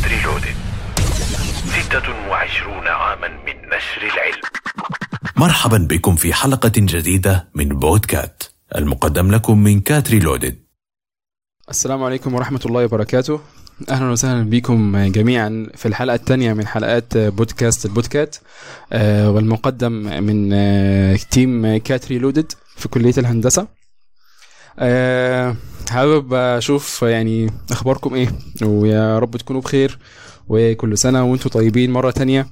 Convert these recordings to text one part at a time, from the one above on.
CAT Reloaded ستة وعشرون عاما من نشر العلم. مرحبا بكم في حلقة جديدة من بودكاست المقدم لكم من CAT Reloaded. السلام عليكم ورحمة الله وبركاته. أهلا وسهلا بكم جميعا في الحلقة الثانية من حلقات بودكاست البودكات آه، والمقدم من آه، team CAT Reloaded في كلية الهندسة. آه، حابب أشوف يعني أخباركم إيه؟ ويا رب تكونوا بخير وكل سنة وأنتم طيبين مرة تانية.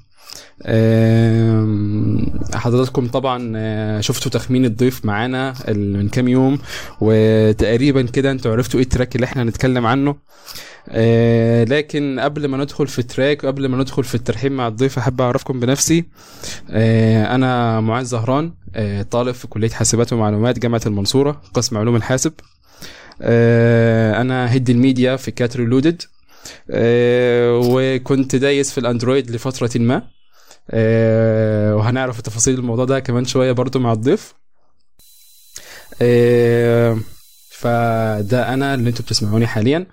حضراتكم طبعا آه، شفتوا تخمين الضيف معانا من كام يوم وتقريبا كده أنتوا عرفتوا إيه ال track اللي إحنا هنتكلم عنه. آه، لكن قبل ما ندخل في ال track وقبل ما ندخل في الترحيب مع الضيف أحب أعرفكم بنفسي. آه، أنا معاذ زهران طالب في كلية حاسبات ومعلومات جامعة المنصورة قسم علوم الحاسب. أنا head ال media في CAT Reloaded وكنت دايس في ال Android لفترة ما. وهنعرف تفاصيل الموضوع ده كمان شوية برضو مع الضيف. آه، فده أنا اللي أنتوا بتسمعوني حاليا.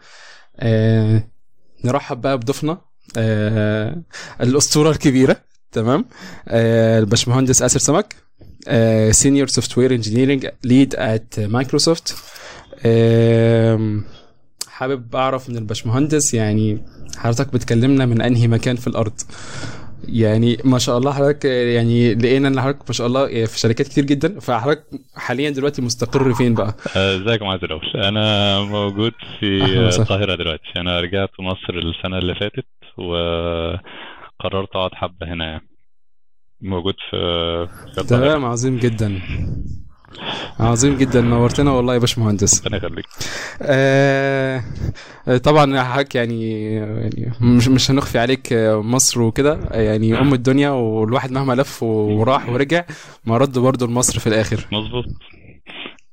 آه، نرحب بقى بضيفنا آه، الأسطورة الكبيرة تمام؟ آه، الباشمهندس آسر سمك senior software engineering lead at Microsoft حابب أعرف من الباشمهندس يعني حضرتك بتكلمنا من أنهي مكان في الأرض؟ يعني ما شاء الله حضرتك يعني لقينا إن حضرتك ما شاء الله في شركات كتير جدا. فحضرتك حاليا دلوقتي مستقر فين بقى؟ آه، ازيك يا معاذ الأول أنا موجود في. القاهرة دلوقتي. أنا رجعت مصر السنة اللي فاتت وقررت أقعد حبة هنا. يعني موجود في تمام عظيم جدا. عظيم جدا نورتنا والله يا باشمهندس. ربنا يخليك. آه طبعا حضرتك يعني يعني مش مش هنخفي عليك آه، مصر وكده. يعني أم الدنيا والواحد مهما لف وراح ورجع ما رد برضه لمصر في الآخر. مظبوط.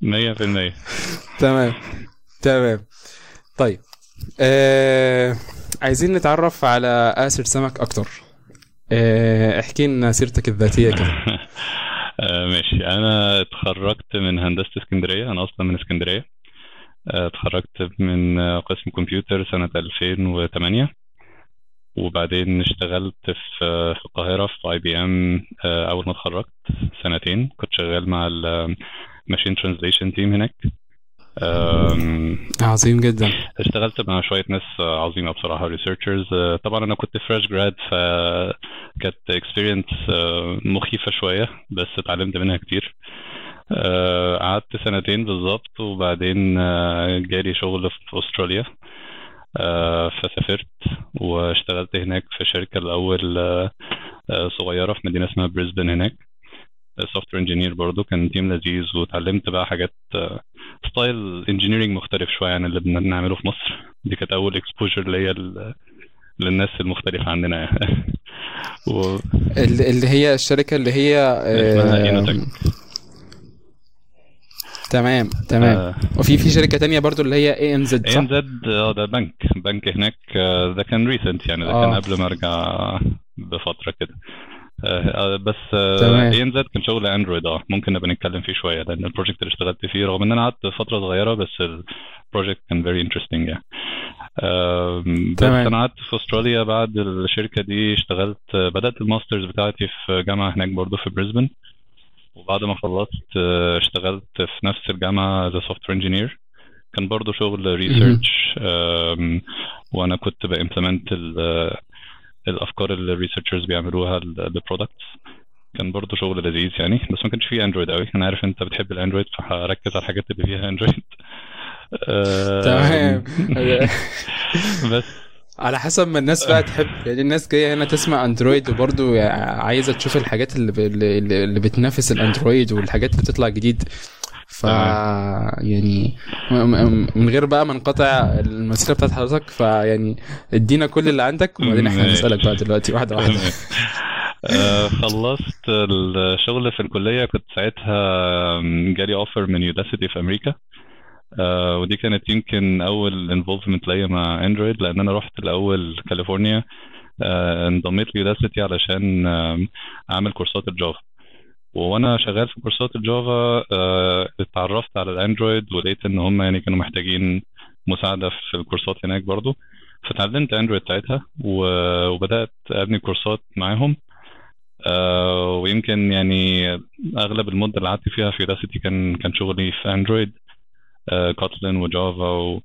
100% تمام. تمام. طيب. آه عايزين نتعرف على آسر سمك أكتر. آه احكي لنا سيرتك الذاتية كده. آه، ماشي. أنا اتخرجت من هندسة اسكندرية. أنا أصلا من اسكندرية. آه، اتخرجت من قسم كمبيوتر سنة 2008 وبعدين اشتغلت في في القاهرة في اي بي ام أول ما اتخرجت سنتين. كنت شغال مع ال machine translation team هناك. عظيم جدا. اشتغلت مع شوية ناس عظيمة بصراحة researchers طبعا أنا كنت fresh grad فكانت experience مخيفة شوية بس اتعلمت منها كتير. آه، قعدت سنتين بالظبط وبعدين آه، جالي شغل في أستراليا. آه، فسافرت واشتغلت هناك في شركة الأول آه، آه، صغيرة في مدينة اسمها بريسبن هناك. software engineer برضه كان team لذيذ واتعلمت بقى حاجات آه، style engineering مختلف شوية عن اللي بنعمله في مصر. دي كانت أول exposure ليا للناس المختلفة يعني و... اللي هي الشركة اللي هي آه. تمام تمام. آه، وفي في شركة تانية برضو اللي هي ANZ AN Z آه ده بنك. بنك هناك آه، ده كان recent يعني ده كان آه. قبل ما أرجع بفترة كده. بس تمام. ANZ كان شغل Android آه ممكن نبقى نتكلم فيه شوية لأن ال project اللي اشتغلت فيه رغم إن أنا قعدت فترة صغيرة بس ال project كان very interesting يعني بس تمام. أنا قعدت في أستراليا بعد الشركة دي اشتغلت بدأت ال master's بتاعتي في جامعة هناك برضو في بريسبن وبعد ما خلصت آه، اشتغلت في نفس الجامعة as software engineer كان برضو شغل research وأنا كنت ب implement الأفكار اللي ال researchers بيعملوها لل products كان برضو شغل لذيذ يعني بس ما كانش فيه Android قوي أنا عارف أنت بتحب ال Android فهركز على الحاجات اللي فيها Android آه، تمام. بس. على حسب ما الناس بقى تحب. يعني الناس جاية هنا تسمع Android وبرضه عايزة تشوف الحاجات اللي, ب... اللي, اللي بتنافس ال Android والحاجات اللي بتطلع جديد. ف يعني من غير بقى ما نقطع المسيرة بتاعت حضرتك فيعني ادينا كل اللي عندك وبعدين إحنا. هنسألك بقى دلوقتي واحدة واحدة. تمام. آه، خلصت الشغل في الكلية. كنت ساعتها جالي offer من Udacity في أمريكا آه، ودي كانت يمكن أول involvement ليا مع Android لأن أنا رحت الأول كاليفورنيا آه، انضميت ل Udacity علشان آم، أعمل كورسات ال Java. وأنا شغال في كورسات ال Java آه، اتعرفت على ال Android ولقيت إن هم يعني كانوا محتاجين مساعدة في الكورسات هناك برضو. فتعلمت Android ساعتها و- وبدأت أبني كورسات معاهم. آه، ويمكن يعني أغلب المدة اللي قعدت فيها في دراستي كان كان شغلي في Android Kotlin و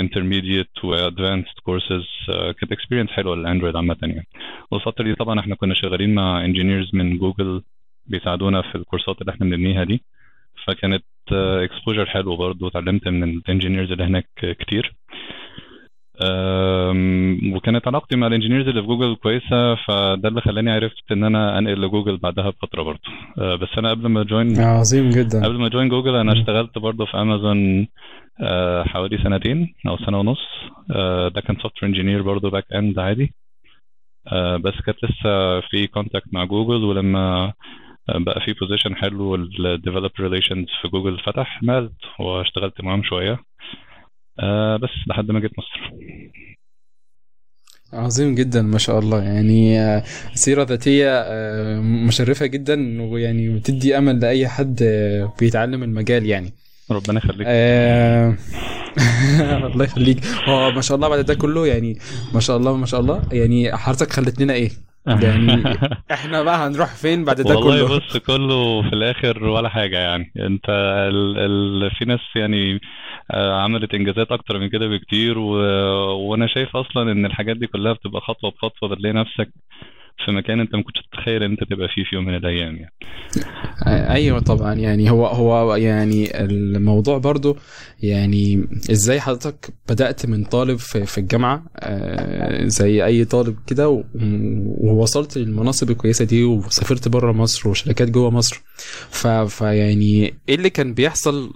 Java و intermediate و advanced courses كانت experience حلوة لل Android عامة يعني. والفترة دي طبعا إحنا كنا شغالين مع engineers من جوجل بيساعدونا في الكورسات اللي إحنا بنبنيها دي. فكانت exposure حلو برضه اتعلمت من ال engineers اللي هناك كتير. وكانت علاقتي مع ال engineers اللي في جوجل كويسة فده اللي خلاني عرفت إن أنا أنقل لجوجل بعدها بفترة برضه. أه، بس أنا قبل ما join عظيم جدا. قبل ما join Google أنا. اشتغلت برضه في امازون أه، حوالي سنتين أو سنة ونص. أه، ده كان software engineer برضه back end عادي. بس كانت لسه في contact مع جوجل ولما بقى في position حلو وال developer relations في جوجل فتح نقلت واشتغلت معاهم شوية. بس لحد ما جيت مصر. عظيم جدا ما شاء الله. يعني آه، سيرة ذاتية آه، مشرفة جدا ويعني بتدي أمل لأي حد آه، بيتعلم المجال يعني. ربنا يخليك. آه، الله يخليك. هو ما شاء الله بعد ده كله يعني ما شاء الله ما شاء الله. يعني حضرتك خلت لنا إيه؟ يعني إحنا بقى هنروح فين بعد ده والله كله؟ بص كله في الآخر ولا حاجة يعني. أنت ال... ال... في ناس يعني آه، عملت إنجازات أكتر من كده بكتير و... وأنا شايف أصلا إن الحاجات دي كلها بتبقى خطوة بخطوة بتلاقي نفسك في مكان انت ما كنتش تتخيل ان انت تبقى فيه في يوم من الأيام يعني. أيوه طبعا يعني هو هو يعني الموضوع برضو يعني إزاي حضرتك بدأت من طالب في, في الجامعة؟ آه، زي أي طالب كده ووصلت للمناصب الكويسة دي وسافرت بره مصر وشركات جوه مصر. فيعني إيه اللي كان بيحصل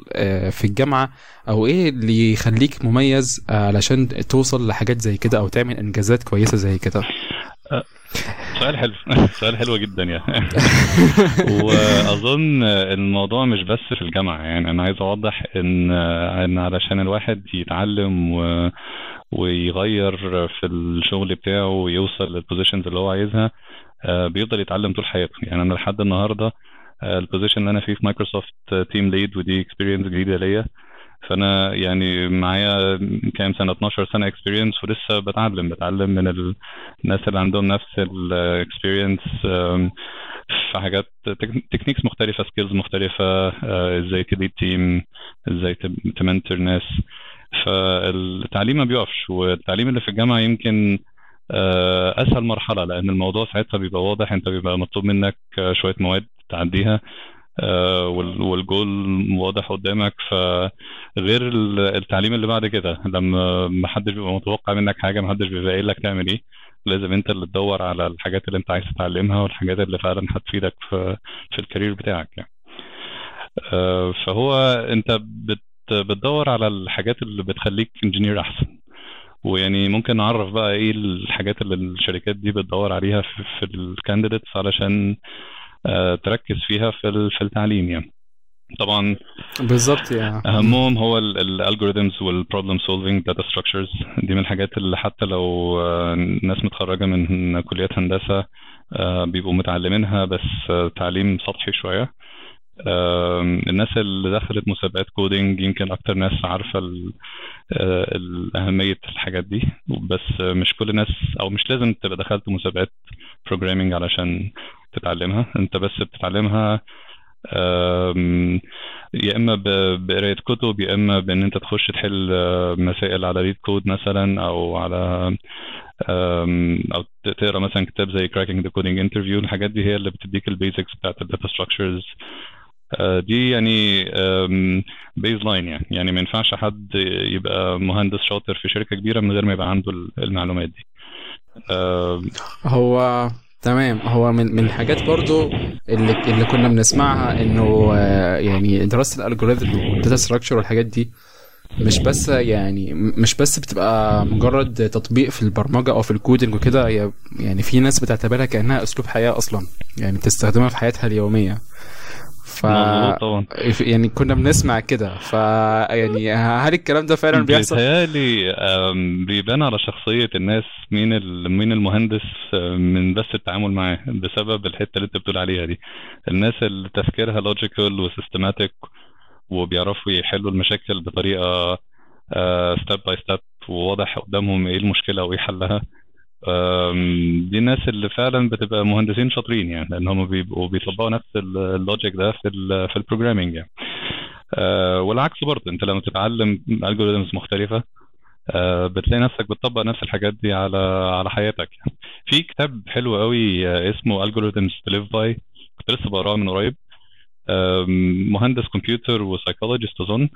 في الجامعة؟ أو إيه اللي يخليك مميز علشان توصل لحاجات زي كده أو تعمل إنجازات كويسة زي كده؟ سؤال حلو. سؤال حلو جدا يعني. وأظن الموضوع مش بس في الجامعة يعني. أنا عايز أوضح إن إن علشان الواحد يتعلم و ويغير في الشغل بتاعه ويوصل لل positions اللي هو عايزها آه، بيفضل يتعلم طول حياته. يعني أنا لحد النهارده ال position اللي أنا فيه في Microsoft team lead ودي experience جديدة ليا. فأنا يعني معايا كام سنة 12 سنة experience ولسه بتعلم بتعلم من الناس اللي عندهم نفس ال experience في حاجات techniques مختلفة skills مختلفة آه، إزاي ت lead team إزاي تمنتر ناس. فالتعليم ما بيقفش والتعليم اللي في الجامعة يمكن آه، أسهل مرحلة لأن الموضوع ساعتها بيبقى واضح أنت بيبقى مطلوب منك آه، شوية مواد تعديها. والجول واضح قدامك. فغير ال- التعليم اللي بعد كده لما ما حدش بيبقى متوقع منك حاجة ما حدش بيبقى قايل لك تعمل إيه لازم أنت اللي تدور على الحاجات اللي أنت عايز تتعلمها والحاجات اللي فعلا هتفيدك في في ال career بتاعك يعني. آه، فهو أنت بت بتدور على الحاجات اللي بتخليك engineer أحسن. ويعني ممكن نعرف بقى إيه الحاجات اللي الشركات دي بتدور عليها في, ال candidates علشان آه، تركز فيها في في التعليم يعني. طبعا بالظبط يعني أهمهم هو ال algorithms وال problem solving data structures دي من الحاجات اللي حتى لو آه، ناس متخرجة من كليات هندسة آه، بيبقوا متعلمينها بس آه، تعليم سطحي شوية. الناس اللي دخلت مسابقات coding يمكن أكتر ناس عارفة آه، أهمية الحاجات دي. بس آه، مش كل الناس أو مش لازم تبقى دخلت مسابقات programming علشان تتعلمها انت بس بتتعلمها يا إما بقراية كتب يا إما بإن أنت تخش تحل آه، مسائل على LeetCode مثلا أو على أو تقرأ مثلا كتاب زي Cracking the Coding Interview. الحاجات دي هي اللي بتديك ال basics بتاعت ال data structures دي يعني baseline يعني. يعني ما ينفعش حد يبقى مهندس شاطر في شركة كبيرة من غير ما يبقى عنده المعلومات دي. هو تمام. هو من من الحاجات برضو اللي اللي كنا بنسمعها إنه آه، يعني دراسة ال algorithm وال data structure والحاجات دي مش بس يعني مش بس بتبقى مجرد تطبيق في البرمجة أو في ال coding وكده يعني في ناس بتعتبرها كأنها أسلوب حياة أصلا يعني بتستخدمها في حياتها اليومية. ف طبعا. يعني كنا بنسمع كده ف يعني هل الكلام ده فعلا بيحصل؟ بيتهيألي بيبان على شخصية الناس مين مين المهندس آه، من بس التعامل معاه بسبب الحتة اللي انت بتقول عليها دي. الناس اللي تفكيرها logical و systematic وبيعرفوا يحلوا المشاكل بطريقة step by step وواضح قدامهم إيه المشكلة وايه حلها. دي الناس اللي فعلا بتبقى مهندسين شاطرين يعني لأن هم بيبقوا بيطبقوا نفس ال- ال logic ده في ال في ال programming يعني. أه، والعكس برضه أنت لما تتعلم algorithms مختلفة أه، بتلاقي نفسك بتطبق نفس الحاجات دي على على حياتك يعني. في كتاب حلو قوي آه، اسمه Algorithms to Live By كنت لسه بقراه من قريب. مهندس كمبيوتر و psychologist أظن.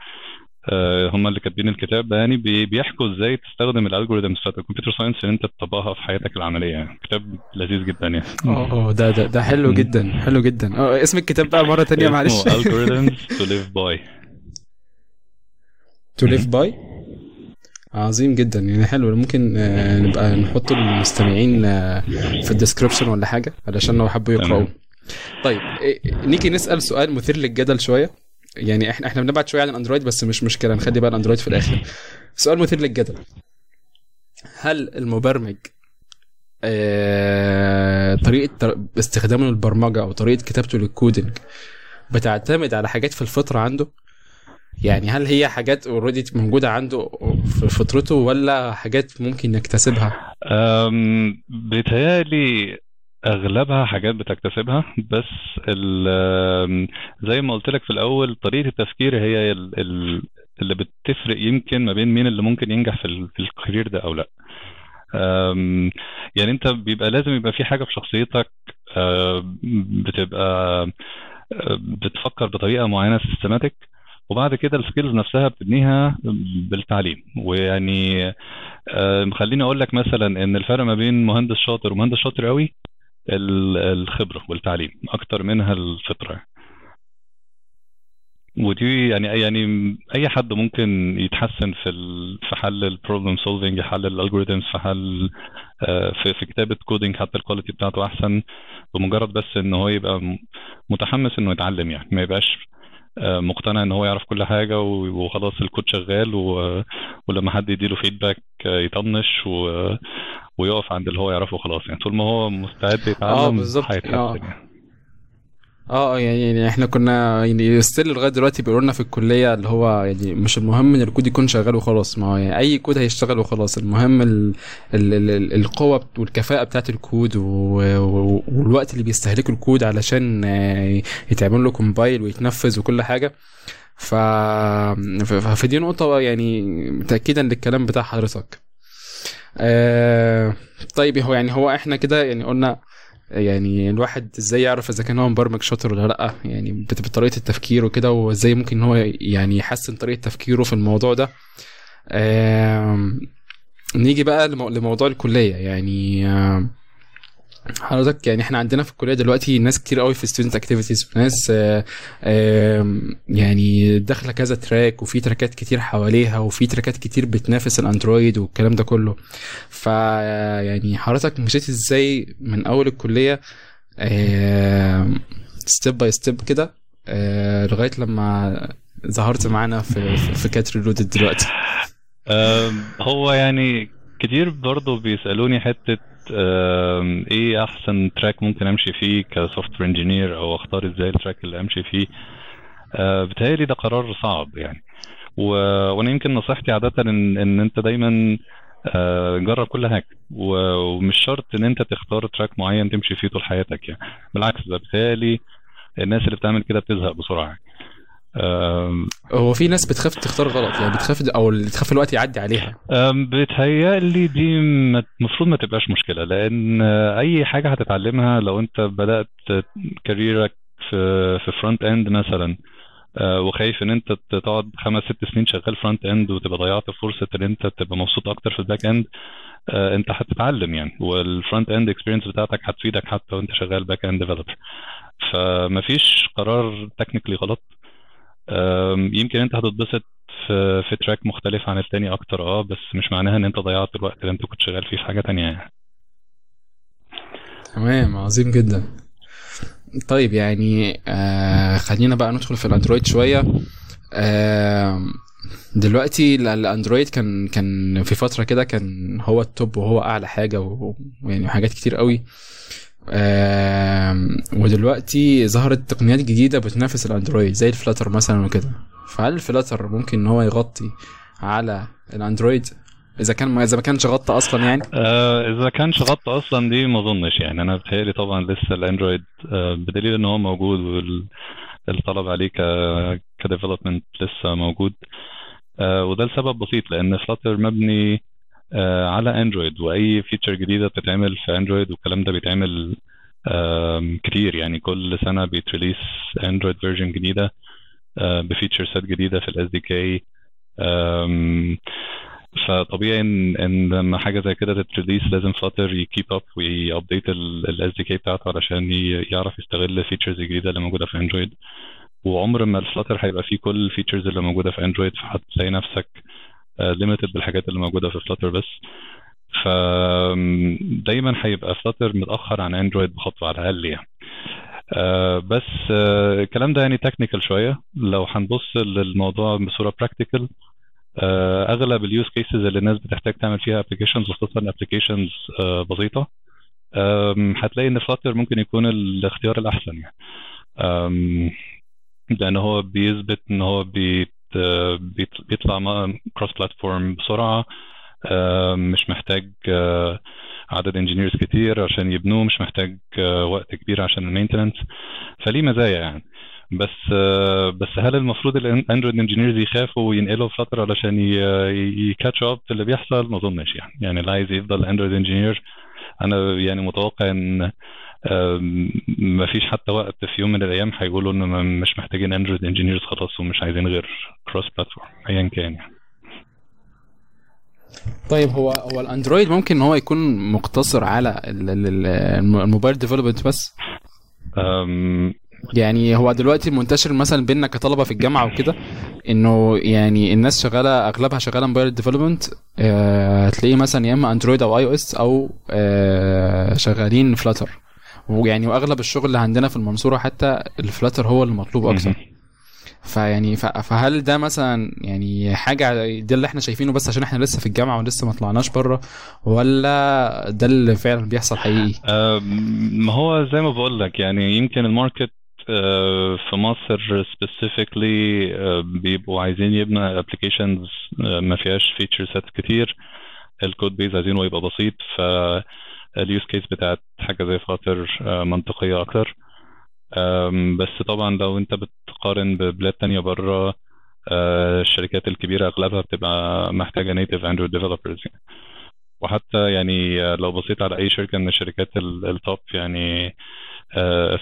هم اللي كاتبين الكتاب ده يعني بي- بيحكوا إزاي تستخدم ال algorithms بتاعت ال computer science ان أنت تطبقها في حياتك العملية يعني. كتاب لذيذ جدا يعني. آه آه ده ده ده حلو جدا حلو جدا. آه اسم الكتاب بقى مرة تانية معلش. اسمه algorithms to live by. to live by عظيم جدا يعني حلو. ممكن آه، نبقى نحطه للمستمعين آه، في ال description ولا حاجة علشان لو حبوا يقراوا تمام. طيب إيه، نيجي نسأل سؤال مثير للجدل شوية. يعني إحنا إحنا بنبعد شوية عن الأندرويد بس مش مشكلة نخلي بقى الأندرويد في الآخر. سؤال مثير للجدل. هل المبرمج آه، طريقة استخدامه للبرمجة أو طريقة كتابته لل coding بتعتمد على حاجات في الفطرة عنده؟ يعني هل هي حاجات already موجودة عنده في فطرته ولا حاجات ممكن يكتسبها؟ بيتهيألي أغلبها حاجات بتكتسبها بس زي ما قلت لك في الأول طريقة التفكير هي ال- ال- اللي بتفرق يمكن ما بين مين اللي ممكن ينجح في ال- في ال career ده أو لأ. يعني أنت بيبقى لازم يبقى في حاجة في شخصيتك أم، بتبقى أم، بتفكر بطريقة معينة systematic وبعد كده ال skills نفسها بتبنيها بالتعليم. ويعني أم، خليني أقول لك مثلا إن الفرق ما بين مهندس شاطر ومهندس شاطر قوي الخبرة والتعليم أكتر منها الفطرة. ودي يعني يعني أي حد ممكن يتحسن في في حل ال problem solving حل ال algorithms في حل آه، في في كتابة coding حتى ال quality بتاعته أحسن بمجرد بس إن هو يبقى متحمس إنه يتعلم يعني. ما يبقاش آه، مقتنع إن هو يعرف كل حاجة وخلاص الكود شغال ولما حد يديله feedback يطنش و- ويقف عند اللي هو يعرفه خلاص. يعني طول ما هو مستعد يتعلم آه بالظبط. آه. يعني. آه يعني يعني إحنا كنا يعني still لغاية دلوقتي بيقولوا لنا في الكلية اللي هو يعني مش المهم إن الكود يكون شغال وخلاص. ما هو يعني أي كود هيشتغل وخلاص. المهم ال ال ال ال القوة والكفاءة بتاعت الكود والوقت اللي بيستهلكه الكود علشان آه، يتعمل له compile ويتنفذ وكل حاجة. ف- فدي نقطة يعني تاكيدا للكلام بتاع حضرتك. آه طيب هو يعني هو إحنا كده يعني قلنا يعني الواحد إزاي يعرف اذا كان هو مبرمج شاطر ولا لأ؟ يعني بطريقة التفكير وكده وازاي ممكن ان هو يعني يحسن طريقة تفكيره في الموضوع ده. آم، نيجي بقى لمو- لموضوع الكلية يعني آم، حضرتك يعني إحنا عندنا في الكلية دلوقتي ناس كتير قوي في student activities وناس آه، يعني داخلة كذا track وفي track ات كتير حواليها وفي track ات كتير بتنافس الأندرويد والكلام ده كله. ف يعني حضرتك مشيت إزاي من أول الكلية step by step كده آه، لغاية لما ظهرت معانا في في- كات دلوقتي؟ هو يعني كتير برضه بيسألوني حتة أم، إيه احسن track ممكن امشي فيه ك software engineer أو اختار إزاي ال track اللي امشي فيه؟ أه، بيتهيألي ده قرار صعب يعني. و... وأنا يمكن نصيحتي عادة ان, إن أنت دايما أه، جرب كل حاجة. و... ومش شرط إن أنت تختار تراك معين تمشي فيه طول حياتك يعني. بالعكس ده بيتهيألي الناس اللي بتعمل كده بتزهق بسرعة أم، هو في ناس بتخاف تختار غلط يعني بتخاف أو اللي تخاف الوقت يعدي عليها. أم، بيتهيألي دي المفروض ما تبقاش مشكلة لأن أي حاجة هتتعلمها لو أنت بدأت كاريرك في في front end مثلا أه، وخايف إن أنت تقعد خمس ست سنين شغال front end وتبقى ضيعت فرصة إن أنت تبقى مبسوط أكتر في ال back end أه، أنت هتتعلم يعني وال front end experience بتاعتك هتفيدك حتى وأنت شغال back end developer فمفيش قرار technically غلط. يمكن انت هتتبسط في في track مختلف عن التاني أكتر آه بس مش معناها ان انت ضيعت الوقت اللي انت كنت شغال فيه في حاجة تانية يعني. تمام عظيم جدا. طيب يعني آه خلينا بقى ندخل في الأندرويد شوية. آه دلوقتي ال- الأندرويد كان كان في فترة كده كان هو التوب وهو أعلى حاجة ويعني حاجات كتير قوي. ودلوقتي ظهرت تقنيات جديدة بتنافس الأندرويد زي الفلاتر مثلا وكده. فهل الفلاتر ممكن إن هو يغطي على الأندرويد؟ إذا كان إذا ما كانش غطى أصلا يعني؟ آه إذا كانش غطى أصلا دي ما أظنش يعني. أنا بتهيألي طبعا لسه الأندرويد آه بدليل إن هو موجود والطلب عليه ك development لسه موجود. آه وده لسبب بسيط لأن Flutter مبني على اندرويد وأي feature جديدة بتتعمل في اندرويد والكلام ده بيتعمل كتير. يعني كل سنة بيت release اندرويد version جديدة ب feature set جديدة في ال SDK فطبيعي إن إن لما حاجة زي كده تت release لازم Flutter ي keep up وي update ال SDK بتاعته علشان يعرف يستغل features الجديده اللي موجودة في Android وعمر ما ال Flutter هيبقى فيه كل ال features اللي موجودة في Android فهتلاقي نفسك limited بالحاجات اللي موجودة في Flutter بس. فدايما هيبقى Flutter متأخر عن Android بخطوة على الأقل يعني. آه بس آه الكلام ده يعني technical شوية. لو هنبص للموضوع بصورة practical آه أغلب ال use cases اللي الناس بتحتاج تعمل فيها applications خصوصا applications بسيطة هتلاقي إن Flutter ممكن يكون الاختيار الأحسن يعني. لأن هو بيثبت إن هو بيت بيطلع cross platform بسرعة مش محتاج عدد engineers كتير عشان يبنوه مش محتاج وقت كبير عشان ال maintenance فليه مزايا يعني؟ بس بس هل المفروض ال Android engineers يخافوا وينقلوا Flutter علشان ي catch up اللي بيحصل؟ ما أظنش يعني. يعني اللي عايز يفضل Android engineer أنا يعني متوقع إن ما فيش حتى وقت في يوم من الأيام هيقولوا إن مش محتاجين Android engineers خلاص ومش عايزين غير cross platform ايا كان يعني. طيب هو هو ال Android ممكن إن هو يكون مقتصر على ال mobile development بس؟ يعني هو دلوقتي منتشر مثلا بيننا كطلبة في الجامعة وكده إنه يعني الناس شغاله أغلبها شغالة mobile development هتلاقيه مثلا يا إما Android أو iOS أو آه شغالين Flutter ويعني وأغلب الشغل اللي عندنا في المنصورة حتى ال Flutter هو المطلوب أكتر. فيعني فهل ده مثلا يعني حاجة ده اللي إحنا شايفينه بس عشان إحنا لسه في الجامعة ولسه ما طلعناش بره ولا ده اللي فعلا بيحصل حقيقي؟ ما هو زي ما بقول لك يعني يمكن ال market في مصر specifically بيبقوا عايزين يبنوا applications ما فيهاش feature set كتير. ال code base عايزينه يبقى بسيط فال use case بتاعت حاجة زي Flutter منطقية أكتر. بس طبعا لو أنت بتقارن ببلاد تانية بره الشركات الكبيرة أغلبها بتبقى محتاجة native Android developers يعني. وحتى يعني لو بصيت على أي شركة من الشركات ال top يعني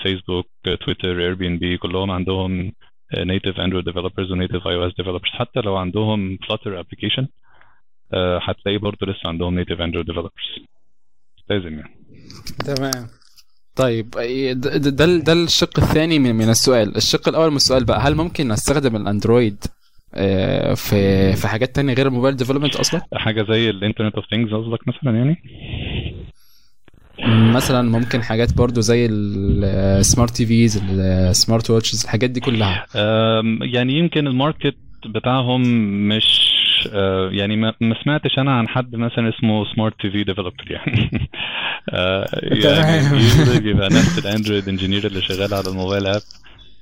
Facebook Twitter Airbnb كلهم عندهم native Android developers و native iOS developers حتى لو عندهم Flutter application هتلاقي برضه لسه عندهم native Android developers لازم يعني. تمام. طيب ده ده, ده الشق الثاني من, من السؤال. الشق الأول من السؤال بقى هل ممكن استخدم ال Android في في حاجات تانية غير ال mobile development أصلا؟ حاجة زي ال Internet of Things قصدك مثلا يعني؟ مثلا ممكن حاجات برضو زي ال smart TVs ال smart watches الحاجات دي كلها. يعني يمكن ال market بتاعهم مش يعني ما سمعتش أنا عن حد مثلا اسمه smart TV developer يعني. يعني بيبقى نفس ال Android engineer اللي شغال على ال mobile app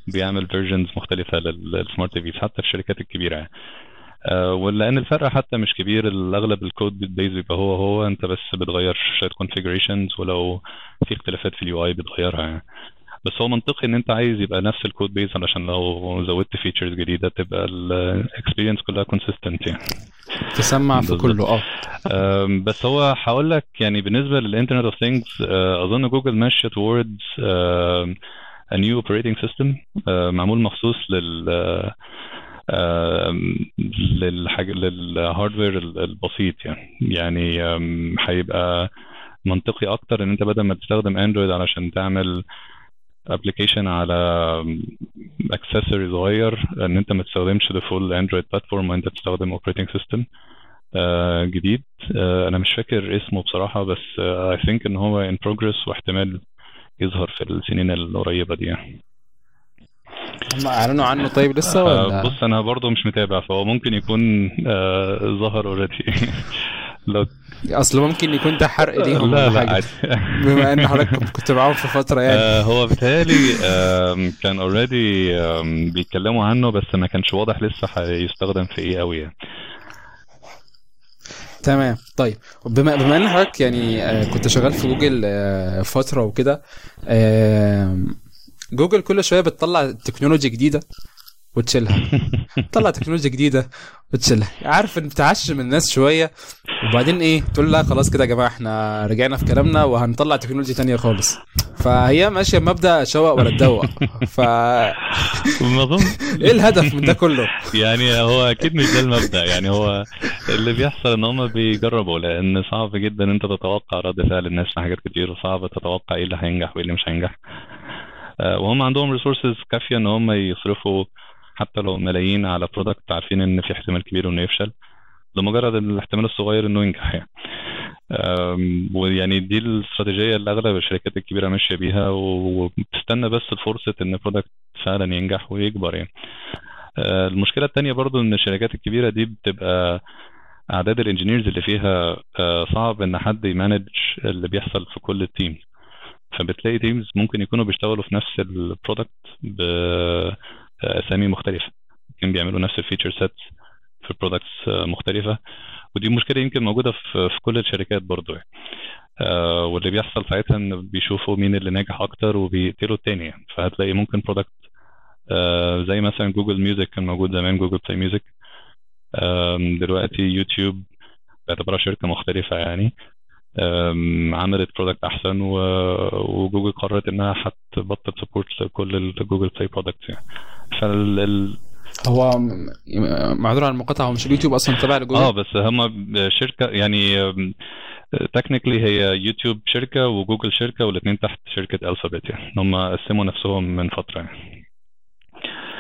بيعمل versions مختلفة لل smart TVs حتى في الشركات الكبيرة يعني. ولان الفرق حتى مش كبير الأغلب ال code base بيبقى هو هو أنت بس بتغير شوية configurations ولو في اختلافات في ال UI بتغيرها يعني. بس هو منطقي إن أنت عايز يبقى نفس ال code base علشان لو زودت features جديدة تبقى ال experience كلها consistent يعني. تسمع في كله آه. بس هو هقول لك يعني بالنسبة لل Internet of Things أظن جوجل ماشيه towards a new operating system معمول مخصوص لل للحاجة لل hardware البسيط يعني. يعني هيبقى منطقي أكتر إن أنت بدل ما تستخدم Android علشان تعمل application على accessory صغير إن أنت ما تستخدمش ال full Android platform وأنت تستخدم operating system جديد. أنا مش فاكر اسمه بصراحة بس I think إن هو in progress واحتمال يظهر في السنين القريبة دي يعني. هم أعلنوا عنه طيب لسه ولا؟ بص أنا برضه مش متابع فهو ممكن يكون آه ظهر already لو أصل ممكن يكون ده حرق ليهم لا لا عادي. بما إن حضرتك كنت معاهم في فترة يعني. آه هو بيتهيألي كان already بيتكلموا عنه بس ما كانش واضح لسه هيستخدم في إيه قوي يعني. تمام. طيب بما بما إن حضرتك يعني آه، كنت شغال في جوجل آه، فترة وكده آه، جوجل كل شوية بتطلع تكنولوجيا جديدة. وتشيلها. تطلع تكنولوجيا جديدة وتشيلها. عارف إن بتعشم الناس شوية. وبعدين إيه تقول لا خلاص كده يا جماعة إحنا رجعنا في كلامنا وهنطلع تكنولوجيا تانية خالص. فهي ماشية بمبدا شوق ولا تدوق. ف إيه الهدف من ده كله؟ يعني هو أكيد مش ده المبدأ. يعني هو اللي بيحصل إن هم بيجربوا لأن صعب جدا أنت تتوقع رد فعل الناس في حاجات كتير وصعب تتوقع إيه اللي هينجح وإيه اللي مش هينجح. آه، وهم عندهم resources كافية إن هم يصرفوا حتى لو ملايين على product عارفين إن في احتمال كبير إنه يفشل لمجرد الاحتمال الصغير إنه ينجح يعني. ويعني دي الاستراتيجية اللي أغلب الشركات الكبيرة ماشية بيها وبتستنى بس فرصه إن ال product فعلا ينجح ويكبر يعني. آه، المشكلة التانية برضو إن الشركات الكبيرة دي بتبقى أعداد ال engineers اللي فيها آه، صعب إن حد ي manage اللي بيحصل في كل ال teams فبتلاقي teams ممكن يكونوا بيشتغلوا في نفس ال product بأسامي مختلفة يمكن بيعملوا نفس ال feature sets في products مختلفة ودي مشكلة يمكن موجودة في في كل الشركات برضو يعني. آه، واللي بيحصل ساعتها إن بيشوفوا مين اللي ناجح أكتر وبيقتلوا التاني يعني. فهتلاقي ممكن product زي مثلا Google Music كان موجود زمان Google Play Music دلوقتي يوتيوب باعتبارها شركة مختلفة يعني عملت product أحسن وجوجل قررت إنها هتبطل support لكل ال Google Play products يعني. فال ال- هو معذرة عن المقاطعة هو مش اليوتيوب أصلا تبع لجوجل؟ آه بس هم شركة يعني technically هي يوتيوب شركة وجوجل شركة والاثنين تحت شركة Alphabet يعني. هم قسموا نفسهم من فترة يعني.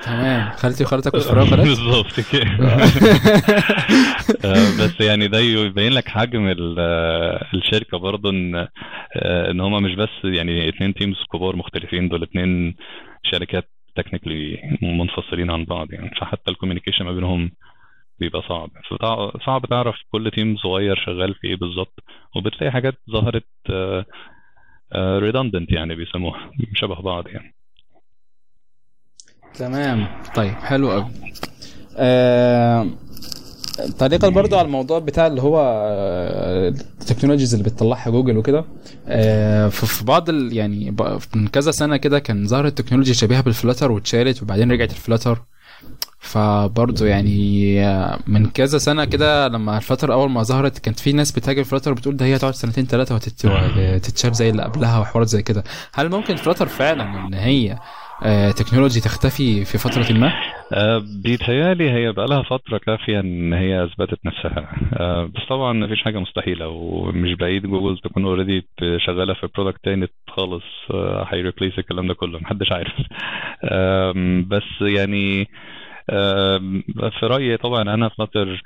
تمام. خالتي وخالتك واتفرقوا الخالات بالظبط كده. آه، بس يعني ده يبين لك حجم آه، الشركة برضه إن آه، إن هم مش بس يعني اتنين teams كبار مختلفين دول اتنين شركات technically منفصلين عن بعض يعني. فحتى ال communication ما بينهم بيبقى صعب. صعب تعرف كل team صغير شغال في إيه بالظبط. وبتلاقي حاجات ظهرت redundant يعني بيسموها شبه بعض يعني. تمام. طيب حلو قوي آه... تعليقا برضو على الموضوع بتاع اللي هو آه، ال technologies اللي بتطلعها جوجل وكده. آه، في بعض ال... يعني من كذا سنة كده كان ظهرت تكنولوجيا شبيهة بال Flutter واتشالت وبعدين رجعت ال Flutter. فبرضه يعني آه، من كذا سنة كده لما ال Flutter أول ما ظهرت كانت في ناس بتهاجم ال Flutter بتقول ده هي هتقعد سنتين ثلاثة وتتشال زي اللي قبلها وحوارات زي كده. هل ممكن ال Flutter فعلا إن هي آه، technology تختفي في فترة ما؟ آه، بيتهيألي هي بقى لها فترة كافية إن هي أثبتت نفسها. آه، بس طبعا مفيش حاجة مستحيلة ومش بعيد. جوجل تكون already شغالة في product تاني خالص. آه، هي replace الكلام ده كله. محدش عارف. بس يعني في رأيي طبعا أنا Flutter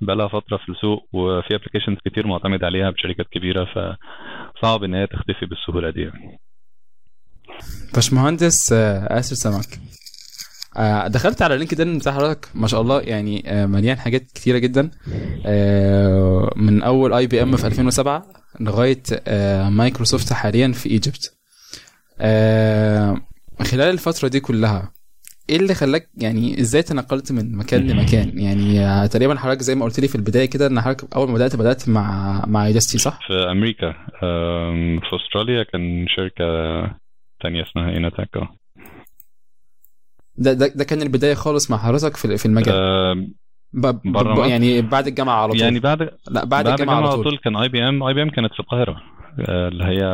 بقى لها فترة في السوق وفي applications كتير معتمد عليها بشركات كبيرة فصعب إن هي تختفي بالسهولة دي يعني. باشمهندس آه، آسر سمك آه، دخلت على LinkedIn بتاع حضرتك. ما شاء الله يعني آه، مليان حاجات كتيرة جدا. من أول IBM في 2007 لغاية مايكروسوفت حاليا في Egypt. خلال الفترة دي كلها إيه اللي خلاك يعني إزاي تنقلت من مكان لمكان؟ يعني تقريبا حضرتك زي ما قلت لي في البداية كده إن حضرتك أول ما بدأت بدأت مع مع Udacity صح؟ في أمريكا. آم، في أستراليا كان شركة تانية اسمها إيناتاك آه ده ده, ده كان البداية خالص مع حضرتك في في المجال. آم، ب... ب... برا ب... مصر؟ يعني بعد الجامعة على طول. يعني بعد لا بعد, الجامعة على طول. كان اي بي ام اي بي ام كانت في القاهرة آه، اللي هي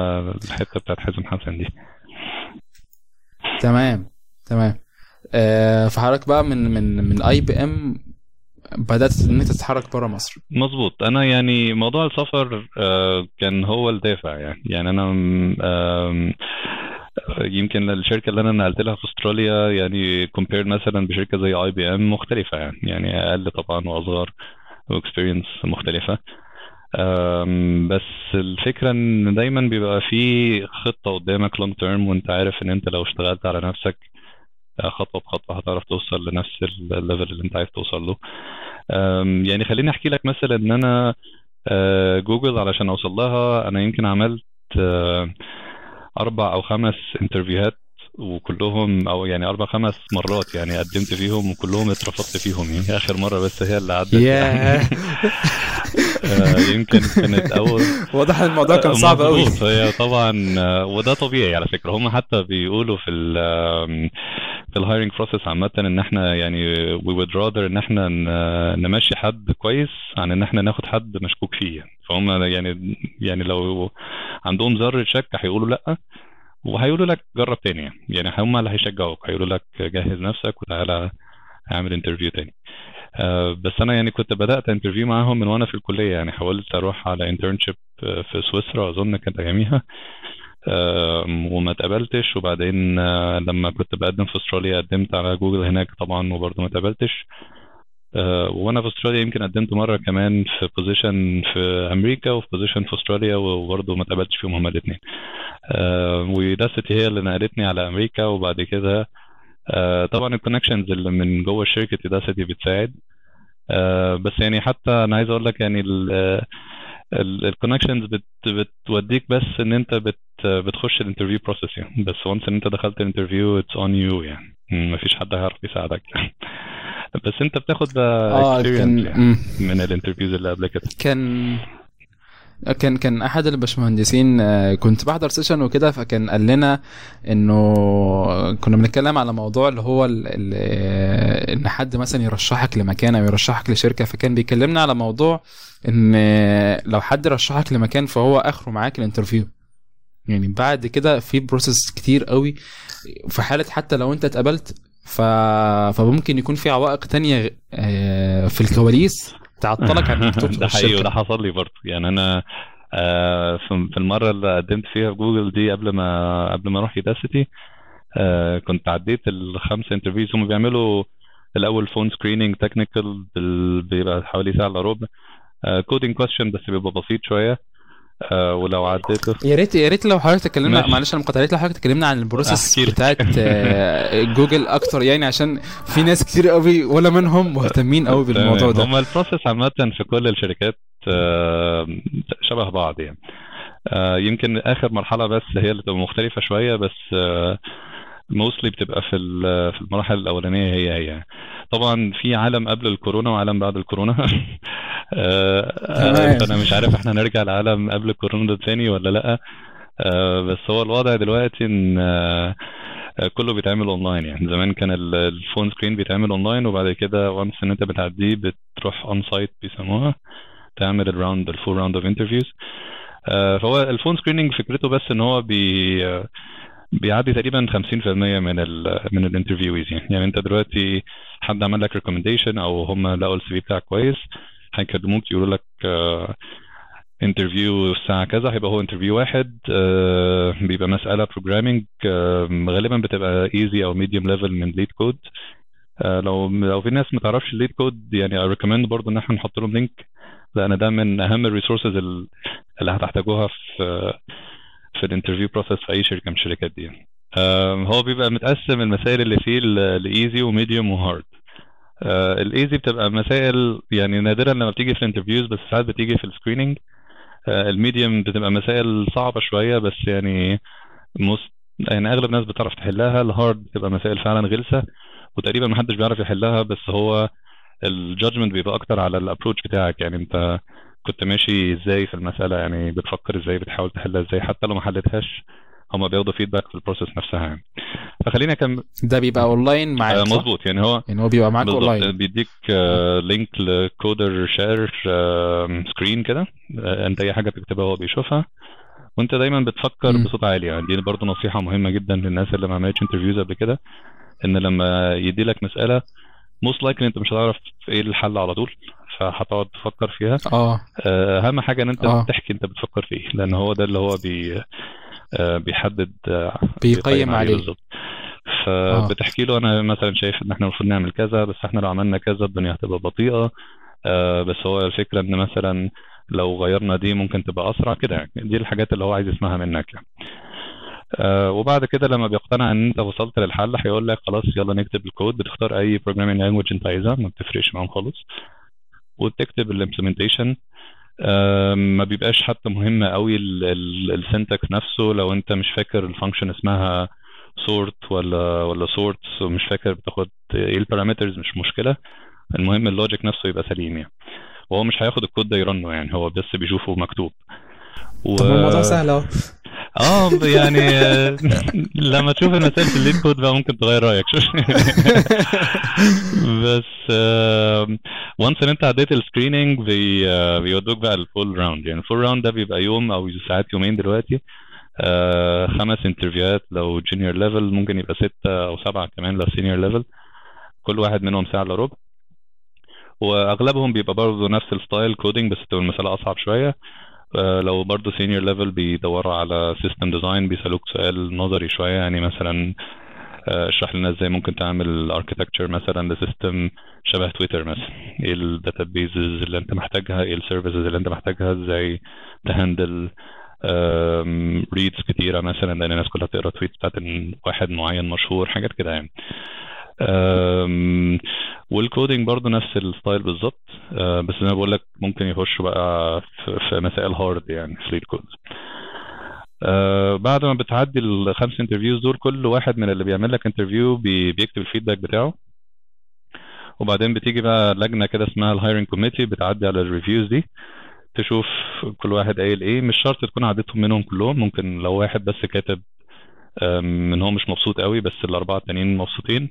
الحتة بتاعت حازم حسن دي. تمام تمام. آه فحضرتك بقى من من من IBM بدأت إن أنت تتحرك بره مصر. مظبوط. أنا يعني موضوع السفر آه، كان هو الدافع يعني. يعني أنا يمكن الشركة اللي أنا نقلت لها في أستراليا يعني compare مثلا بشركة زي IBM مختلفة يعني. يعني أقل طبعا وأصغر و experience مختلفة. بس الفكرة إن دايما بيبقى في خطة قدامك long term وأنت عارف إن أنت لو اشتغلت على نفسك آه، خطوة بخطوة هتعرف توصل لنفس ال level اللي أنت عايز توصل له. يعني خليني أحكي لك مثلا إن أنا آه، جوجل علشان أوصل لها أنا يمكن عملت آه، أربع أو خمس interview هات وكلهم أو يعني أربع خمس مرات يعني قدمت فيهم وكلهم اترفضت فيهم. يعني آخر مرة بس هي اللي عدت آه، يمكن كانت أول واضح إن الموضوع كان صعب قوي هي طبعا آه، وده طبيعي على فكرة. هم حتى بيقولوا في ال آم، في ال hiring process عامة إن إحنا يعني we would rather إن إحنا ن- نمشي حد كويس عن إن إحنا ناخد حد مشكوك فيه يعني. فهم يعني يعني لو عندهم ذرة شك هيقولوا لأ وهيقولوا لك جرب تاني يعني. هم اللي هيشجعوك. هيقولوا لك جهز نفسك وتعالى اعمل interview تاني. آه، بس أنا يعني كنت بدأت interview معاهم من وأنا في الكلية يعني حاولت أروح على internship في سويسرا أظن كانت أياميها. وما اتقبلتش. وبعدين آه، لما كنت بقدم في أستراليا قدمت على جوجل هناك طبعا وبرضه ما اتقبلتش. آه، وأنا في أستراليا يمكن قدمت مرة كمان في position في أمريكا وفي position في أستراليا وبرضه ما اتقبلتش فيهم هما الاثنين و Udacity هي اللي نقلتني على أمريكا وبعد كده آه، طبعا ال connections اللي من جوه الشركة Udacity بتساعد. آه، بس يعني حتى أنا عايز أقول لك يعني ال connections بتوديك بس إن أنت بت بتخش ال interview process يعني. بس once إن أنت دخلت ال interview it's on you يعني. ما فيش حد هيعرف يساعدك. بس أنت بتاخد آه كان يعني. من ال interviews اللي قبل كده. كان كان كان أحد الباشمهندسين آه، كنت بحضر session وكده فكان قال لنا إنه كنا بنتكلم على موضوع اللي هو ال- ال- آه، إن حد مثلا يرشحك لمكان أو يرشحك لشركة فكان بيكلمنا على موضوع إن لو حد رشحك لمكان فهو آخره معاك ال interview. يعني بعد كده في process كتير قوي في حالة حتى لو أنت اتقبلت ف... فممكن يكون في عوائق تانية آه، في الكواليس تعطلك عن انك تدخل ده حقيقي. وده حصل لي برضه. يعني أنا آه، في المرة اللي قدمت فيها في جوجل دي قبل ما قبل ما أروح Udacity كنت عديت الخمس interviews هم بيعملوا الأول phone screening technical بيبقى حوالي ساعة إلا ربع coding question بس بيبقى بسيط شوية. آه، ولو عديته يا ريت يا ريت لو حضرتك تكلمنا. معلش أنا مقاطع يا ريت لو حضرتك تكلمنا عن ال process. بتاعت آه، جوجل أكتر يعني عشان في ناس كتير قوي ولا منهم مهتمين قوي بالموضوع. ده هم ال process عامة في كل الشركات آه، شبه بعض يعني يمكن آخر مرحلة بس هي اللي تبقى مختلفة شوية بس mostly بتبقى في في المراحل الأولانية هي هي. طبعا في عالم قبل الكورونا وعالم بعد الكورونا. آه، آه،. فأنا مش عارف إحنا نرجع لعالم قبل الكورونا ده تاني ولا لأ. آه، بس هو الوضع دلوقتي إن كله بيتعمل أونلاين يعني. زمان كان ال- ال phone screen بيتعمل أونلاين وبعد كده once إن أنت بتعديه بتروح on-site بيسموها. تعمل ال round ال full round of interviews فهو ال phone screening فكرته بس إن هو بي بيعدي تقريبا 50% من ال من ال interviews يعني يعني أنت دلوقتي حد عمل لك recommendation أو هم لقوا ال CV بتاعك كويس هيكلموك يقولوا لك آه، interview الساعة كذا هيبقى هو interview واحد آه، بيبقى مسألة programming غالبا بتبقى easy أو medium level من LeetCode لو لو في ناس ما تعرفش ال LeetCode يعني I recommend برضه إن إحنا نحط لهم link لأن ده من أهم ال resources اللي هتحتاجوها في في ال interview process في أي شركة من الشركات دي. هو بيبقى متقسم المسائل اللي فيه لايزي وميديوم وهارد الايزي بتبقى مسائل يعني نادرا لما بتيجي في ال interviews بس ساعات بتيجي في ال screening ال medium بتبقى مسائل صعبة شوية بس يعني مست... يعني أغلب الناس بتعرف تحلها. ال hard بتبقى مسائل فعلا غلسة وتقريبا محدش بيعرف يحلها بس هو ال judgment بيبقى أكتر على ال approach بتاعك. يعني أنت كنت ماشي إزاي في المسألة؟ يعني بتفكر إزاي؟ بتحاول تحلها إزاي؟ حتى لو ما حلتهاش هما بياخدوا feedback في ال process نفسها يعني. فخلينا اكمل ده بيبقى اونلاين معاك آه،؟ مظبوط. يعني هو يعني هو بيبقى معاك اونلاين بيديك link ل coder share screen كده. آه، أنت أي حاجة بتكتبها هو بيشوفها. وأنت دايما بتفكر مم. بصوت عالي يعني. دي برضه نصيحة مهمة جدا للناس اللي ما عملتش interviews قبل كده إن لما يدي لك مسألة most likely أنت مش هتعرف إيه الحل على طول. فهتقعد تفكر فيها. آه. آه، أهم حاجة إن أنت آه. بتحكي أنت بتفكر في إيه لأن هو ده اللي هو بي آه، بيحدد آه، بيقيم عليه. بالظبط. فبتحكي له أنا مثلا شايف إن إحنا المفروض نعمل كذا بس إحنا لو عملنا كذا الدنيا هتبقى بطيئة. بس هو الفكرة إن مثلا لو غيرنا دي ممكن تبقى أسرع كده يعني دي الحاجات اللي هو عايز يسمعها منك يعني. وبعد كده لما بيقتنع إن أنت وصلت للحل هيقول لك خلاص يلا نكتب الكود بتختار أي programming language أنت عايزها ما بتفرقش معاهم خالص. وتكتب ال implementation ما بيبقاش حتى مهم قوي ال syntax نفسه. لو انت مش فاكر ال function اسمها sort ولا ولا sorts ومش فاكر بتاخد إيه ال parameters مش مشكلة. المهم ال logic نفسه يبقى سليم يعني. وهو مش هياخد الكود ده ي run ه يعني هو بس بيشوفه مكتوب. و... طب الموضوع سهل أهو. آه يعني لما تشوف المسائل في ال LeetCode بقى ممكن تغير رأيك. بس once إن أنت عديت ال screening بي بيودوك بقى ال full round يعني ال full round ده بيبقى يوم أو ساعات يومين دلوقتي. آه خمس interview هات لو junior level ممكن يبقى ستة أو سبعة كمان لو senior level كل واحد منهم ساعة إلا ربع. وأغلبهم بيبقى برضه نفس ال style coding بس تبقى المسألة أصعب شوية. آه لو برضه senior level بيدوروا على system design بيسألوك سؤال نظري شوية يعني مثلا اشرح لنا إزاي ممكن تعمل architecture مثلا ل system شبه تويتر مثلا. إيه ال databases اللي أنت محتاجها؟ إيه ال services اللي أنت محتاجها؟ إزاي ت handle reads كتيرة مثلا؟ لأن الناس كلها بتقرأ tweets بتاعت واحد معين مشهور حاجات كده يعني. وال coding برضه نفس ال style بالظبط. بس زي ما بقول لك ممكن يخشوا بقى في مسائل hard يعني في LeetCode بعد ما بتعدي الخمس interviews دول كل واحد من اللي بيعمل لك interview بيكتب ال feedback بتاعه. وبعدين بتيجي بقى لجنة كده اسمها ال hiring committee بتعدي على ال reviews دي. تشوف كل واحد قايل إيه. مش شرط تكون عديتهم منهم كلهم ممكن لو واحد بس كاتب ان هو مش مبسوط قوي بس الأربعة التانيين مبسوطين.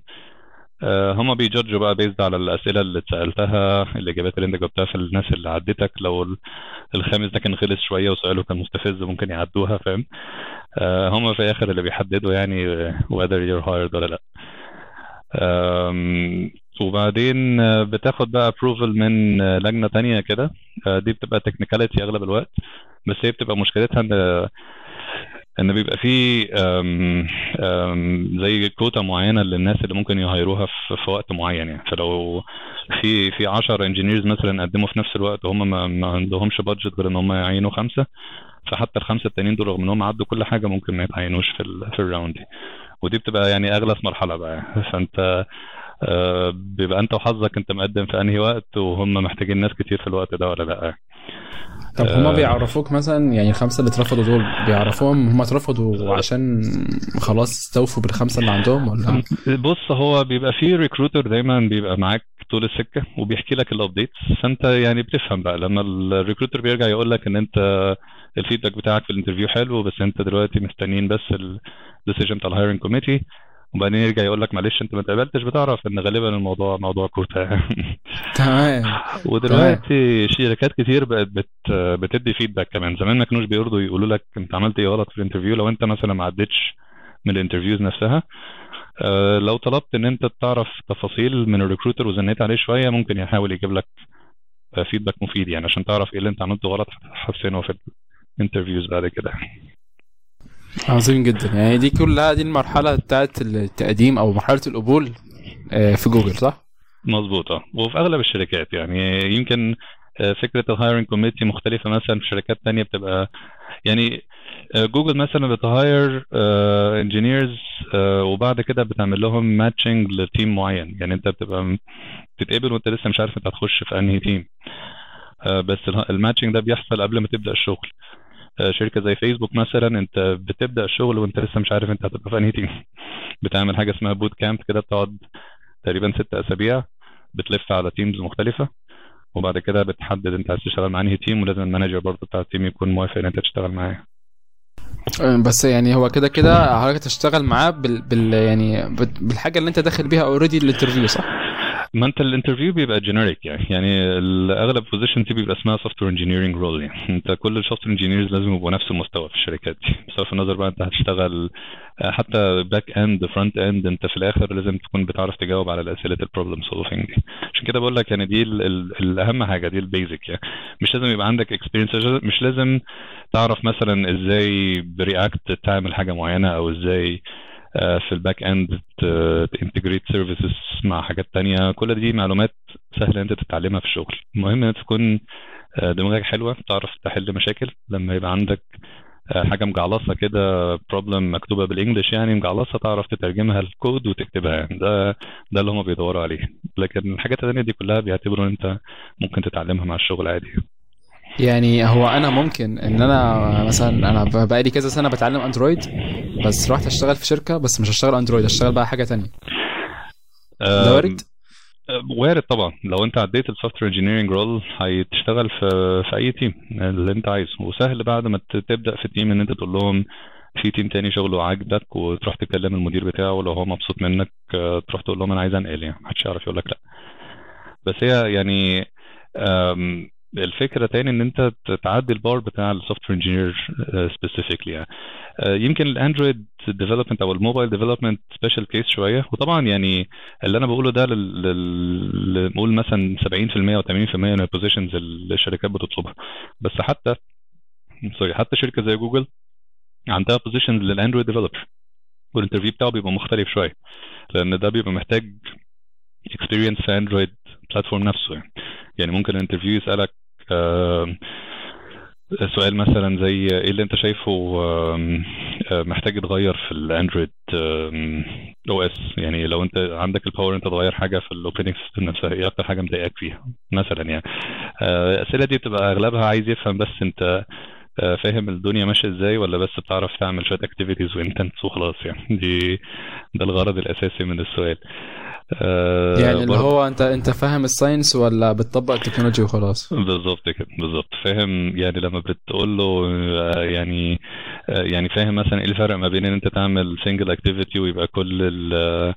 هما بي judge وا بقى based على الأسئلة اللي اتسألتها الإجابات اللي انت جاوبتها في الناس اللي عدتك. لو الخامس ده كان خلص شوية وسؤاله كان مستفز ممكن يعدوها فاهم؟ هما في الآخر اللي بيحددوا يعني whether you're hired ولا لا. وبعدين بتاخد بقى approval من لجنة تانية كده. دي بتبقى technicality أغلب الوقت بس هي بتبقى مشكلتها إن إن بيبقى في زي كوتا معينة للناس اللي ممكن ي hire وها في, في وقت معين يعني. فلو في في 10 engineers مثلا قدموا في نفس الوقت وهم ما, عندهمش budget غير إن هم يعينوا خمسة. فحتى الخمسة التانيين دول رغم ان هم عدوا كل حاجة ممكن ما يتعينوش في في ال round دي. ودي بتبقى يعني أغلس مرحلة بقى فأنت آه بيبقى انت وحظك انت مقدم في انهي وقت وهم محتاجين ناس كتير في الوقت ده ولا لأ. طب هما بيعرفوك مثلا يعني الخمسه اللي اترفضوا دول بيعرفوهم هما اترفضوا عشان خلاص استوفوا بالخمسة اللي عندهم ولا؟ بص هو بيبقى في recruiter دايما بيبقى معاك طول السكة وبيحكي لك ال updates فأنت يعني بتفهم بقى. لما ال recruiter بيرجع يقول لك إن أنت ال feedback بتاعك في ال interview حلو بس أنت دلوقتي مستنيين بس ال decision بتاع ال hiring committee وبعدين يرجع يقول لك معلش انت ما اتقبلتش بتعرف إن غالبا الموضوع موضوع كوتا تمام. ودلوقتي شركات كتير بقت بت بتدي feedback كمان. زمان ما كانوش بيرضوا يقولوا لك انت عملت إيه غلط في ال interview؟ لو انت مثلا ما عدتش من ال interviews نفسها آه لو طلبت إن انت تعرف تفاصيل من ال recruiter وزنيت عليه شوية ممكن يحاول يجيب لك feedback مفيد يعني عشان تعرف إيه اللي انت عملته غلط تحسنه في ال interviews بعد كده. عظيم جدا. يعني دي كلها دي المرحلة بتاعت التقديم أو مرحلة القبول في جوجل صح؟ مظبوطه وفي أغلب الشركات يعني. يمكن فكرة ال hiring committee مختلفة مثلا في شركات تانية بتبقى يعني جوجل مثلا بت hire engineers وبعد كده بتعمل لهم matching ل team معين. يعني أنت بتبقى بتتقبل وأنت لسه مش عارف أنت هتخش في أنهي team بس ال matching ده بيحصل قبل ما تبدأ الشغل. شركة زي فيسبوك مثلا أنت بتبدأ الشغل وأنت لسه مش عارف أنت هتبقى في أنهي team بتعمل حاجة اسمها boot camp كده بتقعد تقريبا ست أسابيع بتلف على teams مختلفة وبعد كده بتحدد أنت عايز تشتغل مع أنهي team ولازم ال manager برضه بتاع ال team يكون موافق إن أنت تشتغل معاه بس يعني هو كده كده حضرتك تشتغل معاه بال, بال يعني بالحاجة اللي أنت داخل بيها already ال interview صح؟ ما انت ال interview بيبقى generic يعني. يعني اغلب position دي بيبقى اسمها software engineering role يعني. انت كل ال software engineers لازم يبقوا نفس المستوى في الشركات دي. بصرف النظر بقى انت هتشتغل حتى back end front end انت في الآخر لازم تكون بتعرف تجاوب على الأسئلة ال problem solving دي. عشان كده بقول لك يعني دي ال ال الاهم حاجة دي ال basic يعني. مش لازم يبقى عندك experience مش لازم تعرف مثلا إزاي ب React تعمل حاجة معينة أو إزاي في ال back end ت integrate services مع حاجات تانية. كل دي معلومات سهلة أنت تتعلمها في الشغل. المهم إن تكون دماغك حلوة تعرف تحل مشاكل. لما يبقى عندك حاجة مجعلصة كده problem مكتوبة بال English يعني مجعلصة تعرف تترجمها الكود وتكتبها يعني. ده ده اللي هم بيدوروا عليه. لكن الحاجات الثانية دي كلها بيعتبروا إن أنت ممكن تتعلمها مع الشغل عادي. يعني هو أنا ممكن إن أنا مثلا أنا بقالي كذا سنة بتعلم Android بس رحت أشتغل في شركة بس مش هشتغل Android هشتغل بقى حاجة تانية. ده وارد؟ وارد طبعا. لو أنت عديت ال software engineering role هتشتغل في في أي team اللي أنت عايزه. وسهل بعد ما تبدأ في ال team إن أنت تقول لهم في team تاني شغله عاجبك وتروح تكلم المدير بتاعه ولو هو مبسوط منك آه، تروح تقول لهم أنا عايز أنقل يعني محدش يعرف يقول لك لأ. بس هي يعني الفكرة تاني إن أنت تعدي البار بتاع ال software engineer specifically يعني. آه، يمكن ال Android development أو ال mobile development special case شوية. وطبعا يعني اللي أنا بقوله ده نقول مثلا 70% أو 80% من ال positions الشركات بتطلبها. بس حتى sorry حتى شركة زي جوجل عندها positions لل Android developer وال interview بتاعه بيبقى مختلف شوية لأن ده بيبقى محتاج experience في Android platform نفسه يعني. يعني ممكن ال interview يسألك سؤال مثلا زي إيه اللي أنت شايفه آه، محتاج يتغير في ال Android OS يعني لو أنت عندك ال power أنت تغير حاجة في ال operating system نفسها إيه أكتر حاجة مضايقاك فيها مثلا يعني؟ آه، الأسئلة دي بتبقى أغلبها عايز يفهم بس أنت فاهم الدنيا ماشية إزاي ولا بس بتعرف تعمل شوية activities و intents وخلاص يعني. دي ده الغرض الأساسي من السؤال. آه، يعني اللي هو أنت أنت فاهم ال science ولا بتطبق ال technology وخلاص؟ بالظبط كده بالظبط. فاهم يعني لما بتقول له آه، يعني آه، يعني فاهم مثلا إيه الفرق ما بين إن أنت تعمل single activity ويبقى كل ال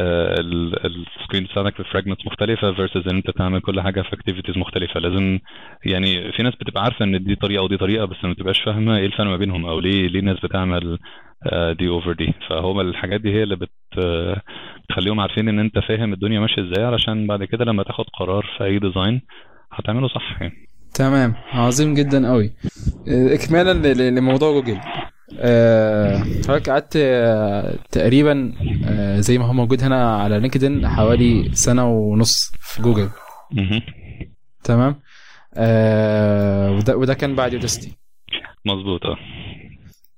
ال screen بتاعك في fragments مختلفة versus إن أنت تعمل كل حاجة في activities مختلفة. لازم يعني في ناس بتبقى عارفة إن دي طريقة ودي طريقة بس ما بتبقاش فاهمة إيه الفرق ما بينهم أو ليه ليه الناس بتعمل آه، دي over دي. فهو الحاجات دي هي اللي بت آه، بتخليهم عارفين إن أنت فاهم الدنيا ماشية إزاي علشان بعد كده لما تاخد قرار في أي design هتعمله صح يعني. تمام. عظيم جدا قوي آه، اكمالا لموضوع جوجل آه، حضرتك قعدت آه، تقريبا آه، زي ما هو موجود هنا على LinkedIn حوالي سنة ونص في جوجل. تمام؟ آه، وده وده كان بعد Udacity. مظبوط آه.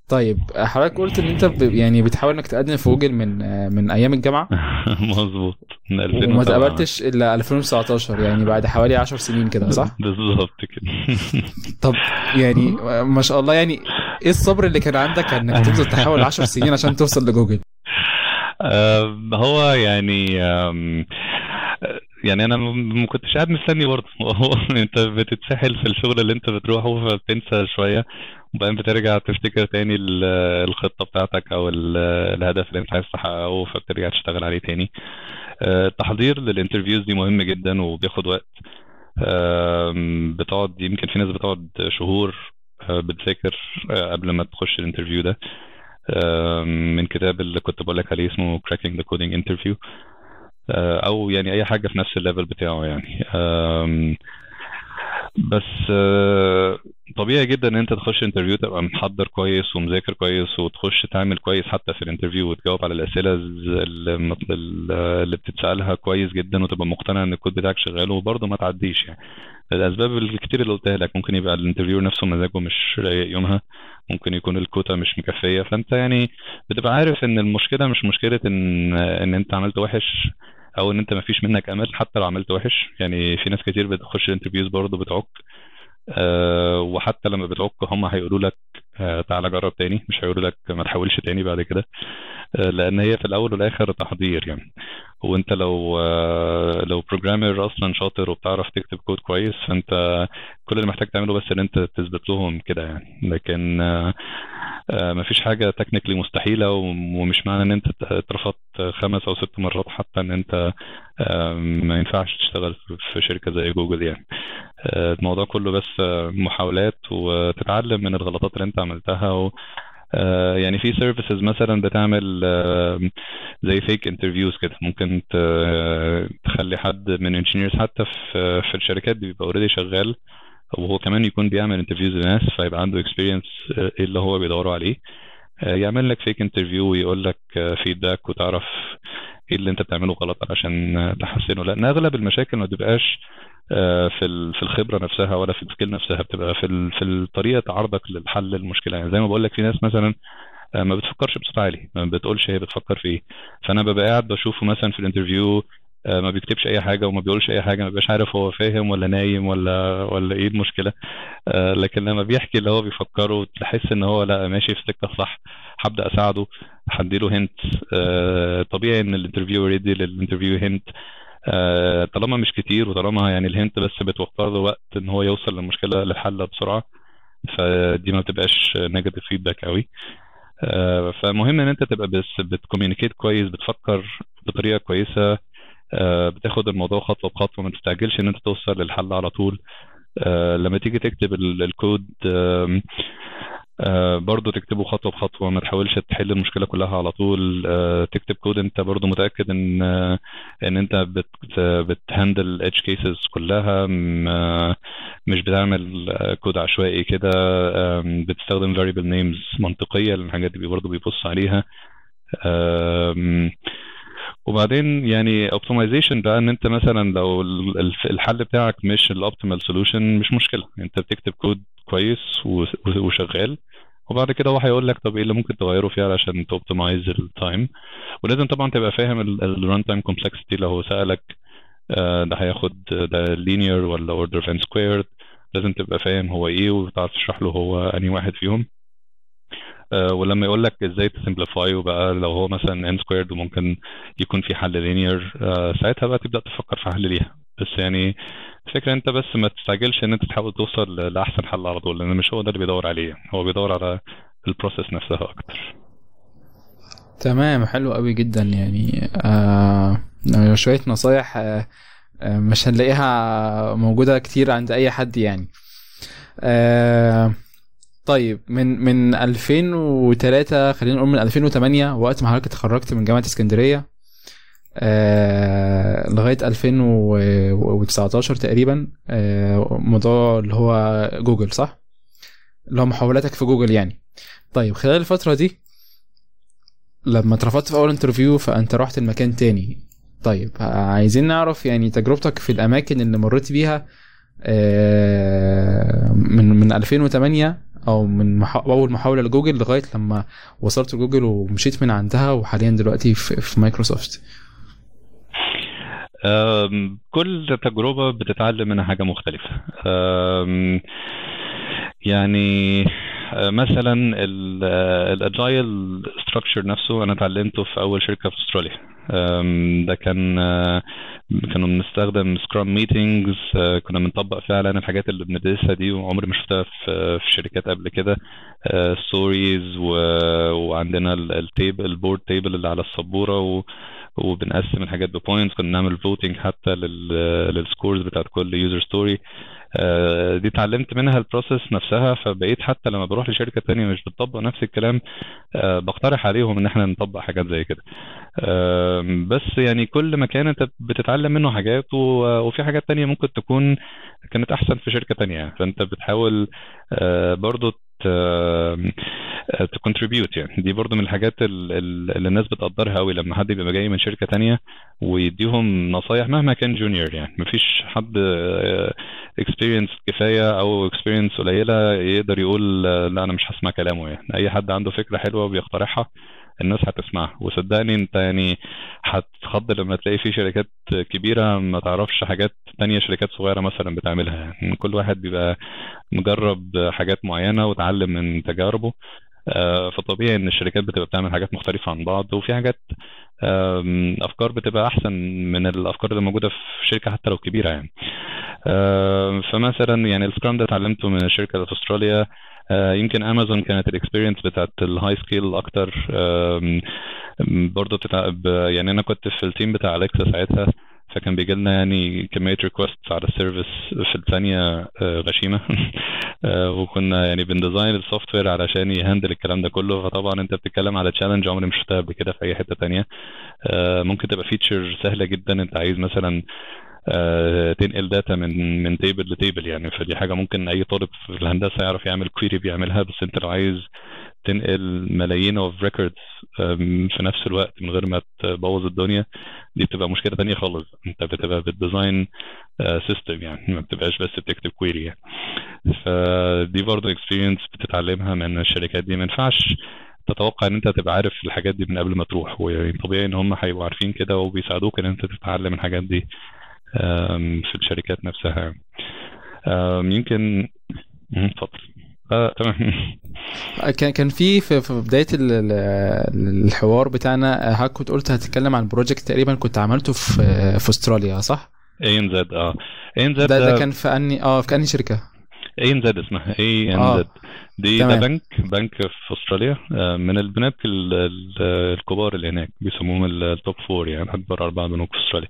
طيب حضرتك قلت إن أنت ب- يعني بتحاول إنك تقدم في جوجل من من أيام الجامعة؟ مظبوط من 2007 وما اتقبلتش إلا 2019 يعني بعد حوالي 10 سنين كده صح؟ بالظبط كده. طب يعني ما شاء الله يعني إيه الصبر اللي كان عندك إنك تفضل تحاول 10 سنين عشان توصل لجوجل؟ هو يعني يعني أنا ما كنتش قاعد مستني برضه. هو أنت بتتسحل في الشغل اللي أنت بتروحه فبتنسى شوية. وبعدين بترجع تفتكر تاني ال- الخطة بتاعتك أو ال- الهدف اللي أنت عايز تحققه فبترجع تشتغل عليه تاني. آه، التحضير لل interviews دي مهم جدا وبياخد وقت. بتقعد يمكن في ناس بتقعد شهور آه، بتذاكر آه، قبل ما تخش ال interview ده. من كتاب اللي كنت بقول لك عليه اسمه Cracking the Coding Interview. أو يعني أي حاجة في نفس ال level بتاعه يعني. بس آه، طبيعي جدا إن أنت تخش انترفيو تبقى محضر كويس ومذاكر كويس وتخش تعمل كويس حتى في ال interview وتجاوب على الأسئلة اللي بتتسألها كويس جدا وتبقى مقتنع إن الكود بتاعك شغال وبرضه ما تعديش يعني. الأسباب الكتير اللي قلتها لك ممكن يبقى ال interviewer نفسه مزاجه مش رايق يومها ممكن يكون الكوتا مش مكفية. فأنت يعني بتبقى عارف إن المشكلة مش مشكلة إن إن أنت عملت وحش. أو إن أنت ما فيش منك أمل حتى لو عملت وحش. يعني في ناس كتير بتخش ال interviews برضه بتعك. أه وحتى لما بتعك هم هيقولوا لك أه تعالى جرب تاني مش هيقولوا لك ما تحاولش تاني بعد كده. لأن هي في الأول والآخر تحضير يعني. وأنت لو أه لو programmer أصلا شاطر وبتعرف تكتب كود كويس فأنت كل اللي محتاج تعمله بس إن أنت تثبت لهم كده يعني. لكن أه ما فيش حاجة technically مستحيلة ومش معنى إن أنت اترفضت خمس أو ست مرات حتى إن أنت ما ينفعش تشتغل في شركة زي جوجل يعني. الموضوع كله بس محاولات وتتعلم من الغلطات اللي أنت عملتها يعني في services مثلا بتعمل زي fake interviews كده. ممكن تخلي حد من engineers حتى في في الشركات بيبقى already شغال وهو كمان يكون بيعمل interviews لناس فيبقى عنده experience إيه اللي هو بيدوروا عليه. يعمل لك fake interview ويقول لك feedback وتعرف إيه اللي أنت بتعمله غلط علشان تحسنه. لأن أغلب المشاكل ما بتبقاش في في الخبرة نفسها ولا في ال skill نفسها بتبقى في في طريقة عرضك للحل المشكلة. يعني زي ما بقول لك في ناس مثلا ما بتفكرش بصوت عالي ما بتقولش هي بتفكر في إيه. فأنا ببقى قاعد بشوفه مثلا في ال interview ما بيكتبش أي حاجة وما بيقولش أي حاجة ما بيبقاش عارف هو فاهم ولا نايم ولا ولا إيه المشكلة. لكن لما بيحكي اللي هو بيفكره تحس إن هو لأ ماشي في سكة صح هبدأ أساعده هديله hint طبيعي إن ال interviewer يدي لل interviewee hint آه، طالما مش كتير وطالما يعني ال hint بس بتوفر له وقت إن هو يوصل للمشكله للحل بسرعة فدي ما بتبقاش negative feedback قوي. آه، فمهم إن أنت تبقى بس بت communicate كويس بتفكر بطريقة كويسة آه، بتاخد الموضوع خطوة بخطوة ما تستعجلش إن أنت توصل للحل على طول. آه، لما تيجي تكتب ال- الكود آه، برضو تكتبه خطوة بخطوة ما تحاولش تحل المشكلة كلها على طول. آه، تكتب كود انت برضو متأكد ان آه، ان انت بت بت handle ال edge cases كلها مش بتعمل كود عشوائي كده بتستخدم variable names منطقية لأن الحاجات دي برضو بيبص عليها. وبعدين يعني optimization بقى ان انت مثلا لو ال- ال- الحل بتاعك مش ال optimal solution مش مشكلة. انت بتكتب كود كويس وشغال. وبعد كده هو هيقول لك طب إيه اللي ممكن تغيره فيها علشان ت optimize ال time ولازم طبعا تبقى فاهم ال runtime complexity لو هو سألك آه، ده هياخد ده linear ولا order n squared. لازم تبقى فاهم هو إيه وتعرف تشرح له هو أنهي واحد فيهم. ولما يقول لك إزاي ت simplify وبقى لو هو مثلا n squared وممكن يكون في حل linear آه، ساعتها بقى تبدأ تفكر في حل ليها. بس يعني الفكرة أنت بس ما تستعجلش إن أنت تحاول توصل لأحسن حل على طول لأن مش هو ده اللي بيدور عليه. هو بيدور على ال process نفسها أكتر. تمام حلو قوي جدا يعني. آه آه، شوية نصايح آه آه مش هنلاقيها موجودة كتير عند أي حد يعني. آه طيب من من 2003 خلينا نقول من 2008 وقت ما حضرتك اتخرجت من جامعة اسكندرية آه لغاية 2019 تقريبا آه موضوع اللي هو جوجل صح؟ اللي هو محاولاتك في جوجل يعني طيب خلال الفترة دي لما اترفضت في أول interview فأنت رحت المكان تاني طيب عايزين نعرف يعني تجربتك في الأماكن اللي مريت بيها آه، من من 2008 أو من محا... أول محاولة لجوجل لغاية لما وصلت لجوجل ومشيت من عندها وحاليا دلوقتي في, في مايكروسوفت. كل تجربة بتتعلم منها حاجة مختلفة. أم، يعني أه، مثلا ال agile structure نفسه أنا اتعلمته في أول شركة في أستراليا. ده كان أه، كانوا بنستخدم scrum meetings كنا بنطبق فعلا الحاجات اللي بندرسها دي وعمري ما شفتها في شركات قبل كده. stories وعندنا ال table ال board table اللي على السبورة وبنقسم الحاجات ب points كنا بنعمل voting حتى لل scores بتاعت كل user story دي اتعلمت منها ال process نفسها فبقيت حتى لما بروح لشركة تانية مش بتطبق نفس الكلام آه، بقترح عليهم إن إحنا نطبق حاجات زي كده. بس يعني كل مكان انت بتتعلم منه حاجات وفي حاجات تانية ممكن تكون كانت أحسن في شركة تانية يعني. فأنت بتحاول آه، برضو ت contribute يعني. دي برضو من الحاجات ال- ال- اللي الناس بتقدرها قوي لما حد بيبقى جاي من شركة تانية ويديهم نصايح مهما كان junior يعني. مفيش حد experience كفاية أو experience قليلة يقدر يقول آه، لا أنا مش هسمع كلامه يعني. أي حد عنده فكرة حلوة وبيقترحها الناس هتسمعها. وصدقني انت يعني هتخض لما تلاقي في شركات كبيرة ما تعرفش حاجات تانية شركات صغيرة مثلا بتعملها. يعني كل واحد بيبقى مجرب حاجات معينة وتعلم من تجاربه. آه، فطبيعي إن الشركات بتبقى بتعمل حاجات مختلفة عن بعض وفي حاجات أفكار بتبقى أحسن من الأفكار اللي موجودة في شركة حتى لو كبيرة يعني. آه، فمثلا يعني ال Scrum ده اتعلمته من الشركة في أستراليا. يمكن أمازون كانت ال experience بتاعت ال high scale أكتر. برضه يعني أنا كنت في ال team بتاع اليكسا ساعتها فكان بيجي لنا يعني كمية request على ال service في الثانية آه، غشيمة. آه، وكنا يعني بن design ال software علشان ي handle الكلام ده كله. فطبعا أنت بتتكلم على challenge عمري ما شفتها قبل كده في أي حتة تانية. آه، ممكن تبقى feature سهلة جدا. أنت عايز مثلا آه، تنقل data من من table ل table يعني. فدي حاجة ممكن أي طالب في الهندسة يعرف يعمل query بيعملها بس أنت لو عايز تنقل ملايين of records في نفس الوقت من غير ما تبوظ الدنيا دي بتبقى مشكلة تانية خالص. أنت بتبقى بت design system يعني ما بتبقاش بس بتكتب query يعني. فدي برضه experience بتتعلمها من الشركات دي. ما ينفعش تتوقع إن أنت تبقى عارف الحاجات دي من قبل ما تروح. ويعني طبيعي إن هم هيبقوا عارفين كده وبيساعدوك إن أنت تتعلم الحاجات دي. في الشركات نفسها. يمكن مم، اتفضل. آه تمام. كان كان في في بداية ال- ال- الحوار بتاعنا هاك كنت قلت هتتكلم عن project تقريبا كنت عملته في في أستراليا صح؟ اي ان زد آه. اي ان زد ده ده كان في أنهي آه في أنهي شركة؟ ANZ اسمها A N آه. Z دي ده. بنك بنك في أستراليا. آه، من البنوك ال- ال- الكبار اللي هناك بيسموهم ال top four يعني أكبر أربع بنوك في أستراليا.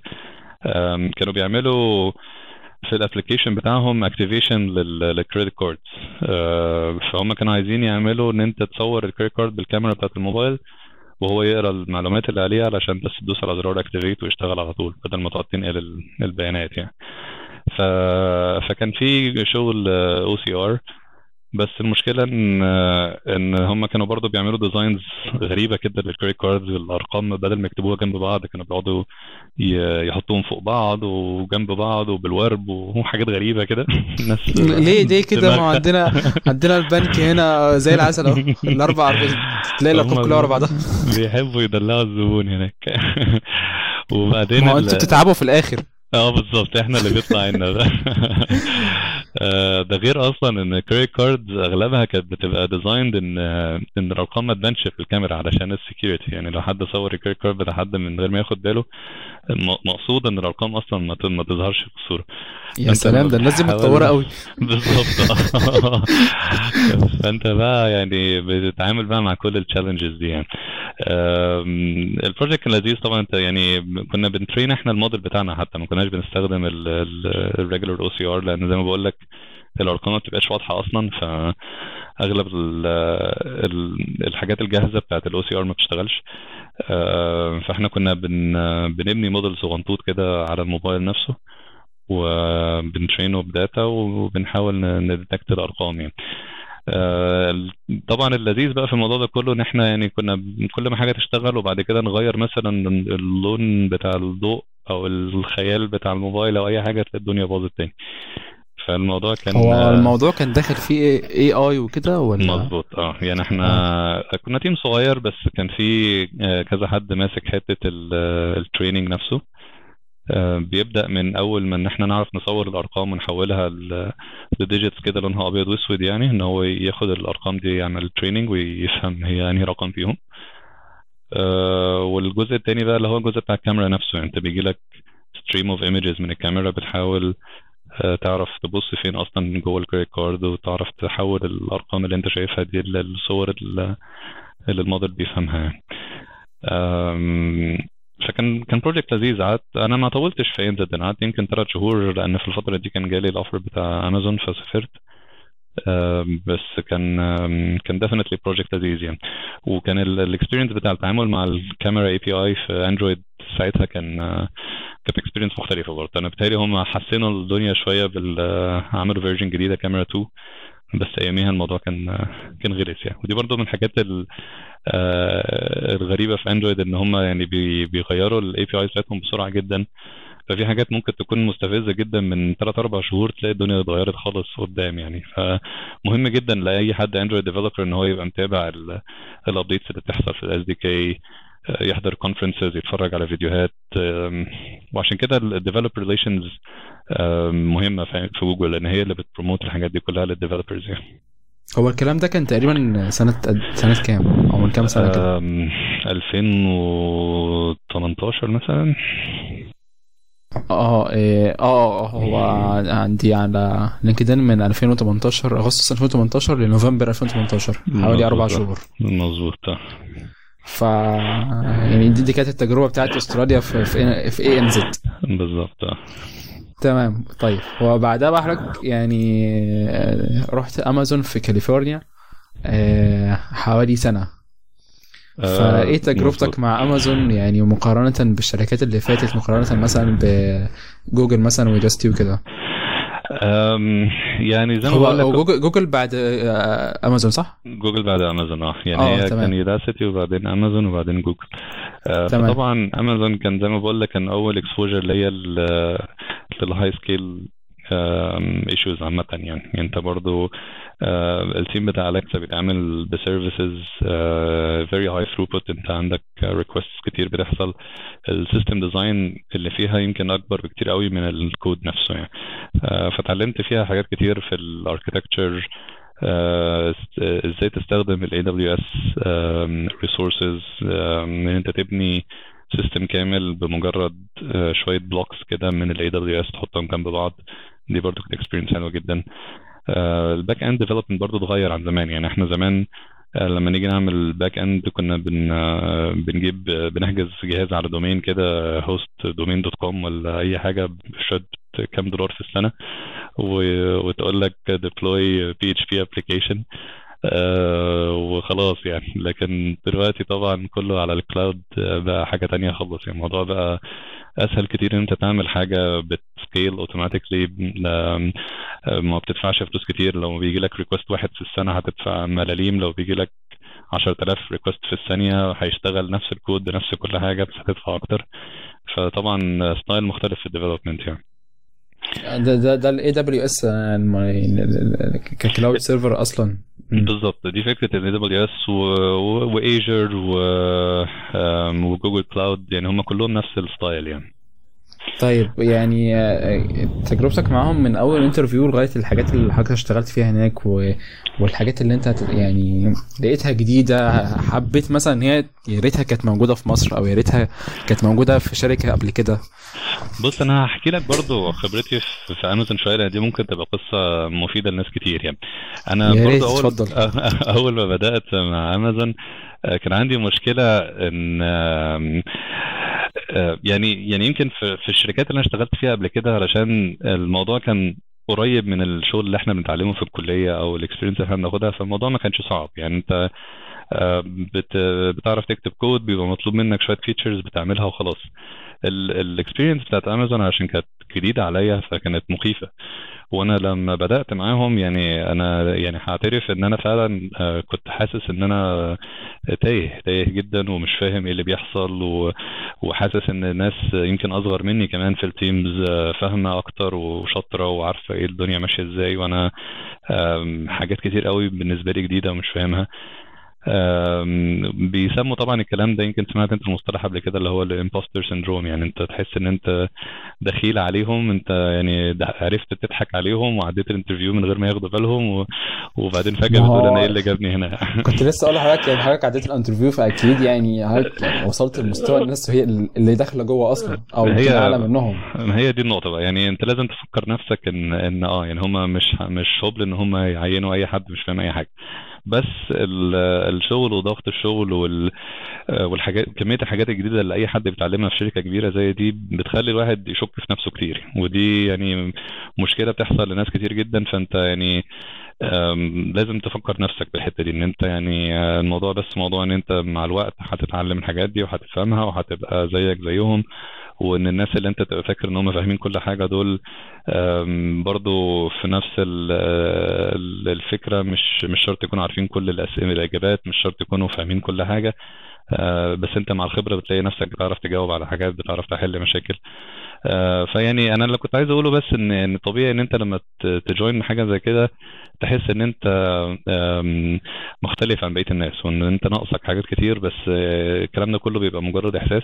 كانوا بيعملوا في ال application بتاعهم activation لل credit cards فهم كانوا عايزين يعملوا إن أنت تصور ال credit card بالكاميرا بتاعت الموبايل وهو يقرأ المعلومات اللي عليها علشان بس تدوس على زرار activate ويشتغل على طول بدل ما تقعد تنقل ال- البيانات يعني. ف... فكان في شغل OCR بس المشكلة إن إن هم كانوا برضو بيعملوا designs غريبة كده لل credit cards الارقام بدل ما يكتبوها جنب بعض كانوا بيقعدوا يحطوهم فوق بعض وجنب بعض وبالورب وحاجات غريبة كده. الناس ليه ليه كده؟ ما عندنا عندنا البنك هنا زي العسل أهو الأربع تلاقي الارقام كلها ورا بعضها بيحبوا يدلعوا الزبون هناك. وبعدين ما أنتوا بتتعبوا في الآخر. آه بالظبط. إحنا اللي بيطلع لنا ده آه، ده غير أصلا إن ال credit cards أغلبها كانت بتبقى designed إن إن الأرقام ما تبانش في الكاميرا علشان ال security يعني لو حد صور ال credit card بتاع حد من غير ما ياخد باله مقصود إن الأرقام أصلا ما تظهرش في الصورة يا سلام ده الناس دي متطورة قوي بالظبط. فأنت بقى يعني بتتعامل بقى مع كل ال challenges دي يعني. ال project كان لذيذ طبعا. أنت يعني كنا بن train إحنا الموديل بتاعنا حتى ما كناش بنستخدم ال regular OCR لأن زي ما بقول لك الأرقام ما بتبقاش واضحة أصلا. فاغلب ال- ال- الحاجات الجاهزة بتاعت ال OCR ما بتشتغلش. فاحنا كنا بن بنبني موديل صغنطوط كده على الموبايل نفسه وبن train ه ب data وبنحاول ن detect الأرقام يعني. آه، طبعا اللذيذ بقى في الموضوع ده كله إن إحنا يعني كنا كل ما حاجة تشتغل وبعد كده نغير مثلا اللون بتاع الضوء أو الخيال بتاع الموبايل أو أي حاجة الدنيا باظت تاني. فالموضوع كان هو آه، الموضوع كان داخل فيه AI وكده ولا؟ مظبوط آه. يعني إحنا كنا team صغير بس كان في آه، كذا حد ماسك حتة ال training نفسه. آه، بيبدأ من أول ما إن إحنا نعرف نصور الأرقام ونحولها ل digits كده لونها أبيض وأسود يعني إن هو ياخد الأرقام دي يعمل training ويفهم هي أنهي رقم فيهم. آه، والجزء التاني بقى اللي هو الجزء بتاع الكاميرا نفسه. يعني انت بيجي لك stream of images من الكاميرا بتحاول آه، تعرف تبص فين أصلا جوه ال credit card وتعرف تحول الأرقام اللي أنت شايفها دي للصور اللي الموديل بيفهمها. فكان كان project لذيذ. قعدت أنا ما طولتش في ANZ أنا قعدت يمكن ثلاث شهور لأن في الفترة دي كان جالي ال offer بتاع أمازون فسافرت. بس كان كان definitely project لذيذ يعني. وكان ال experience بتاع التعامل مع ال camera API في Android ساعتها كان آه، كانت experience مختلفة برضه. أنا بتهيألي هم حسنوا الدنيا شوية بال عملوا version جديدة كاميرا 2 بس أياميها الموضوع كان كان غلس يعني. ودي برضه من الحاجات ال- آه، الغريبة في Android إن هم يعني بي- بيغيروا ال API بتاعتهم بسرعة جدا. ففي حاجات ممكن تكون مستفزة جدا من 3 4 شهور تلاقي الدنيا اتغيرت خالص قدام يعني. فمهم جدا لأي حد Android developer إن هو يبقى متابع ال updates اللي بتحصل في ال SDK يحضر conferences يتفرج على فيديوهات. وعشان كده ال developer relations مهمة في جوجل لأن هي اللي بت promote الحاجات دي كلها لل developers يعني. هو الكلام ده كان تقريبا سنة سنة كام؟ أو من كام سنة كده؟ آم، 2018 مثلا. آه إيه، آه هو عندي على LinkedIn من 2018 أغسطس 2018 لنوفمبر 2018 حوالي أربع. شهور. مظبوط آه. ف يعني دي, دي كانت التجربة بتاعت أستراليا في في في اي ان زد بالظبط. آه. تمام طيب. وبعدها بقى حضرتك يعني آه، رحت أمازون في كاليفورنيا آه، حوالي سنة. فإيه تجربتك. مع أمازون؟ يعني مقارنة بالشركات اللي فاتت مقارنة مثلا بجوجل مثلا وجاستي وكده يعني زي ما بقول لك جوجل جوجل بعد آه، أمازون صح؟ جوجل بعد أمازون آه يعني آه، هي. كان Udacity وبعدين أمازون وبعدين جوجل آه تمام. فطبعا أمازون كان زي ما بقول لك كان أول exposure ليا لل high scale issues عامة يعني يعني أنت برضو ال team بتاع اليكسا بيتعامل ب services very high throughput انت عندك request كتير بتحصل. ال system design اللي فيها يمكن أكبر بكتير قوي من الكود نفسه يعني. آه فتعلمت فيها حاجات كتير في ال architecture آه، إزاي تستخدم ال AWS آم، resources آم، إن أنت تبني system كامل بمجرد آه، شوية blocks كده من ال AWS تحطهم جنب بعض. دي برضو كانت experience حلوة جدا. ال backend development برضو اتغير عن زمان. يعني إحنا زمان آه، لما نيجي نعمل backend كنا بن آه، بنجيب آه، بنحجز جهاز على domain كده host domain dot com ولا أي حاجة بشوية كام دولار في السنة وتقول لك deploy PHP application. آه، وخلاص يعني. لكن دلوقتي طبعا كله على ال cloud بقى حاجة تانية خالص. يعني الموضوع بقى أسهل كتير إن أنت تعمل حاجة بت scale automatically ما بتدفعش فلوس كتير. لو بيجي لك request واحد في السنة هتدفع ملاليم. لو بيجي لك 10000 request في الثانية هيشتغل نفس الكود بنفس كل حاجة بس هتدفع أكتر. فطبعا style مختلف في ال development يعني. ده ده ده ال AWS ك cloud server أصلا. بالظبط. دي فكرة ال AWS و Azure و Google Cloud يعني هم كلهم نفس ال style يعني. طيب يعني آه، تجربتك معاهم من أول interview لغاية الحاجات اللي حضرتك اشتغلت فيها هناك و... والحاجات اللي أنت يعني لقيتها جديدة حبيت مثلا إن هي يا ريتها كانت موجودة في مصر أو يا ريتها كانت موجودة في شركة قبل كده بص أنا هحكي لك برضو خبرتي في أمازون شوية لأن دي ممكن تبقى قصة مفيدة لناس كتير يعني أنا يا ريت، برضو أول اتفضل. أول ما بدأت مع أمازون آه، كان عندي مشكلة إن يعني يعني يمكن في في الشركات اللي أنا اشتغلت فيها قبل كده علشان الموضوع كان قريب من الشغل اللي إحنا بنتعلمه في الكلية أو الاكسبيرينس اللي إحنا بناخدها فالموضوع ما كانش صعب. يعني أنت آه، بت بتعرف تكتب كود بيبقى مطلوب منك شوية features بتعملها وخلاص. ال experience بتاعت امازون عشان كانت جديدة عليا فكانت مخيفة. وأنا لما بدأت معاهم يعني أنا يعني هعترف إن أنا فعلا آه، كنت حاسس إن أنا تايه تايه جدا ومش فاهم إيه اللي بيحصل وحاسس إن الناس يمكن أصغر مني كمان في ال teams آه، فاهمة أكتر وشاطرة وعارفة إيه الدنيا ماشية إزاي وأنا حاجات كتير قوي بالنسبة لي جديدة ومش فاهمها. بيسموا طبعا الكلام ده يمكن سمعت أنت المصطلح قبل كده اللي هو ال impostor syndrome يعني أنت تحس إن أنت دخيل عليهم أنت يعني عرفت تضحك عليهم وعديت ال interview من غير ما ياخدوا بالهم و... وبعدين هو- بتقول أنا إيه اللي جابني هنا؟ كنت لسه أقول لحضرتك يعني حضرتك عديت ال interview فأكيد يعني حضرتك يعني وصلت لمستوى الناس هي اللي داخلة جوه أصلا أو هي- أعلى منهم. ما هي دي النقطة بقى يعني أنت لازم تفكر نفسك ان إن آه يعني هم مش مش هبل إن هم يعينوا أي حد مش فاهم أي حاجة. بس ال- الشغل وضغط الشغل وال والحاجات كمية الحاجات الجديدة اللي أي حد بيتعلمها في شركة كبيرة زي دي بتخلي الواحد يشك في نفسه كتير. ودي يعني مشكلة بتحصل لناس كتير جدا فأنت يعني لازم تفكر نفسك بالحتة دي إن أنت يعني آه، الموضوع بس موضوع إن أنت مع الوقت هتتعلم الحاجات دي وهتفهمها وهتبقى زيك زيهم. وإن الناس اللي أنت تبقى فاكر إن هم فاهمين كل حاجة دول برضو في نفس ال- الفكرة مش مش شرط يكونوا عارفين كل الاسئله الإجابات مش شرط يكونوا فاهمين كل حاجة. آه، بس أنت مع الخبرة بتلاقي نفسك بتعرف تجاوب على حاجات بتعرف تحل مشاكل. آه، فيعني أنا اللي كنت عايز أقوله بس إن إن طبيعي إن أنت لما تجوين حاجة زي كده تحس إن أنت مختلف عن بقية الناس وإن أنت ناقصك حاجات كتير بس آه، الكلام ده كله بيبقى مجرد إحساس.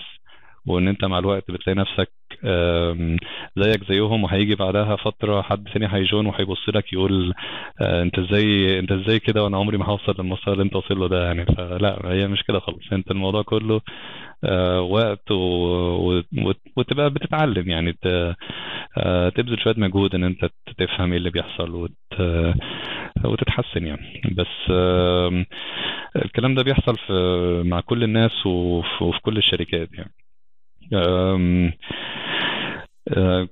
وإن أنت مع الوقت بتلاقي نفسك زيك زيهم وهيجي بعدها فترة حد ثاني هيجون وهيبص لك يقول آه، أنت إزاي أنت إزاي كده وأنا عمري ما هوصل للمستوى اللي أنت واصل له ده يعني. فلا هي مش كده خالص. أنت الموضوع كله آه، وقت و... و... وت- وتبقى بتتعلم يعني ت... آه، تبذل شوية مجهود إن أنت تفهم إيه اللي بيحصل وت... وتتحسن يعني. بس الكلام ده بيحصل في مع كل الناس وفي, كل الشركات يعني.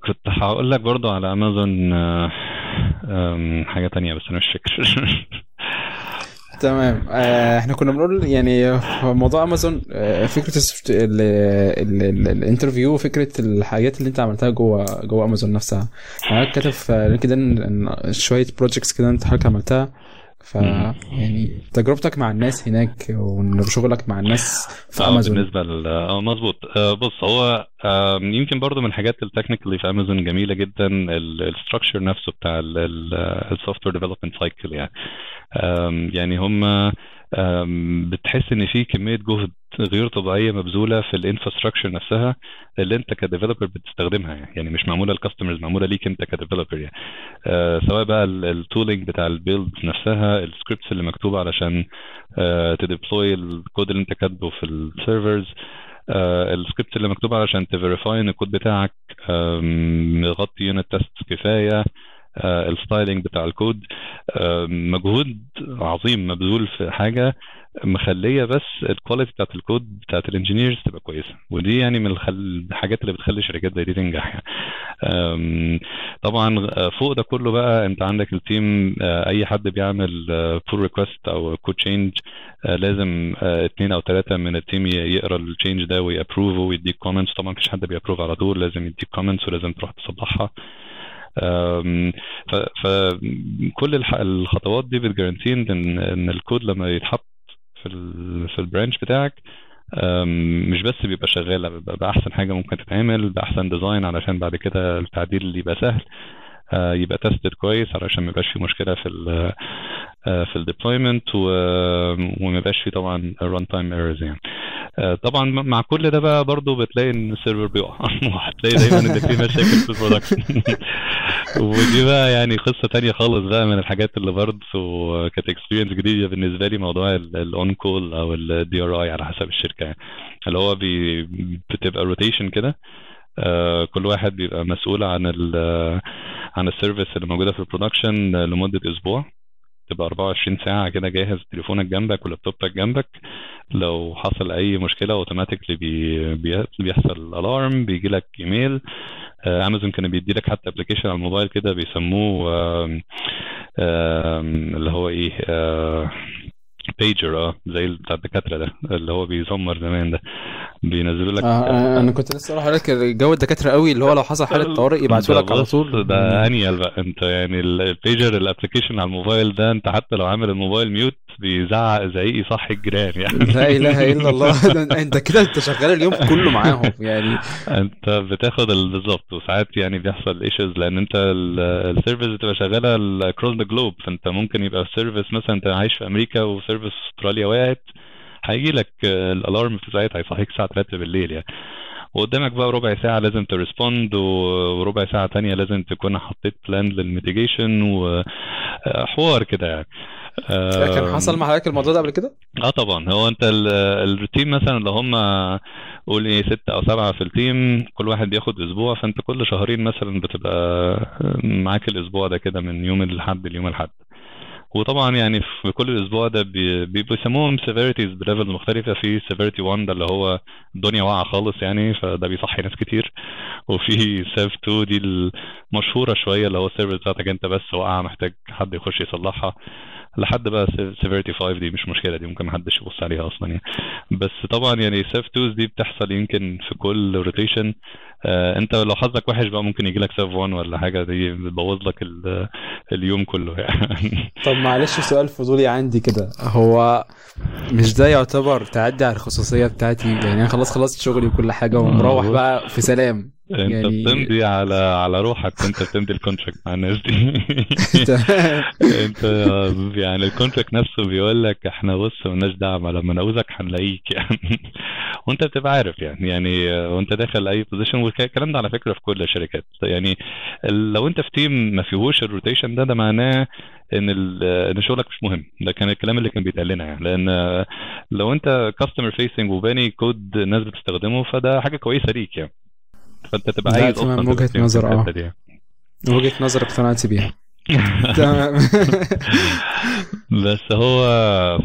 كنت هقول لك برضو على أمازون آم، حاجة تانية بس أنا مش فاكر. تمام. آه، إحنا كنا بنقول يعني موضوع أمازون فكرة ال interview فكره الحاجات اللي أنت عملتها جوه جوه أمازون نفسها. حضرتك كاتب في LinkedIn شوية projects كده أنت حضرتك عملتها. ف يعني تجربتك مع الناس هناك وشغلك مع الناس في امازون بالنسبة ل آه مظبوط. آه بص هو آه يمكن برضو من الحاجات ال technical في امازون جميلة جدا ال structure نفسه بتاع ال software development cycle يعني. يعني هم بتحس إن في كمية جهد غير طبيعية مبذولة في ال infrastructure نفسها اللي أنت ك developer بتستخدمها يعني. مش معمولة لل customers معمولة ليك أنت ك developer يعني آه سواء بقى ال tooling بتاع ال build نفسها ال scripts اللي مكتوبه علشان آه ت deploy الكود اللي أنت كاتبه في ال servers آه السكريبت اللي مكتوب علشان ت verify إن الكود بتاعك مغطي unit test كفاية آه ال styling بتاع الكود. آه مجهود عظيم مبذول في حاجة مخلية بس ال quality بتاعت الكود بتاعت ال engineers تبقى كويسة. ودي يعني من الحاجات اللي بتخلي شركات زي دي تنجح يعني. طبعا فوق ده كله بقى انت عندك ال team أي حد بيعمل pull request أو code change لازم اثنين أو ثلاثة من ال team يقرأ ال change ده وي approve ه ويديك comments طبعا مفيش حد بي approve على طول لازم يديك comments ولازم تروح تصلحها فكل الخطوات دي بت guarantee ان إن الكود لما يتحط في في ال branch بتاعك مش بس بيبقى شغال بيبقى بأحسن حاجة ممكن تتعمل بأحسن design علشان بعد كده التعديل يبقى سهل. يبقى tested كويس علشان ما يبقاش في مشكلة في ال في ال deployment وما يبقاش في طبعا runtime errors يعني. طبعا مع كل ده بقى برضه بتلاقي إن ال server بيقع. وهتلاقي دايما إن في مشاكل في ال production. ودي بقى يعني قصة تانية خالص بقى من الحاجات اللي برضه كانت experience جديدة بالنسبة لي موضوع ال on-call أو ال DRI على حسب الشركة. يعني اللي هو بي بتبقى rotation كده. Uh, كل واحد بيبقى مسؤول عن ال عن ال service اللي موجودة في ال production لمدة أسبوع. تبقى 24 ساعة كده جاهز تليفونك جنبك ولابتوبك جنبك. لو حصل أي مشكلة automatically بي بي بيحصل alarm بيجي لك ايميل امازون كان بيدي لك حتى application على الموبايل كده بيسموه اللي هو إيه بيجر آه زي بتاع الدكاترة ده اللي هو بيزمر زمان ده. بينزلوا لك آه أنا كنت لسه أروح لك جو الدكاترة قوي اللي هو لو حصل حالة طوارئ يبعتوا لك على طول. ده انيل بقى. أنت يعني ال pager ال application على الموبايل ده أنت حتى لو عامل الموبايل mute بيزعق زعيق يصحي الجيران يعني. لا إله إلا الله. انت كده أنت شغال اليوم كله معاهم يعني. أنت بتاخد بالظبط. وساعات يعني بيحصل issues لأن أنت ال service بتبقى شغالة across the globe فأنت ممكن يبقى ال service مثلا أنت عايش في أمريكا و service أستراليا وقعت هيجي لك ال alarm في ساعتها هيصحيك الساعة 3 بالليل يعني. وقدامك بقى ربع ساعة لازم to respond وربع ساعة تانية لازم تكون حطيت plan لل mitigation وحوار كده يعني. كان حصل مع حضرتك الموضوع ده قبل كده؟ آه طبعا. هو أنت ال team مثلا لو هم قول إيه ستة أو سبعة في ال team كل واحد بياخد أسبوع فأنت كل شهرين مثلا بتبقى معاك الأسبوع ده كده من يوم الأحد ليوم الأحد. وطبعا يعني في كل أسبوع ده بي بيسموهم severities ب levels مختلفة. في severity 1 ده اللي هو الدنيا واقعة خالص يعني فده بيصحي ناس كتير. وفي sev 2 دي المشهورة شوية اللي هو ال service بتاعتك أنت بس واقعة محتاج حد يخش يصلحها. لحد بقى severity 5 دي مش مشكلة دي ممكن محدش يبص عليها أصلا يعني. بس طبعا يعني sev 2 دي بتحصل يمكن في كل rotation آه أنت لو حظك وحش بقى ممكن يجي لك sev 1 ولا حاجة دي بتبوظ لك اليوم كله يعني. طب معلش سؤال فضولي عندي كده. هو مش ده يعتبر تعدي على الخصوصية بتاعتي؟ يعني أنا خلاص خلصت شغلي وكل حاجة ومروح بقى في سلام. انت يعني... بتمضي على على روحك وانت بتمضي ال contract مع الناس دي. انت يعني ال contract نفسه بيقول لك إحنا بص مالناش دعوة لما نعوزك هنلاقيك يعني. وانت بتبقى عارف يعني يعني وانت داخل اي position والكلام ده على فكرة في كل الشركات. يعني لو انت في team ما فيهوش ال rotation ده ده معناه ان ان شغلك مش مهم. ده كان الكلام اللي كان بيتقال لنا يعني. لأن لو انت customer facing وباني كود الناس بتستخدمه فده حاجة كويسة ليك يعني. فأنت تبقى عايز تمام وجهة نظر آه. وجهة نظر اقتنعت بيها. تمام. بس هو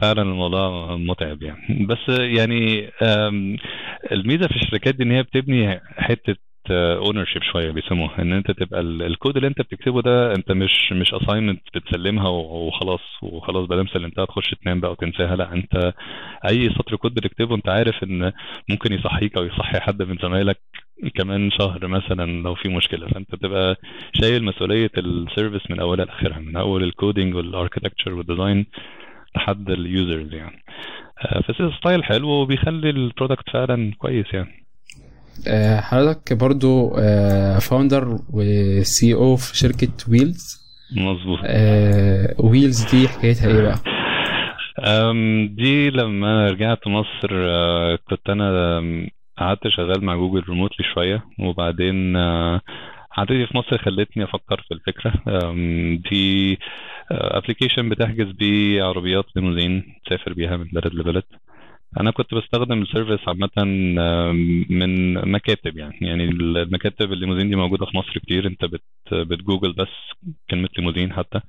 فعلا الموضوع متعب يعني. بس يعني الميزة في الشركات دي إن هي بتبني حتة ownership شوية بيسموها. إن أنت تبقى الكود اللي أنت بتكتبه ده أنت مش مش assignment بتسلمها وخلاص وخلاص بدل سلمتها تخش تنام بقى وتنساها. لا أنت أي سطر كود بتكتبه أنت عارف إن ممكن يصحيك أو يصحي حد من زمايلك كمان شهر مثلا لو في مشكلة. فأنت تبقى شايل مسؤولية ال service من اولها لآخرها من أول ال coding وال architecture وال design لحد ال users يعني. ف it's a style حلو وبيخلي ال product فعلا كويس يعني. حضرتك برضو founder و CEO في شركة ويلز مظبوط. ويلز دي حكايتها إيه بقى؟ دي لما رجعت مصر آه، كنت أنا قعدت شغال مع جوجل remotely شوية وبعدين آه، قعدتي في مصر خلتني أفكر في الفكرة. دي application بتحجز بيه عربيات ليموزين تسافر بيها من بلد لبلد. أنا كنت بستخدم ال service عامة من مكاتب يعني. يعني المكاتب الليموزين دي موجودة في مصر كتير. أنت بت بتجوجل بس كلمة ليموزين حتى.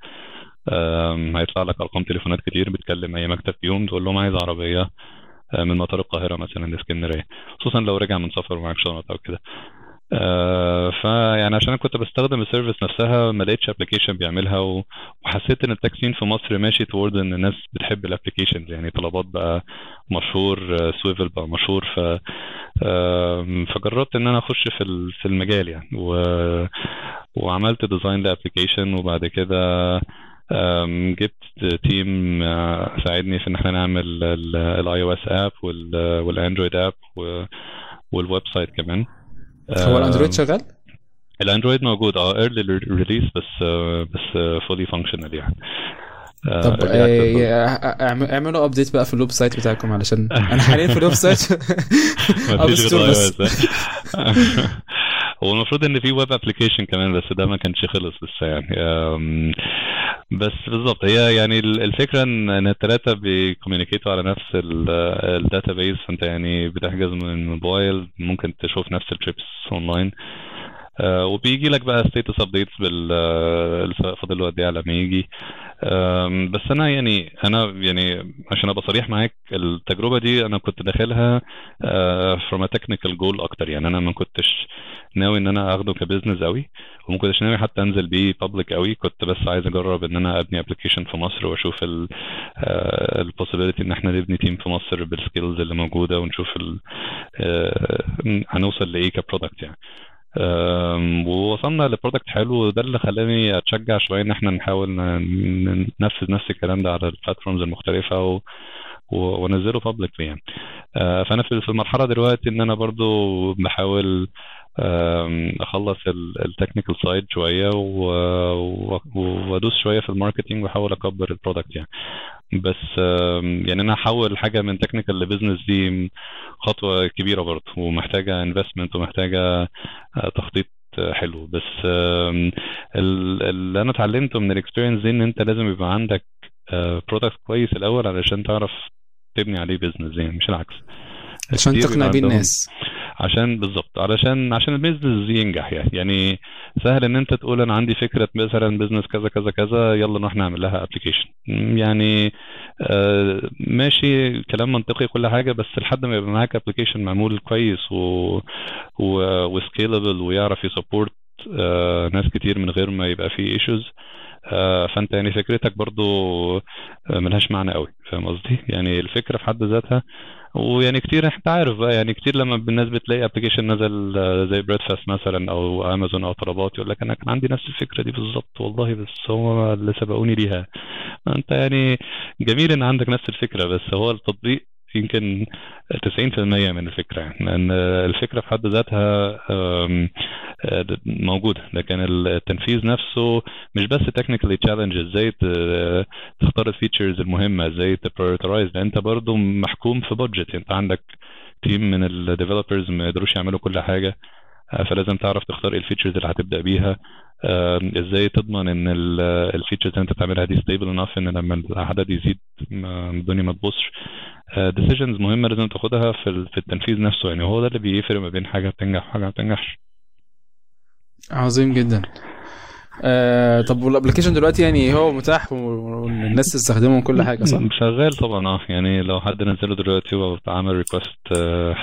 هيطلع لك أرقام تليفونات كتير بتكلم أي مكتب فيهم تقول لهم عايز عربية. آه، من مطار القاهرة مثلا لإسكندرية خصوصا لو رجع من سفر ومعاك شنط أو كده. آه، فيعني عشان أنا كنت بستخدم ال service نفسها ما لقيتش application بيعملها وحسيت إن التاكسين في مصر ماشي toward إن الناس بتحب ال applications يعني طلبات بقى مشهور سويفل بقى مشهور ف فجربت إن أنا أخش في في المجال يعني. و... وعملت design ل application وبعد كده جبت team آه، ساعدني في إن إحنا نعمل ال iOS app وال Android app وال website كمان. هو ال Android شغال؟ ال Android موجود آه early release بس آه، بس fully functional يعني. آه، طب. آه، اعملوا update بقى في ال website بتاعكم علشان أنا حاليا في ال website ما فيش غير هو المفروض إن في web application كمان بس ده ما كانش خلص لسه يعني. بس بالظبط هي يعني ال- الفكرة إن الثلاثه بي communicate وا على نفس ال database فأنت يعني بتحجز من الموبايل ممكن تشوف نفس ال trips online آه، وبيجي لك بقى status updates بال آه، فاضل له قد إيه على ما يجي. بس أنا يعني أنا يعني عشان أبقى صريح معاك التجربة دي أنا كنت داخلها from technical goal أكتر. يعني أنا ما كنتش ناوي إن أنا أخده ك business قوي وما كنتش ناوي حتى أنزل بيه public قوي كنت بس عايز أجرب إن أنا أبني application في مصر وأشوف ال possibility إن إحنا نبني team في مصر بال skills اللي موجودة ونشوف آه، هنوصل لإيه ك product يعني. ووصلنا ل product حلو. وده اللي خلاني أتشجع شوية إن إحنا نحاول ننفذ نفس الكلام ده على ال platforms المختلفة و... و- وانزله publicly يعني. آه، فأنا في المرحلة دلوقتي إن أنا برضو بحاول أخلص ال technical side شوية وأدوس شوية في ال marketing وأحاول أكبر ال product يعني. بس يعني أنا احول حاجة من technical ل business دي خطوة كبيرة برضه ومحتاجة investment ومحتاجة آه، تخطيط آه، حلو. بس اللي أنا اتعلمته من ال experience دي إن أنت لازم يبقى عندك product كويس الأول علشان تعرف تبني عليه business يعني مش العكس. عشان تقنع بيه الناس. عشان بالظبط علشان عشان ال business ينجح يعني. يعني سهل إن أنت تقول أنا عندي فكرة مثلا business كذا كذا كذا يلا نروح نعمل لها application يعني آه ماشي كلام منطقي كل حاجة بس لحد ما يبقى معاك application معمول كويس و و scalable ويعرف ي support آه ناس كتير من غير ما يبقى فيه issues آه فأنت يعني فكرتك برضو آه، ملهاش معنى قوي فاهم قصدي؟ يعني الفكرة في حد ذاتها ويعني كتير انت عارف بقى يعني كتير لما الناس بتلاقي application نزل آه، زي Breadfast مثلا أو امازون أو طلبات يقول لك أنا كان عندي نفس الفكرة دي بالظبط والله بس هم اللي سبقوني ليها. أنت يعني جميل إن عندك نفس الفكرة بس هو التطبيق يمكن 90% من الفكرة. لأن الفكرة في حد ذاتها آه، موجودة. لكن التنفيذ نفسه مش بس technically challenge إزاي تختار ال features المهمة إزاي ت prioritize أنت برضو محكوم في budget أنت عندك team من ال developers ما يقدروش يعملوا كل حاجة آه، فلازم تعرف تختار إيه ال features اللي هتبدأ بيها. إزاي تضمن إن ال features اللي أنت بتعملها دي stable enough إن لما العدد يزيد الدنيا ما تبوظش decisions مهمة لازم تاخدها في في التنفيذ نفسه. يعني هو ده اللي بيفرق ما بين حاجة بتنجح وحاجة ما بتنجحش. عظيم جدا. آه طب وال application دلوقتي يعني هو متاح والناس تستخدمه وكل حاجة صح؟ شغال طبعا آه. يعني لو حد نزله دلوقتي وعمل request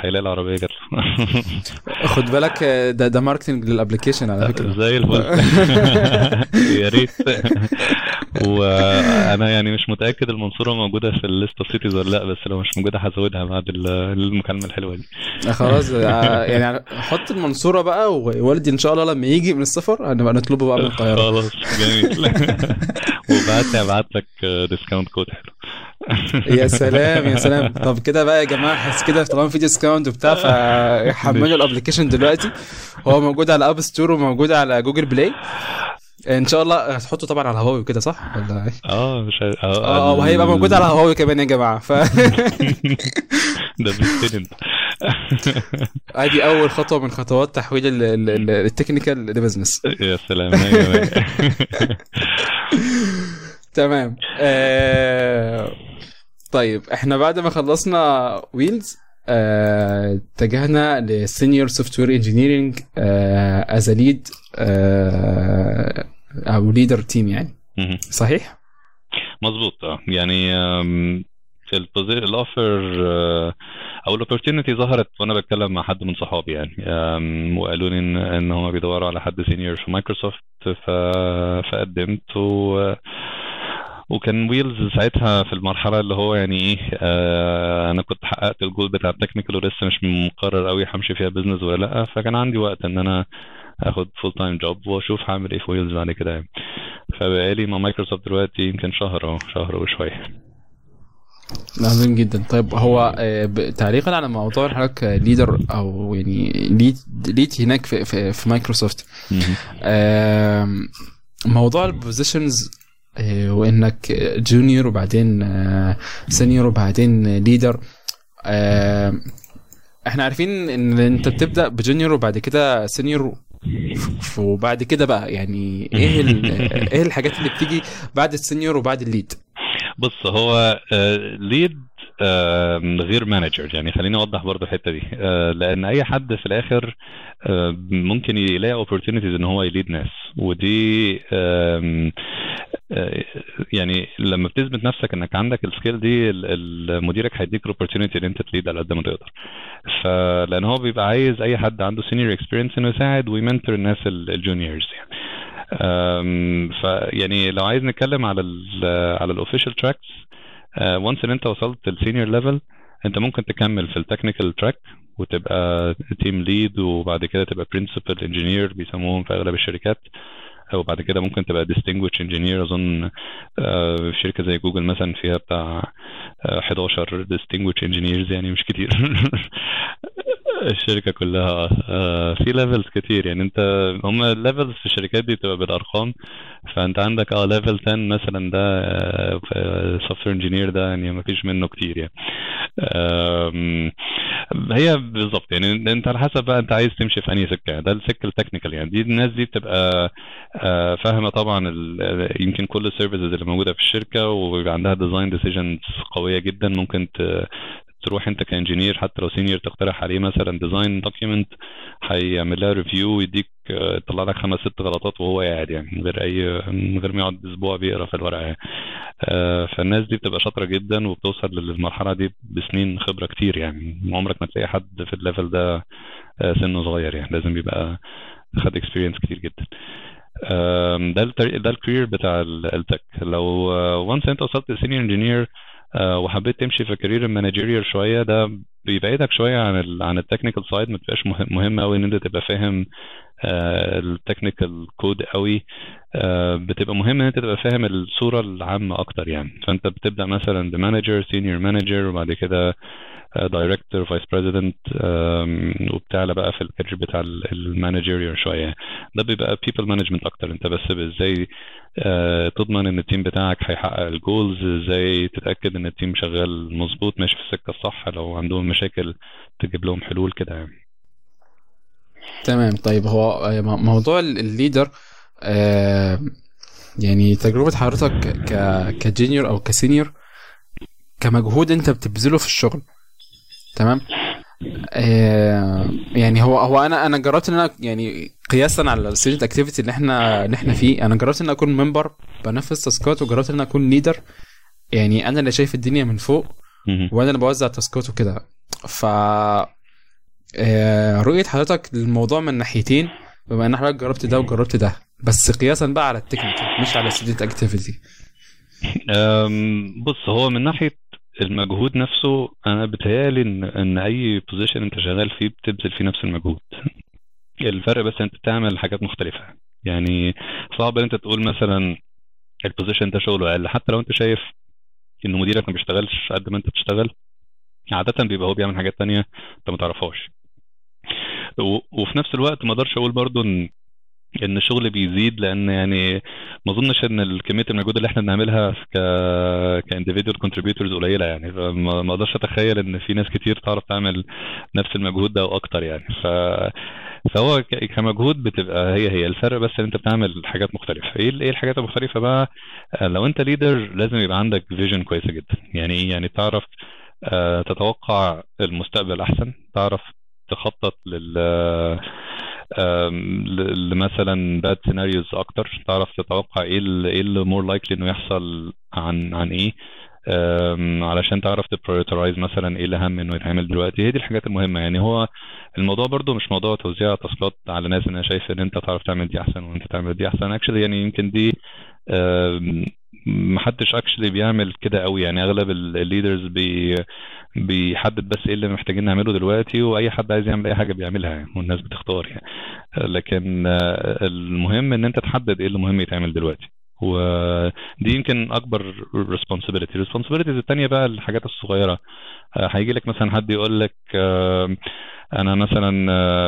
هيلاقي العربية جات له. خد بالك آه، ده ده marketing لل application على فكرة. زي الفل. يا ريت. وأنا يعني مش متأكد المنصورة موجودة في ال list of cities ولا لأ بس لو مش موجودة هزودها بعد ال- المكالمة الحلوة دي. آه، خلاص آه، يعني حط المنصورة بقى ووالدي إن شاء الله لما يجي من السفر هنبقى نطلبه بقى من القاهره خلاص جميل وبعت لي ابعت لك discount code حلو يا سلام يا سلام طب كده بقى يا جماعة حس كده طالما في discount وبتاع فحملوا ال application دلوقتي هو موجود على App Store وموجود على Google Play ان شاء الله هتحطه طبعا على هواوي وكده صح؟ ولا إيه؟ آه مش آه آه وهيبقى موجود على هواوي كمان يا جماعة. ف ده بيستلم. ادي أول خطوة من خطوات تحويل ال- ال- ال- ال technical ل business يا سلام مية مية. تمام آه... طيب إحنا بعد ما خلصنا Wheels آه... اتجهنا ل senior software engineering as lead أو leader team يعني. صحيح؟ مظبوط آه يعني ال offer أو ال opportunity ظهرت وأنا بتكلم مع حد من صحابي يعني. وقالوا لي ان إن هم بيدوروا على حد senior في مايكروسوفت ف- فقدمت و وكان Wheels ساعتها في المرحلة اللي هو يعني إيه آه أنا كنت حققت الجول بتاع ال technical ولسه مش مقرر قوي همشي فيها business ولا لأ فكان عندي وقت إن أنا آخد full time job وأشوف هعمل إيه في Wheels بعد كده يعني. فبقالي مع مايكروسوفت دلوقتي يمكن شهر أهو شهر وشوية. عظيم جدا. طيب هو آه، تعليقا على موضوع حضرتك leader أو يعني lead lead هناك في في, في مايكروسوفت موضوع ال positions وإنك junior وبعدين senior وبعدين leader إحنا عارفين إن أنت بتبدأ ب junior وبعد كده senior وبعد كده بقى يعني إيه إيه الحاجات اللي بتيجي بعد ال senior وبعد ال lead بص هو lead غير manager يعني خليني أوضح برضو الحتة دي. آه، لأن أي حد في الآخر آه، ممكن يلاقي opportunities إن هو ي lead ناس. ودي آه، يعني لما بتثبت نفسك إنك عندك ال skill دي مديرك هيديك opportunity إن أنت ت lead على قد ما تقدر. فلان هو بيبقى عايز أي حد عنده senior experience إنه يساعد وي mentor الناس ال juniors يعني. فيعني لو عايز نتكلم على ال على ال official tracks و once إن أنت وصلت لل senior level أنت ممكن تكمل في ال technical track وتبقى team lead وبعد كده تبقى principal engineer بيسموهم في أغلب الشركات. وبعد كده ممكن تبقى distinguished engineer أظن آه، في شركة زي جوجل مثلا فيها بتاع آه، 11 distinguished engineers يعني مش كتير. الشركة كلها آه، في levels كتير. يعني انت هم ال levels في الشركات دي بتبقى بالأرقام. فانت عندك آه level 10 مثلا ده software engineer ده يعني ما فيش منه كتير يعني. هي بالظبط يعني انت على حسب بقى انت عايز تمشي في أنهي سكة. ده السكة ال technical يعني. دي الناس دي بتبقى آه، فاهمة طبعا يمكن كل ال services اللي موجودة في الشركة وبيبقى عندها design decisions قوية جدا. ممكن تروح أنت ك engineer حتى لو senior تقترح عليه مثلا design document هيعمل لها review ويديك آه، يطلع لك خمس ست غلطات وهو قاعد يعني من غير أي من غير ما يقعد أسبوع بيقرأ في الورقة. آه، فالناس دي بتبقى شاطرة جدا وبتوصل للمرحلة دي بسنين خبرة كتير يعني. عمرك ما تلاقي حد في ال level ده آه، سنه صغير يعني. لازم يبقى خد experience كتير جدا. ده ده ال career بتاع ال- ال tech لو once انت وصلت ل senior engineer وحبيت تمشي في career ال managerial شوية ده بيبعدك شوية عن ال عن ال technical side ما تبقاش مهم, قوي إن أنت تبقى فاهم ال technical code قوي آه، بتبقى مهم إن أنت تبقى فاهم الصورة العامة أكتر يعني. فأنت بتبدأ مثلا ب manager senior manager وبعد كده director vice president وبتعلى بقى في ال career بتاع ال managerial شوية. ده بيبقى people management أكتر أنت بس إزاي آه، تضمن إن ال team بتاعك هيحقق ال goals إزاي تتأكد إن ال team شغال مظبوط ماشي في السكة الصح لو عندهم مشاكل تجيب لهم حلول كده يعني. تمام. طيب هو آه، موضوع ال- ال leader يعني تجربة حضرتك ك ك junior أو ك senior كمجهود أنت بتبذله في الشغل تمام؟ آه، يعني هو هو أنا أنا جربت إن أنا يعني قياسا على ال student activity اللي إحنا اللي إحنا فيه أنا جربت إن أكون member بنفذ task ات وجربت إن أكون leader يعني أنا اللي شايف الدنيا من فوق. وأنا اللي بوزع task ات وكده. ف آه، رؤية حضرتك للموضوع من ناحيتين بما إن حضرتك جربت ده وجربت ده. بس قياسا بقى على ال technical مش على ال student activity بص هو من ناحية المجهود نفسه أنا بتهيألي إن إن أي position أنت شغال فيه بتبذل فيه نفس المجهود. الفرق بس أنت بتعمل حاجات مختلفة. يعني صعب إن أنت تقول مثلا ال position ده شغله أقل حتى لو أنت شايف إن مديرك ما بيشتغلش قد ما أنت بتشتغل عادة بيبقى هو بيعمل حاجات تانية أنت ما تعرفهاش. وفي نفس الوقت ما أقدرش أقول برضو إن إن الشغل بيزيد لأن يعني ما أظنش إن كميه المجهود اللي إحنا بنعملها ك ك individual contributors قليلة يعني. فما ما أقدرش أتخيل إن في ناس كتير تعرف تعمل نفس المجهود ده أو أكتر يعني. ف فهو كمجهود بتبقى هي هي. الفرق بس إن أنت بتعمل حاجات مختلفة. إيه إيه الحاجات المختلفة بقى؟ آه، لو أنت leader لازم يبقى عندك vision كويسة جدا. يعني إيه؟ يعني تعرف آه، تتوقع المستقبل أحسن تعرف تخطط لل لمثلا bad scenarios أكتر. تعرف تتوقع إيه إيه اللي more likely إنه يحصل عن عن إيه؟ علشان تعرف ت prioritize مثلا إيه الأهم إنه يتعمل دلوقتي. هي دي الحاجات المهمة. يعني هو الموضوع برضو مش موضوع توزيع task ات على ناس. أنا شايف إن أنت تعرف تعمل دي أحسن وأنت تعمل دي أحسن. actually يعني يمكن دي محدش actually بيعمل كده قوي. يعني أغلب ال leaders بي بيحدد بس إيه اللي محتاجين نعمله دلوقتي وأي حد عايز يعمل أي حاجة بيعملها يعني والناس بتختار يعني. لكن آه، المهم إن أنت تحدد إيه اللي مهم يتعمل دلوقتي. ودي يمكن أكبر responsibility. responsibilities التانية بقى الحاجات الصغيرة. آه، هيجي لك مثلا حد يقول لك أنا مثلا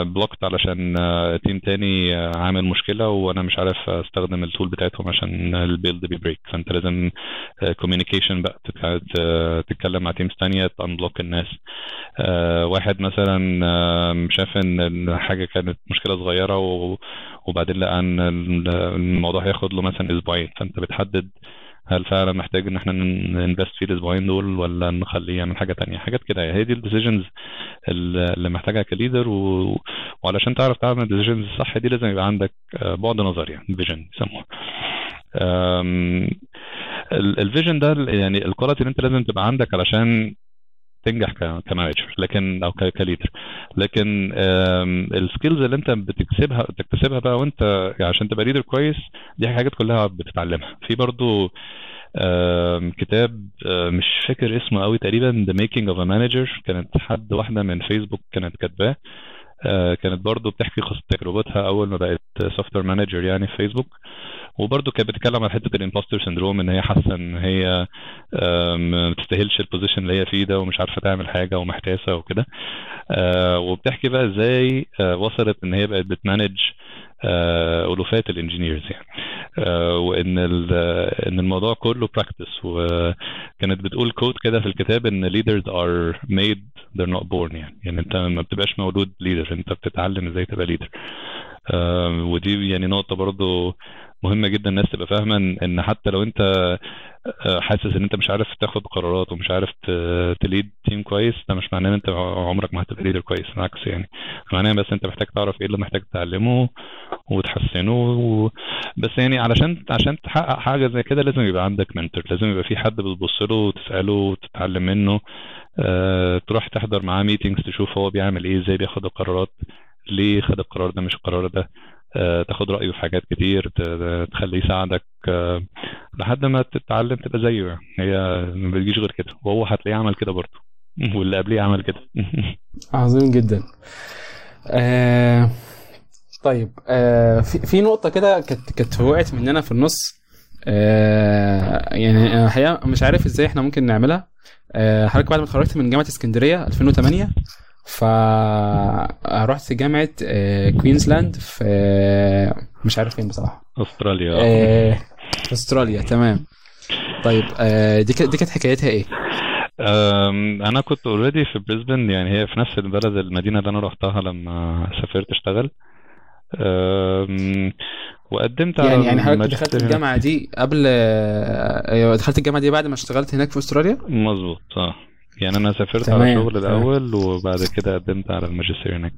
blocked علشان آه، team تاني آه، عامل مشكلة وأنا مش عارف أستخدم ال tool بتاعتهم عشان ال build بي break فأنت لازم communication بقى تتكلم مع teams تانية ت unblock الناس. آه، واحد مثلا آه، شاف إن إن حاجة كانت مشكلة صغيرة و- وبعدين لقى إن ال- الموضوع هياخد له مثلا أسبوعين. فأنت بتحدد هل فعلا محتاج إن إحنا ن invest فيه الأسبوعين دول ولا نخليه يعمل حاجة تانية؟ حاجات كده هي دي ال decisions اللي محتاجها ك leader و... وعلشان تعرف تعمل ال decisions الصح دي لازم يبقى عندك آه، بعد نظر يعني vision يسموها. ال vision ده يعني ال quality اللي أنت لازم تبقى عندك علشان تنجح ك manager لكن أو ك leader. لكن ال skills اللي أنت بتكسبها تكتسبها بقى وأنت يعني عشان تبقى leader كويس دي حاجات كلها بتتعلمها. في برضو كتاب آه، مش فاكر اسمه قوي تقريبا The Making of a Manager. كانت حد واحدة من فيسبوك كانت كاتباه. آه، كانت برضو بتحكي قصة تجربتها أول ما بقت software manager يعني في فيسبوك وبرضه كانت بتتكلم على حتة ال imposter syndrome إن هي حاسة إن هي ما تستاهلش ال position اللي هي فيه ده ومش عارفة تعمل حاجة ومحتاسة وكده. آه، وبتحكي بقى إزاي آه، وصلت إن هي بقت بت manage آه، ألوفات ال engineers يعني. وإن إن الموضوع كله practice وكانت بتقول quote كده في الكتاب إن leaders are made they're not born يعني. يعني أنت ما بتبقاش مولود leader أنت بتتعلم إزاي تبقى آه، ودي يعني نقطة برضو مهمة جدا الناس تبقى فاهمة ان حتى لو أنت آه، حاسس إن أنت مش عارف تاخد قرارات ومش عارف ت lead team كويس ده مش معناه إن أنت عمرك ما هتبقى leader كويس بالعكس يعني. معناه بس أنت محتاج تعرف إيه اللي محتاج تتعلمه وتحسنه و... بس يعني علشان عشان تحقق حاجة زي كده لازم يبقى عندك mentor لازم يبقى في حد بتبص له وتسأله وتتعلم منه آه، تروح تحضر معاه meetings تشوف هو بيعمل إيه إزاي بياخد القرارات ليه خد القرار ده مش القرار ده. تاخد رأيه في حاجات كتير تخليه يساعدك آه، لحد ما تتعلم تبقى زيه يعني. هي ما بتجيش غير كده. وهو هتلاقيه عمل كده برضه. واللي قبليه عمل كده. عظيم جدا. آه طيب آه في, في نقطة كده كانت كانت وقعت مننا في النص. آه يعني أنا الحقيقة مش عارف إزاي إحنا ممكن نعملها. آه حضرتك بعد ما اتخرجت من جامعة اسكندرية 2008 فرحت جامعة آه كوينزلاند في آه مش عارف فين بصراحة أستراليا آه أستراليا تمام طيب دي كانت- دي كانت حكايتها إيه؟ أنا كنت already في بريسبن يعني هي في نفس البلد المدينة اللي أنا رحتها لما سافرت اشتغل وقدمت على يعني يعني حضرتك دخلت. الجامعة دي قبل أيوة، دخلت الجامعة دي بعد ما اشتغلت هناك في أستراليا؟ مظبوط آه يعني أنا سافرت تمام، على شغل. الأول وبعد كده قدمت على الماجستير هناك.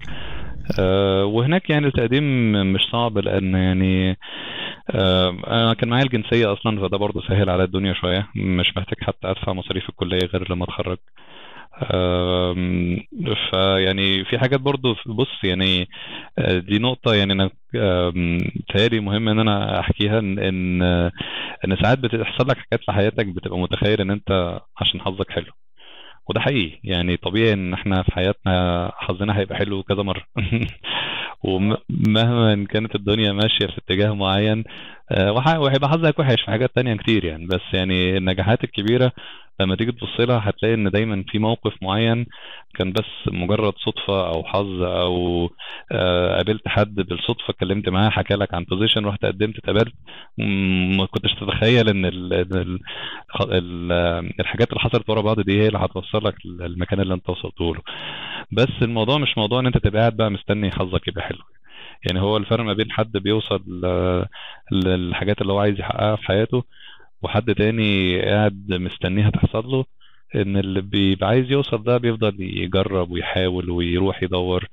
آه وهناك يعني التقديم مش صعب لأن يعني آه أنا كان معايا الجنسية أصلا فده برضه سهل على الدنيا شوية. مش محتاج حتى أدفع مصاريف الكلية غير لما أتخرج. فيعني في حاجات برضو بص يعني آه، دي نقطة يعني أنا تهيألي مهم إن أنا أحكيها إن إن آه، إن ساعات بتحصل لك حاجات في حياتك بتبقى متخيل إن أنت عشان حظك حلو. وده حقيقي. يعني طبيعي إن إحنا في حياتنا حظنا هيبقى حلو كذا مرة. ومهما كانت الدنيا ماشية في اتجاه معين وهيبقى حظك وحش في حاجات تانية كتير يعني. بس يعني النجاحات الكبيرة لما تيجي تبص لها هتلاقي إن دايما في موقف معين كان بس مجرد صدفة أو حظ أو آه، قابلت حد بالصدفة اتكلمت معاه حكى لك عن بوزيشن رحت قدمت اتقابلت. م- ما كنتش تتخيل إن ال ال ال ال الحاجات اللي حصلت ورا بعض دي هي اللي هتوصلك للمكان اللي أنت وصلت له. بس الموضوع مش موضوع إن أنت تبقى قاعد بقى مستني حظك يبقى حلو. يعني هو الفرق ما بين حد بيوصل ل- للحاجات اللي هو عايز يحققها في حياته وحد تاني قاعد مستنيها تحصل له إن اللي بيبقى عايز يوصل ده بيفضل يجرب ويحاول ويروح يدور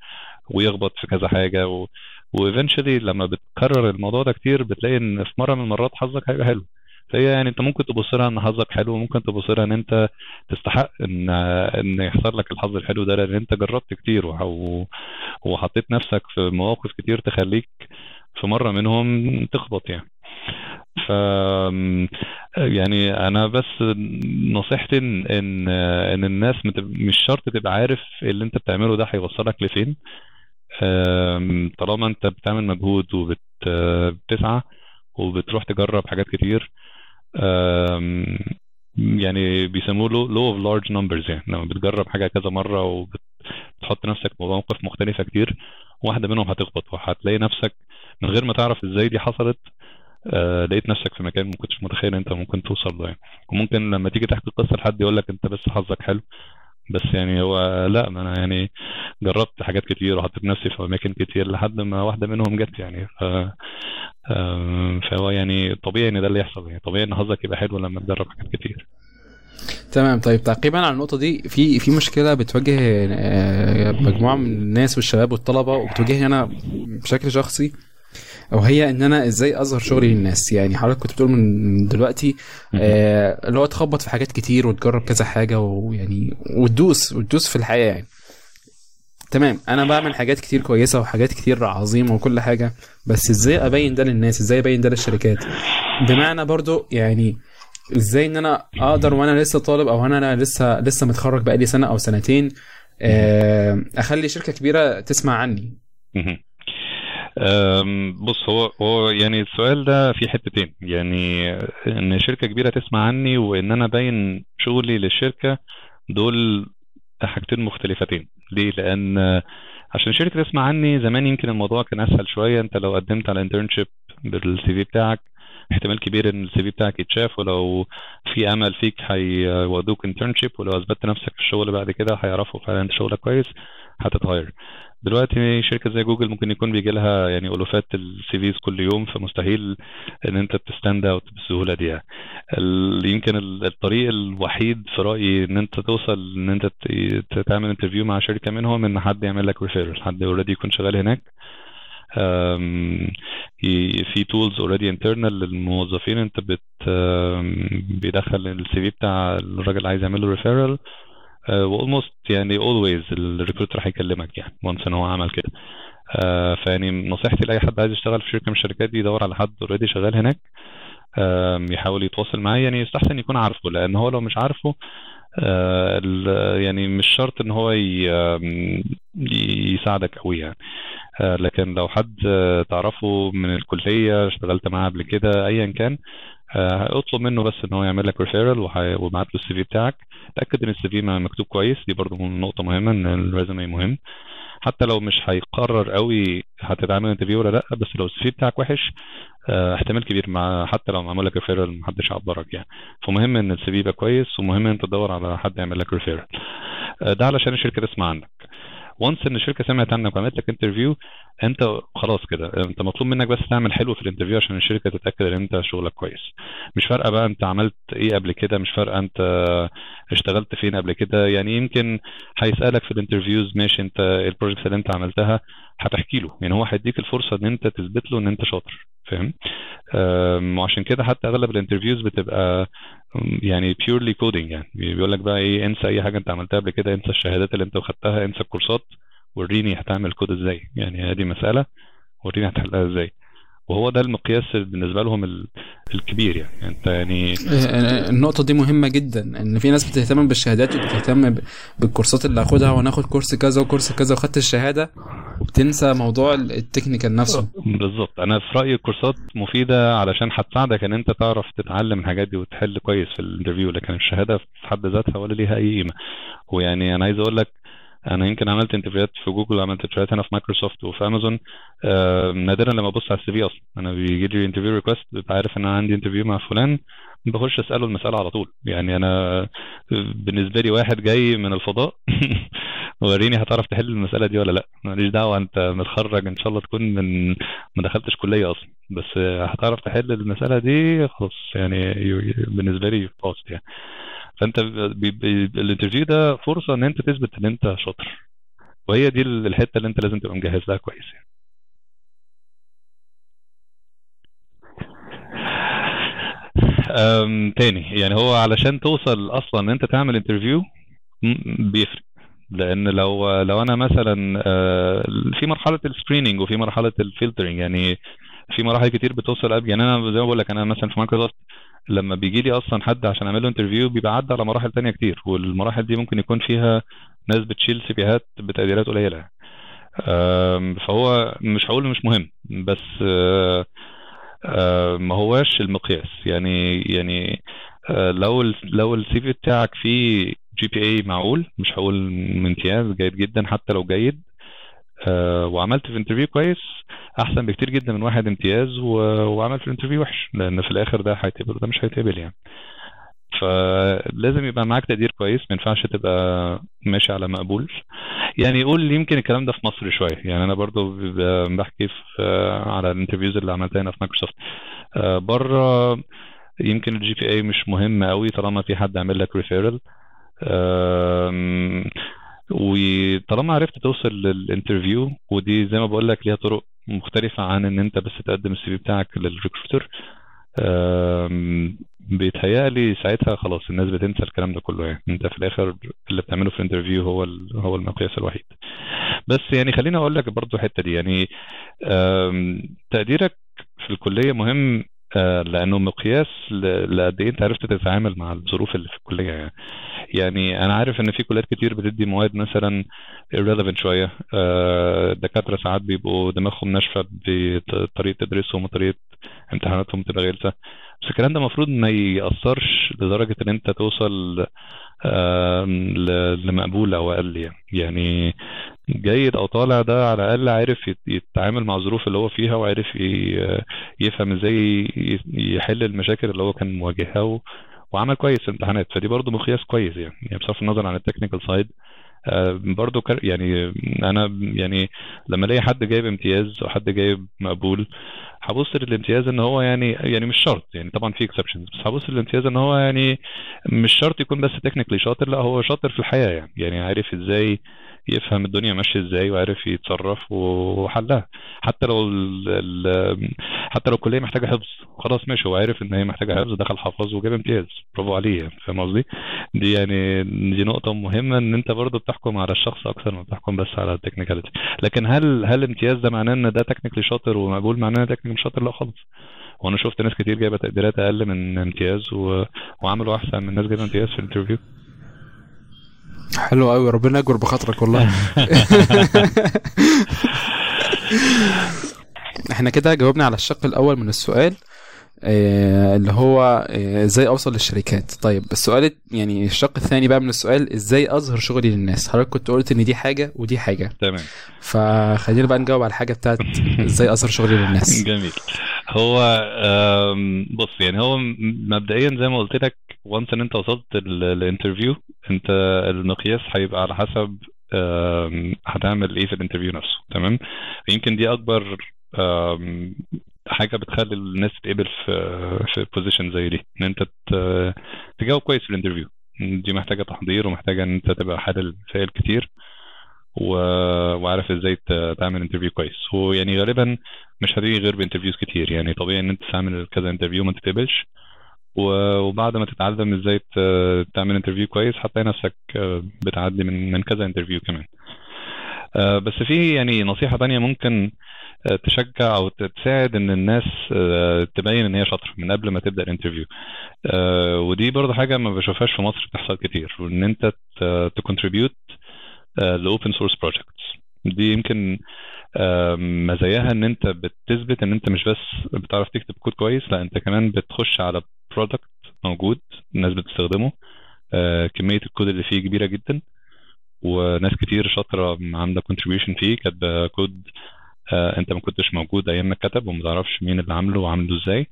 ويخبط في كذا حاجة و... وايفنشولي لما بتكرر الموضوع ده كتير بتلاقي إن في مرة من المرات حظك هيبقى حلو. فهي يعني انت ممكن تبص لها ان حظك حلو وممكن تبص لها ان انت تستحق ان ان يحصل لك الحظ الحلو ده لأن انت جربت كتير وحطيت نفسك في مواقف كتير تخليك في مرة منهم تخبط يعني. ف يعني أنا بس نصيحتي إن إن إن الناس مش شرط تبقى عارف اللي أنت بتعمله ده هيوصلك لفين. طالما أنت بتعمل مجهود وبتسعى وبتروح تجرب حاجات كتير يعني بيسموه law of large numbers يعني. لما بتجرب حاجة كذا مرة وبتحط نفسك في مواقف مختلفة كتير واحدة منهم هتخبط. وهتلاقي نفسك من غير ما تعرف إزاي دي حصلت آه، لقيت نفسك في مكان ما كنتش متخيل أنت ممكن توصل له يعني. وممكن لما تيجي تحكي قصة لحد يقول لك أنت بس حظك حلو. بس يعني هو لا ما أنا يعني جربت حاجات كتير وحطيت نفسي في أماكن كتير لحد ما واحدة منهم جت يعني. ف فهو يعني طبيعي إن ده اللي يحصل. يعني طبيعي إن حظك يبقى حلو لما تجرب حاجات كتير. تمام. طيب تعقيبا على النقطة دي في في مشكلة بتواجه آه، مجموعة من الناس والشباب والطلبة وبتواجهني أنا بشكل شخصي وهي إن أنا إزاي أظهر شغلي للناس. يعني حضرتك كنت بتقول من دلوقتي آه، اللي هو تخبط في حاجات كتير وتجرب كذا حاجة ويعني وتدوس وتدوس في الحياة يعني. تمام. أنا بعمل حاجات كتير كويسة وحاجات كتير عظيمة وكل حاجة بس إزاي أبين ده للناس؟ إزاي أبين ده للشركات؟ بمعنى برضو يعني إزاي إن أنا أقدر وأنا لسه طالب أو أنا لسه لسه متخرج بقالي سنة أو سنتين آه، أخلي شركة كبيرة تسمع عني. بص هو هو يعني السؤال ده في حتتين. يعني إن شركة كبيرة تسمع عني وإن أنا أبين شغلي للشركة دول حاجتين مختلفتين. ليه؟ لأن عشان شركة تسمع عني زمان يمكن الموضوع كان أسهل شوية. أنت لو قدمت على internship بال CV بتاعك احتمال كبير إن ال CV بتاعك يتشاف ولو في أمل فيك هيودوك internship ولو أثبتت نفسك في الشغل بعد كده هيعرفوا فعلا أنت شغلك كويس هتتغير دلوقتي شركة زي جوجل ممكن يكون بيجي لها يعني ألوفات ال CVs كل يوم فمستحيل إن أنت ت stand out بالسهولة دي يعني. يمكن ال- الطريق الوحيد في رأيي إن أنت توصل إن أنت تعمل interview مع شركة منهم إن حد يعمل لك referral حد already يكون شغال هناك في tools already internal للموظفين أنت بت بيدخل ال CV بتاع الراجل عايز يعمل له referral و almost يعني always ال recruiter هيكلمك يعني و once إن هو عمل كده. آه، فيعني نصيحتي لأي حد عايز يشتغل في شركة من الشركات دي يدور على حد already شغال هناك. يحاول يتواصل معاه. يعني يستحسن يكون عارفه لأن هو لو مش عارفه آه، يعني مش شرط إن هو يساعدك قوي يعني. آه، لكن لو حد آه، تعرفه من الكلية اشتغلت معاه قبل كده ايا كان آه، اطلب منه بس إن هو يعمل لك referral وابعت له ال CV بتاعك. تأكد إن ال CV مكتوب كويس. دي برضو نقطة مهمة إن ال resume مهم. حتى لو مش هيقرر قوي هتتعمل interview ولا لأ بس لو ال CV بتاعك وحش آه، احتمال كبير مع حتى لو معمول لك referral محدش عبرك يعني. فمهم إن ال CV يبقى كويس ومهم إن أنت تدور على حد يعمل لك referral ده علشان الشركة تسمع عنك. و once إن الشركة سمعت عنك وعملت لك interview أنت خلاص كده. أنت مطلوب منك بس تعمل حلو في ال interview عشان الشركة تتأكد إن أنت شغلك كويس. مش فارقة بقى أنت عملت إيه قبل كده مش فارقة أنت اشتغلت فين قبل كده. يعني يمكن هيسألك في ال interviews ماشي أنت إيه ال projects اللي أنت عملتها؟ هتحكي له. يعني هو هيديك الفرصة إن أنت تثبت له إن أنت شاطر فاهم؟ وعشان كده حتى أغلب ال interviews بتبقى يعني purely coding يعني. بيقول لك بقى إيه انسى أي حاجة أنت عملتها قبل كده انسى الشهادات اللي أنت خدتها انسى الكورسات وريني هتعمل كود إزاي. يعني هذه مسألة وريني هتحلها إزاي. وهو ده المقياس بالنسبة لهم ال- الكبير يعني. انت يعني آه، النقطة دي مهمة جدا إن في ناس بتهتم بالشهادات وبتهتم بالكورسات اللي هاخدها وأنا اخد كورس كذا وكورس كذا وخدت الشهادة وبتنسى موضوع ال technical نفسه. بالظبط. أنا في رأيي الكورسات مفيدة علشان هتساعدك إن أنت تعرف تتعلم الحاجات دي وتحل كويس في ال interview لكن الشهادة في حد ذاتها ولا ليها أي قيمة. ويعني أنا عايز أقول لك أنا يمكن عملت interviewهات في جوجل وعملت interviewهات هنا في مايكروسوفت وفي أمازون. آه نادرا لما أبص على ال CV أصلا. أنا بيجي لي interview request ببقى عارف إن أنا عندي interview مع فلان بخش أسأله المسألة على طول. يعني أنا بالنسبة لي واحد جاي من الفضاء وريني هتعرف تحل المسألة دي ولا لأ. ماليش دعوة أنت متخرج إن شاء الله تكون من ما دخلتش كلية أصلا. بس هتعرف تحل المسألة دي خلاص يعني بالنسبة لي passed يعني. فانت ال interview ده فرصة ان انت تثبت ان انت شاطر. وهي دي الحتة اللي انت لازم تبقى مجهز لها كويس يعني. تاني. يعني هو علشان توصل أصلا إن انت تعمل interview بيفرق. لأن لو لو أنا مثلا في مرحلة ال screening وفي مرحلة ال filtering يعني في مراحل كتير بتوصل قبل. يعني أنا زي ما بقول لك أنا مثلا في مايكروسوفت لما بيجي لي أصلا حد عشان أعمل له interview بيبقى عدى على مراحل تانية كتير والمراحل دي ممكن يكون فيها ناس بتشيل CVهات بتقديرات قليلة. فهو مش هقول مش مهم بس ما هواش المقياس. يعني يعني لو لو ال CV بتاعك فيه GPA معقول مش هقول امتياز جيد جدا حتى لو جيد وعملت في interview كويس أحسن بكتير جدا من واحد امتياز وعمل في ال interview وحش لأن في الآخر ده هيتقبل وده مش هيتقبل يعني. فلازم يبقى معاك تقدير كويس ما ينفعش تبقى ماشي على مقبول. يعني قول يمكن الكلام ده في مصر شوية. يعني أنا برضو بحكي في على ال interviews اللي عملتها هنا في مايكروسوفت بره يمكن ال GPA مش مهم قوي طالما في حد عامل لك referral وطالما عرفت توصل لل interview ودي زي ما بقول لك ليها طرق مختلفة عن إن أنت بس تقدم ال CV بتاعك لل recruiter بيتهيألي ساعتها خلاص الناس بتنسى الكلام ده كله يعني. أنت في الآخر اللي بتعمله في ال interview هو هو المقياس الوحيد. بس يعني خليني أقول لك برضو الحته دي يعني تقديرك في الكلية مهم لأنه مقياس لقد إيه أنت عرفت تتعامل مع الظروف اللي في الكلية يعني. يعني أنا عارف إن في كليات كتير بتدي مواد مثلا irrelevant شوية الدكاتره ساعات بيبقوا دماغهم ناشفة بطريقة تدريسهم وطريقة امتحاناتهم بتبقى غلسة بس الكلام ده المفروض ما يأثرش لدرجة إن أنت توصل لمقبول أو يعني. يعني جيد أو طالع ده على الأقل عارف يتعامل مع الظروف اللي هو فيها وعارف يفهم إزاي يحل المشاكل اللي هو كان مواجهها وعمل كويس في الامتحانات فدي برضه مقياس كويس يعني, يعني بصرف النظر عن ال technical side برضه يعني أنا يعني لما ألاقي حد جايب امتياز أو حد جايب مقبول هبص للامتياز إن هو يعني يعني مش شرط يعني طبعا في exceptions بس هبص للامتياز إن هو يعني مش شرط يكون بس technically شاطر لأ هو شاطر في الحياة يعني يعني عارف إزاي يفهم الدنيا ماشية إزاي وعارف يتصرف وحلها. حتى لو ال حتى لو الكلية محتاجة حفظ خلاص ماشي هو عارف إن هي محتاجة حفظ دخل حفظ وجاب امتياز. برافو عليه يعني فاهم قصدي؟ دي يعني دي نقطة مهمة إن أنت برضه بتحكم على الشخص أكثر ما بتحكم بس على ال technicality. لكن هل هل الامتياز ده معناه إن ده technically شاطر ومقبول؟ معناه إن technically شاطر؟ لا خالص. وأنا شفت ناس كتير جايبة تقديرات أقل من امتياز و... وعملوا أحسن من ناس جايبة امتياز في ال interview. حلو قوي ربنا يجبر بخاطرك والله. إحنا كده جاوبنا على الشق الأول من السؤال. اللي هو آه إزاي اوصل للشركات. طيب السؤال يعني الشق الثاني بقى من السؤال إزاي اظهر شغلي للناس؟ حضرتك كنت قلت ان دي حاجة ودي حاجة. تمام. فخلينا بقى نجاوب على الحاجة بتاعت إزاي اظهر شغلي للناس. جميل. هو بص يعني هو مبدئيا زي ما قلت لك وانس ان انت وصلت ال interview انت المقياس هيبقى على حسب هتعمل إيه في ال interview نفسه. تمام؟ يمكن دي اكبر حاجة بتخلي الناس تتقبل في في position زي دي إن أنت تجاوب كويس في ال interview دي محتاجة تحضير ومحتاجة إن أنت تبقى حالل مسائل كتير و... وعارف إزاي تعمل interview كويس. ويعني غالبا مش هتيجي غير ب interviews كتير يعني طبيعي إن أنت تعمل كذا interview ما تتقبلش. وبعد ما تتعلم إزاي تعمل interview كويس هتلاقي نفسك بتعدي من من كذا interview كمان. بس في يعني نصيحة تانية ممكن تشجع أو تساعد إن الناس تبين إن هي شاطرة من قبل ما تبدأ ال interview. ودي برضه حاجة ما بشوفهاش في مصر بتحصل كتير وإن أنت ت contribute ل open source projects دي يمكن مزاياها إن أنت بتثبت إن أنت مش بس بتعرف تكتب كود كويس لا أنت كمان بتخش على product موجود الناس بتستخدمه. آه، كمية الكود اللي فيه كبيرة جدا وناس كتير شاطرة عاملة contribution فيه كاتبة كود آه، انت ما كنتش موجود أيام ما اتكتب وما تعرفش مين اللي عامله وعامله إزاي.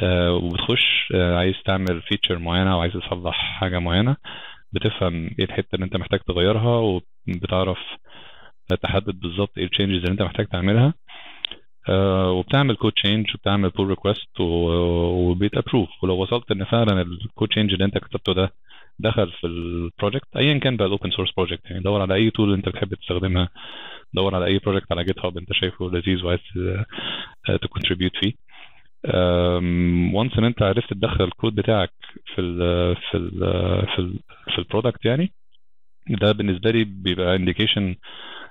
آه، وبتخش آه، عايز تعمل feature معينة أو عايز تصلح حاجة معينة بتفهم إيه الحتة اللي انت محتاج تغيرها وبتعرف تحدد بالظبط إيه ال changes اللي انت محتاج تعملها. آه، وبتعمل code change وبتعمل pull request وبيت approve ولو وصلت ان فعلا ال code change اللي انت كتبته ده دخل في ال project ايا كان بقى ال open source project يعني دور على اي tool انت بتحب تستخدمها دور على أي project على GitHub أنت شايفه لذيذ وعايز ت contribute فيه. و once إن أنت عرفت تدخل الكود بتاعك في ال في ال في ال في ال product يعني ده بالنسبة لي بيبقى indication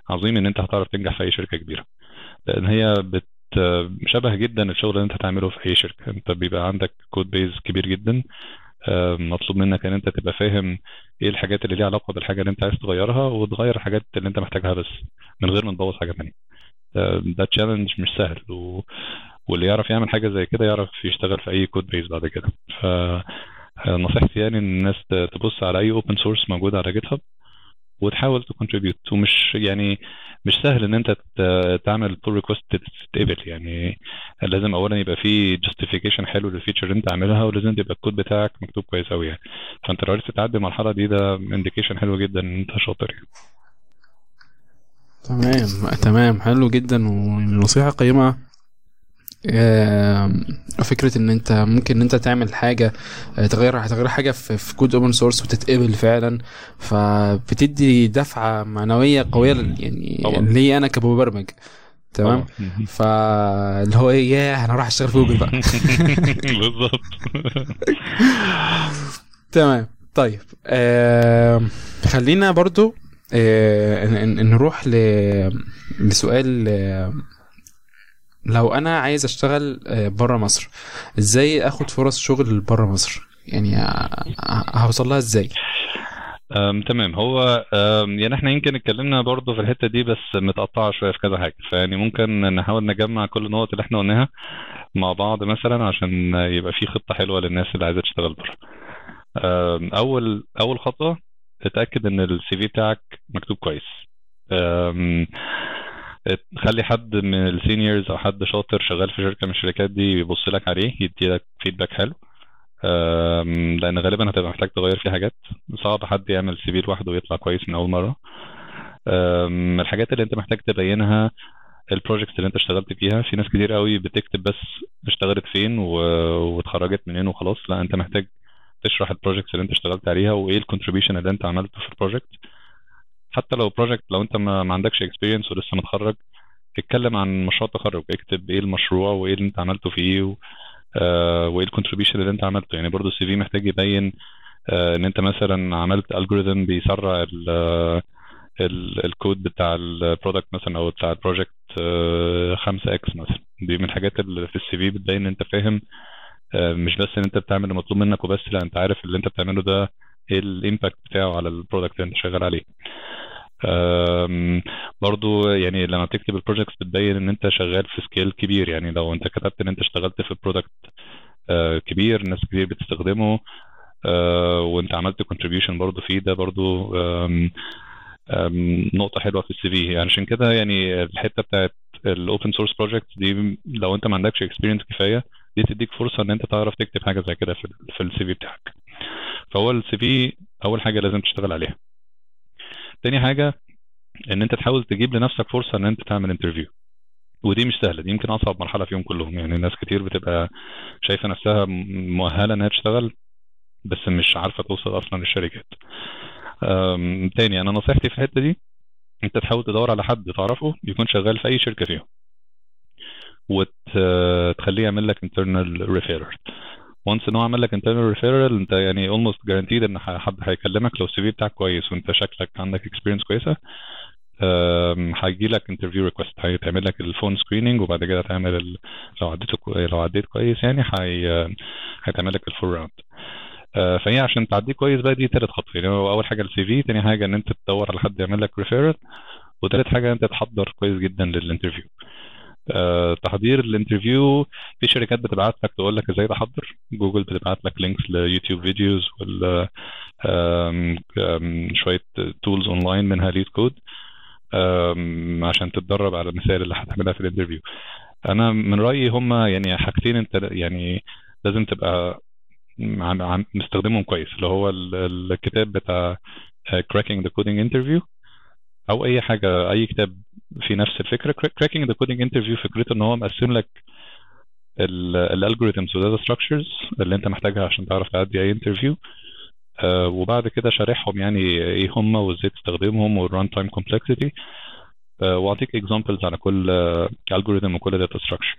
عظيم إن أنت هتعرف تنجح في أي شركة كبيرة. لأن هي بت شبه جدا الشغل اللي أنت هتعمله في أي شركة. أنت بيبقى عندك code base كبير جدا. آه، مطلوب منك إن أنت تبقى فاهم إيه الحاجات اللي ليها علاقة بالحاجة اللي أنت عايز تغيرها وتغير الحاجات اللي أنت محتاجها بس من غير ما تبوظ حاجة ثانية ده challenge مش سهل و... واللي يعرف يعمل حاجة زي كده يعرف يشتغل في أي code base بعد كده. ف نصيحتي يعني إن الناس تبص على أي open source موجود على GitHub وتحاول ت contribute ومش يعني مش سهل إن أنت تعمل pull request تتقبل. يعني لازم اولا يبقى في justification حلو لل feature اللي أنت عاملها ولازم يبقى الكود بتاعك مكتوب كويس قوي يعني. فأنت لو عرفت تعدي المرحلة دي ده indication حلو جدا إن أنت شاطر يعني. تمام تمام حلو جدا ونصيحة قيمة. آم، فكرة إن أنت ممكن إن أنت تعمل حاجة آه، تغير هتغير حاجة في, code open source وتتقبل فعلا فبتدي دفعة معنوية قوية لل- يعني. ليا أنا كمبرمج تمام. فاللي هو إيه ياه أنا راح أشتغل في جوجل بقى بالظبط تمام طيب آه خلينا برضو آه نروح. لسؤال آه لو أنا عايز أشتغل آه بره مصر إزاي آخد فرص شغل بره مصر؟ يعني ه- ه- هوصل لها إزاي؟ أم تمام. هو أم يعني إحنا يمكن اتكلمنا برضو في الحتة دي بس متقطعة شوية في كذا حاجة. فيعني ممكن نحاول نجمع كل النقط اللي إحنا قلناها مع بعض مثلا عشان يبقى في خطة حلوة للناس اللي عايزة تشتغل بره أم، أول أول خطوة تتأكد إن السي في بتاعك مكتوب كويس. خلي حد من ال seniors أو حد شاطر شغال في شركة من الشركات دي يبص لك عليه يدي لك feedback حلو. لأن غالبا هتبقى محتاج تغير فيه حاجات. صعب حد يعمل CV لوحده ويطلع كويس من أول مرة. الحاجات اللي أنت محتاج تبينها ال projects اللي أنت اشتغلت فيها في ناس كتير قوي بتكتب بس اشتغلت فين. واتخرجت منين وخلاص. لا أنت محتاج تشرح ال projects اللي أنت اشتغلت عليها وإيه ال contribution اللي أنت عملته في ال project حتى لو project لو انت ما, عندكش experience ولسه متخرج اتكلم عن مشروع التخرج اكتب إيه المشروع وايه اللي انت عملته فيه و... آه، وايه ال contribution اللي انت عملته. يعني برضو ال CV محتاج يبين آه، ان انت مثلا عملت algorithm بيسرع ال ال الكود بتاع ال product مثلا أو بتاع ال project 5 x مثلا. دي من الحاجات اللي في ال CV بتبين إن انت فاهم آه، مش بس إن انت بتعمل اللي مطلوب منك وبس لا انت عارف اللي انت بتعمله ده إيه ال impact بتاعه على ال product اللي انت شغال عليه. برضو يعني لما بتكتب ال projects بتبين إن أنت شغال في scale كبير. يعني لو أنت كتبت إن أنت اشتغلت في product كبير ناس كتير بتستخدمه آه، وأنت عملت contribution برضو فيه ده برضو نقطة حلوة في ال CV. يعني عشان كده يعني الحتة بتاعت ال open source project دي لو أنت ما عندكش experience كفاية دي تديك فرصة إن أنت تعرف تكتب حاجة زي كده في ال CV بتاعك. فهو ال CV أول حاجة لازم تشتغل عليها. تاني حاجة إن أنت تحاول تجيب لنفسك فرصة إن أنت تعمل interview ودي مش سهلة دي يمكن أصعب مرحلة فيهم كلهم. يعني ناس كتير بتبقى شايفة نفسها م- مؤهلة إنها تشتغل بس مش عارفة توصل أصلا للشركات. تاني أنا نصيحتي في الحتة دي أنت تحاول تدور على حد تعرفه يكون شغال في أي شركة فيهم. وتخليه يعمل لك internal referral. وانس ان هو عمل لك internal referral انت يعني almost guaranteed إن حد هيكلمك لو ال CV بتاعك كويس وانت شكلك عندك experience كويسة. هيجي لك interview request هيتعمل لك ال phone screening وبعد كده هتعمل ال... لو عديت لو عديت كويس يعني هي... هيتعمل لك ال full round فهي عشان تعديه كويس بقى دي تالت خطوة. يعني أول حاجة ال CV تاني حاجة إن أنت تدور على حد يعمل لك referral وتالت حاجة أنت تحضر كويس جدا لل interview آه، تحضير ال interview. في شركات بتبعت لك تقول لك إزاي تحضر. جوجل بتبعت لك links ل YouTube videos آم، شوية tools online منها LeetCode عشان تتدرب على المسائل اللي هتعملها في ال interview. أنا من رأيي هما يعني حاجتين انت يعني لازم تبقى مستخدمهم كويس اللي هو ال- الكتاب بتاع آه، cracking the coding interview أو أي حاجة أي كتاب في نفس الفكرة. Cracking the coding interview فكرته إن هو مقسم لك ال algorithms وال data structures اللي أنت محتاجها عشان تعرف تعدي أي interview وبعد كده شارحهم يعني إيه هم وإزاي تستخدمهم وال run time complexity واعطيك examples على كل algorithm وكل data structure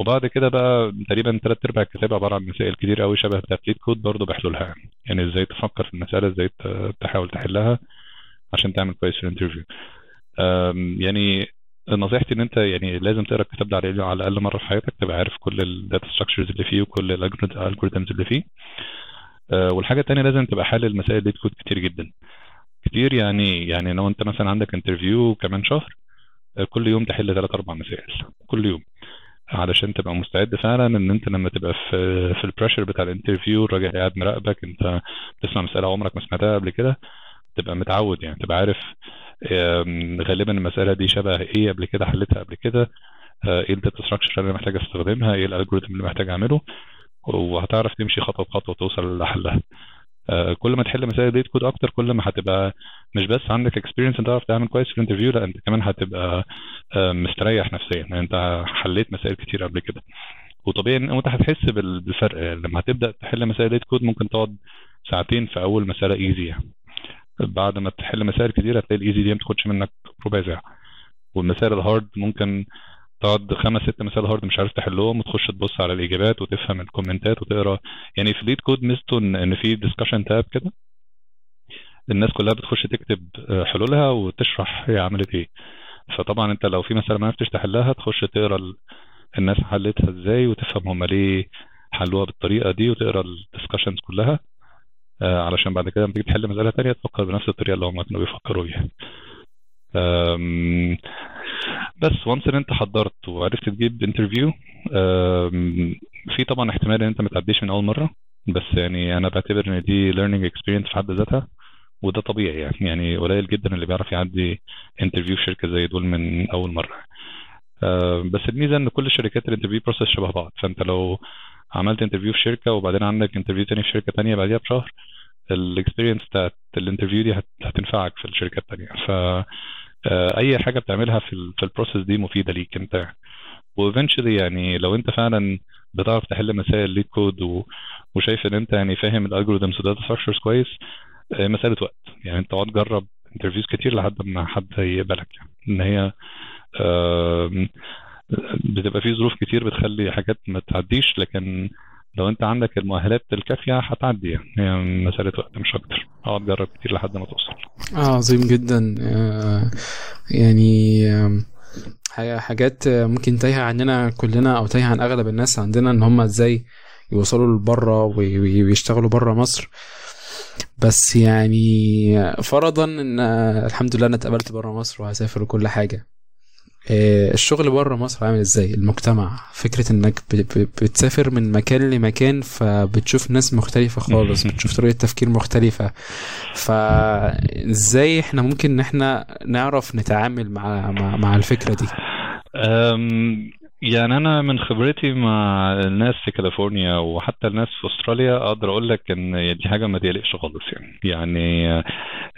وبعد كده بقى تقريبا ثلاث أرباع الكتاب عبارة عن مسائل كتير قوي شبه بتاعت LeetCode برضه بحلولها. يعني إزاي تفكر في المسألة إزاي تحاول تحلها عشان تعمل كويس في ال interview يعني نصيحتي إن أنت يعني لازم تقرأ الكتاب ده على الأقل مرة في حياتك تبقى عارف كل ال data structures اللي فيه وكل ال algorithms اللي فيه. أه، والحاجة الثانية لازم تبقى حالل مسائل LeetCode كتير جدا. كتير يعني يعني لو أنت مثلا عندك interview كمان شهر أه، كل يوم تحل ثلاث أربع مسائل كل يوم. علشان تبقى مستعد فعلا إن أنت لما تبقى في في ال pressure بتاع ال interview الراجل قاعد مراقبك أنت بتسمع مسألة عمرك ما سمعتها قبل كده تبقى متعود يعني تبقى عارف غالبا المسألة دي شبه إيه قبل كده حلتها قبل كده. آه، إيه ال data structure اللي محتاج أستخدمها؟ إيه ال algorithm اللي محتاج أعمله؟ وهتعرف تمشي خطوة بخطوة توصل لحلها. آه، كل ما تحل مسائل LeetCode أكتر كل ما هتبقى مش بس عندك experience أنت تعرف تعمل كويس في ال interview لأ أنت كمان هتبقى آه، مستريح نفسيا. يعني أنت حليت مسائل كتير قبل كده. وطبيعي إن أنت هتحس بال- بالفرق. لما هتبدأ تحل مسائل LeetCode ممكن تقعد ساعتين في أول مسألة easy يعني. بعد ما تحل مسائل كتير هتلاقي ال easy دي ما بتاخدش منك ربع ساعة. والمسائل ال hard ممكن تقعد خمس ست مسائل hard مش عارف تحلهم وتخش تبص على الإجابات وتفهم ال commentات وتقرأ. يعني في LeetCode ميزته ان في discussion tab كده. الناس كلها بتخش تكتب آه، حلولها وتشرح هي عملت إيه. فطبعا أنت لو في مساله ما عرفتش تحلها تخش تقرأ ال- الناس حلتها إزاي وتفهم هم ليه حلوها بالطريقة دي وتقرأ ال discussions كلها. علشان بعد كده لما تيجي تحل مسألة تانية تفكر بنفس الطريقة اللي هم كانوا بيفكروا بيها. بس وانس ان انت حضرت وعرفت تجيب interview في طبعا احتمال ان انت ما تعديش من أول مرة بس يعني أنا بعتبر إن دي learning experience في حد ذاتها وده طبيعي يعني يعني قليل جدا اللي بيعرف يعدي interview في شركة زي دول من أول مرة. آه، بس الميزة إن كل شركات ال interview process شبه بعض فأنت لو عملت interview في شركة وبعدين عندك interview تاني في شركة تانية بعديها بشهر. ال experience بتاعت ال interview دي هت- هتنفعك في الشركة التانية. ف آه، أي حاجة بتعملها في في ال process دي مفيدة ليك أنت. و eventually يعني لو أنت فعلا بتعرف تحل مسائل LeetCode. وشايف إن أنت يعني فاهم ال algorithms و data structures كويس آه، مسألة وقت. يعني أنت اقعد جرب interviews كتير لحد ما حد يقبلك. يعني إن هي بتبقى في ظروف كتير بتخلي حاجات ما تعديش لكن لو انت عندك المؤهلات الكافية هتعدي يعني هي مسألة وقت مش أكتر. أقعد جرب كتير لحد ما توصل. آه عظيم جدا. آه، يعني حاجات آه، ممكن تايهة عننا كلنا أو تايهة عن أغلب الناس عندنا إن هم إزاي يوصلوا لبره وي- وي- ويشتغلوا بره مصر. بس يعني فرضا إن آه، الحمد لله أنا اتقبلت بره مصر وهسافر وكل حاجة. آه، الشغل بره مصر عامل إزاي؟ المجتمع فكرة إنك بتسافر من مكان لمكان فبتشوف ناس مختلفة خالص بتشوف طريقة تفكير مختلفة. فازاي إحنا ممكن إن إحنا نعرف نتعامل مع مع, مع الفكرة دي؟ يعني أنا من خبرتي مع الناس في كاليفورنيا وحتى الناس في أستراليا أقدر أقول لك إن دي حاجة ما تقلقش خالص يعني. يعني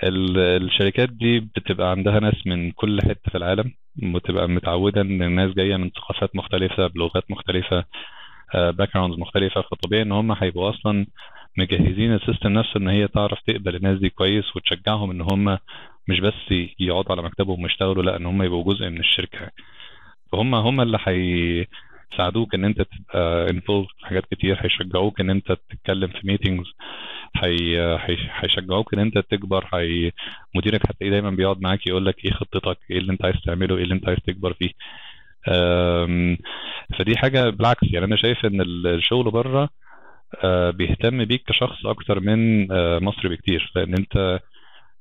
ال- الشركات دي بتبقى عندها ناس من كل حتة في العالم وتبقى متعودة إن الناس جاية من ثقافات مختلفة بلغات مختلفة backgrounds مختلفة. فطبيعي إن هم هيبقوا أصلا مجهزين ال system نفسه إن هي تعرف تقبل الناس دي كويس وتشجعهم إن هم مش بس يقعدوا على مكتبهم ويشتغلوا لأ إن هم يبقوا جزء من الشركة. فهم هم اللي هيساعدوك إن أنت تبقى انفولد في حاجات كتير هيشجعوك إن أنت تتكلم في هي- هيشجعوك إن أنت تكبر هي مديرك هتلاقيه دايما بيقعد معاك يقول لك إيه خطتك إيه اللي أنت عايز تعمله إيه اللي أنت عايز تكبر فيه. فدي حاجة بالعكس يعني أنا شايف إن الشغل بره آه، بيهتم بيك كشخص أكتر من آه، مصر بكتير. لأن أنت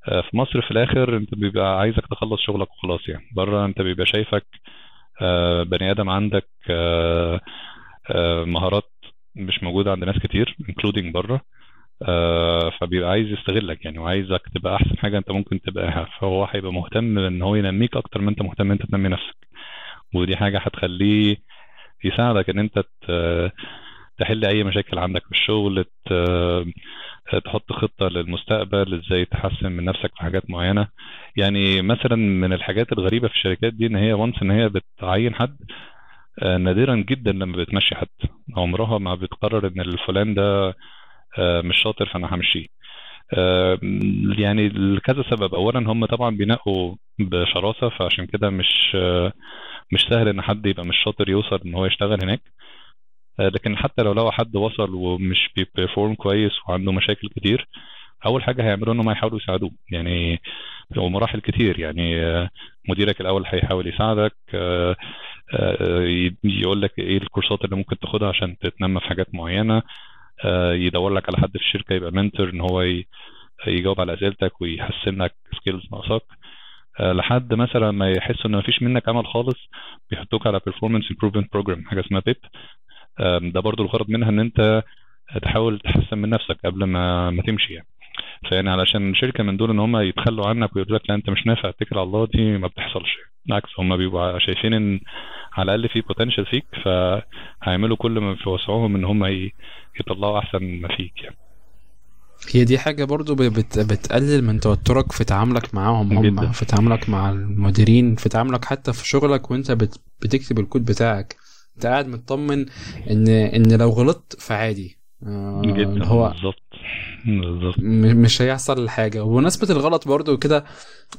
آه، في مصر في الآخر أنت بيبقى عايزك تخلص شغلك وخلاص يعني. بره أنت بيبقى شايفك بني آدم عندك آه، آه، مهارات مش موجودة عند ناس كتير including بره. آه، فبيبقى عايز يستغلك يعني وعايزك تبقى أحسن حاجة أنت ممكن تبقاها. فهو هيبقى مهتم إن هو ينميك أكتر ما أنت مهتم إن أنت تنمي نفسك. ودي حاجة هتخليه يساعدك إن أنت تحل أي مشاكل عندك في الشغل تحط خطة للمستقبل إزاي تحسن من نفسك في حاجات معينة. يعني مثلا من الحاجات الغريبة في الشركات دي إن هي وانس إن هي بتعين حد آه، نادرا جدا لما بتمشي حد. عمرها ما بتقرر إن الفلان ده آه، مش شاطر فأنا همشيه. آه، يعني لكذا سبب. اولا هم طبعا بينقوا بشراسة فعشان كده مش آه، مش سهل إن حد يبقى مش شاطر يوصل إن هو يشتغل هناك. آه، لكن حتى لو لو حد وصل ومش بي perform كويس وعنده مشاكل كتير أول حاجة هيعملوا إنهم هيحاولوا يساعدوه. يعني ومراحل كتير يعني آه، مديرك الأول هيحاول يساعدك آه، آه، يقول لك إيه الكورسات اللي ممكن تاخدها عشان تتنمى في حاجات معينة آه، يدور لك على حد في الشركة يبقى mentor إن هو يجاوب على أسئلتك ويحسن لك skills ناقصاك آه، لحد مثلا ما يحسوا إن مفيش منك أمل خالص بيحطوك على performance improvement program حاجة اسمها بيب ده برضو الغرض منها إن أنت تحاول تحسن من نفسك قبل ما ما تمشي يعني. فيعني علشان شركة من دول إن هم يتخلوا عنك ويقولوا لك لا أنت مش نافع اتكل على الله دي ما بتحصلش بالعكس هم بيبقوا شايفين إن على الأقل في بوتنشال فيك فهيعملوا كل ما في وسعهم إن هم يطلعوا أحسن ما فيك يعني. هي دي حاجة برضو بت بتقلل من توترك في تعاملك معاهم هم جداً. في تعاملك مع المديرين في تعاملك حتى في شغلك وأنت بت بتكتب الكود بتاعك. انت قاعد مطمن ان ان لو غلطت فعادي. آه، جدا هو بالظبط. بالظبط. مش هيحصل حاجة. وبمناسبة الغلط برضو كده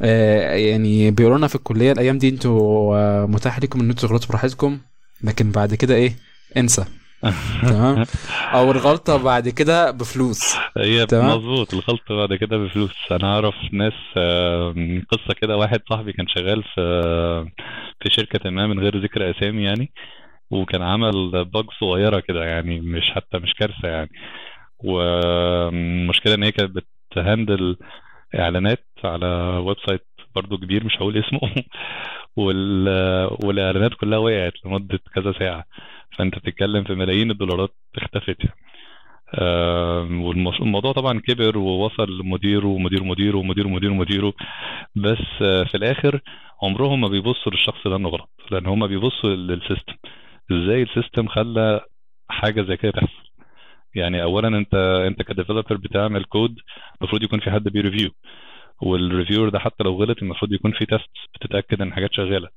آه، يعني بيقولوا لنا في الكلية الأيام دي أنتوا آه، متاح لكم إن أنتوا تغلطوا براحتكم لكن بعد كده إيه؟ انسى. تمام؟ أو الغلطة بعد كده بفلوس. هي. مظبوط. الخلط بعد كده بفلوس. أنا أعرف ناس آه، قصة كده واحد صاحبي كان شغال في في شركة ما من غير ذكر أسامي يعني. وكان عمل bug صغيرة كده يعني مش حتى مش كارثة يعني. والمشكلة إن هي كانت بت handle إعلانات على website برضو كبير مش هقول اسمه. وال... والإعلانات كلها وقعت لمدة كذا ساعة. فأنت بتتكلم في ملايين الدولارات اختفت يعني. والموضوع طبعا كبر ووصل لمديره ومدير مديره ومدير مدير مديره بس في الآخر عمرهم ما بيبصوا للشخص ده إنه غلط لأن هم بيبصوا لل system. إزاي ال system خلى حاجة زي كده تحصل؟ يعني اولا أنت أنت ك developer بتعمل كود المفروض يكون في حد بي review وال reviewer ده حتى لو غلط المفروض يكون في test بتتأكد إن حاجات شغالة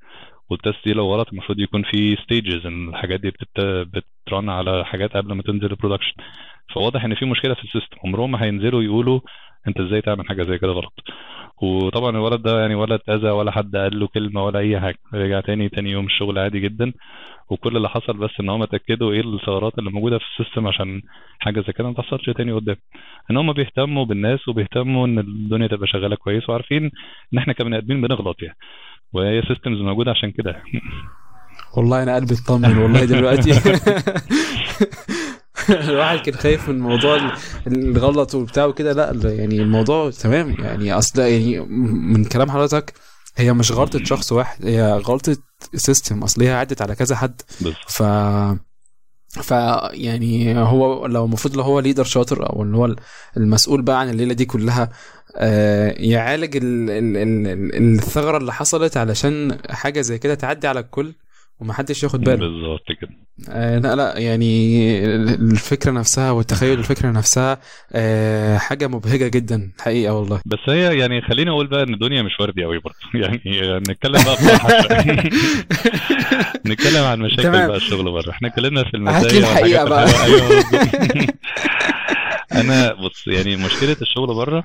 وال test دي لو غلط المفروض يكون في stages إن الحاجات دي بتت... بت run على حاجات قبل ما تنزل ال production فواضح إن في مشكلة في ال system عمرهم ما هينزلوا يقولوا أنت إزاي تعمل حاجة زي كده غلط. وطبعا الولد ده يعني ولا اتاذى ولا حد قال له كلمة ولا أي حاجة رجع تاني تاني يوم الشغل عادي جدا. وكل اللي حصل بس إن هم اتاكدوا إيه الثغرات اللي موجودة في ال system عشان حاجة زي كده ما تحصلش تاني قدام. إن هم بيهتموا بالناس وبيهتموا إن الدنيا تبقى شغالة كويس وعارفين إن إحنا كبني آدمين بنغلط يعني. وهي systems موجودة عشان كده. والله أنا قلبي اطمن والله دلوقتي. الواحد كان خايف من موضوع ال- الغلط وبتاع وكده. لا، يعني الموضوع تمام. يعني أصل يعني من كلام حضرتك هي مش غلطة شخص واحد هي غلطة system أصل هي عدت على كذا حد. ف ف يعني هو لو المفروض لو هو leader شاطر أو اللي هو المسؤول بقى عن الليلة دي كلها آه، يعالج ال- ال- ال- ال- الثغرة اللي حصلت علشان حاجة زي كده تعدي على الكل. ومحدش ياخد باله بالظبط كده آه لا لا يعني الفكرة نفسها والتخيل الفكرة نفسها آه حاجة مبهجة جدا حقيقة والله بس هي يعني خليني أقول بقى إن الدنيا مش وردي قوي برضه يعني نتكلم بقى. نتكلم عن مشاكل تمام. بقى الشغل بره إحنا اتكلمنا في هات لي المزايا والحاجات بقى. بالظبط. أنا بص يعني مشكلة الشغل بره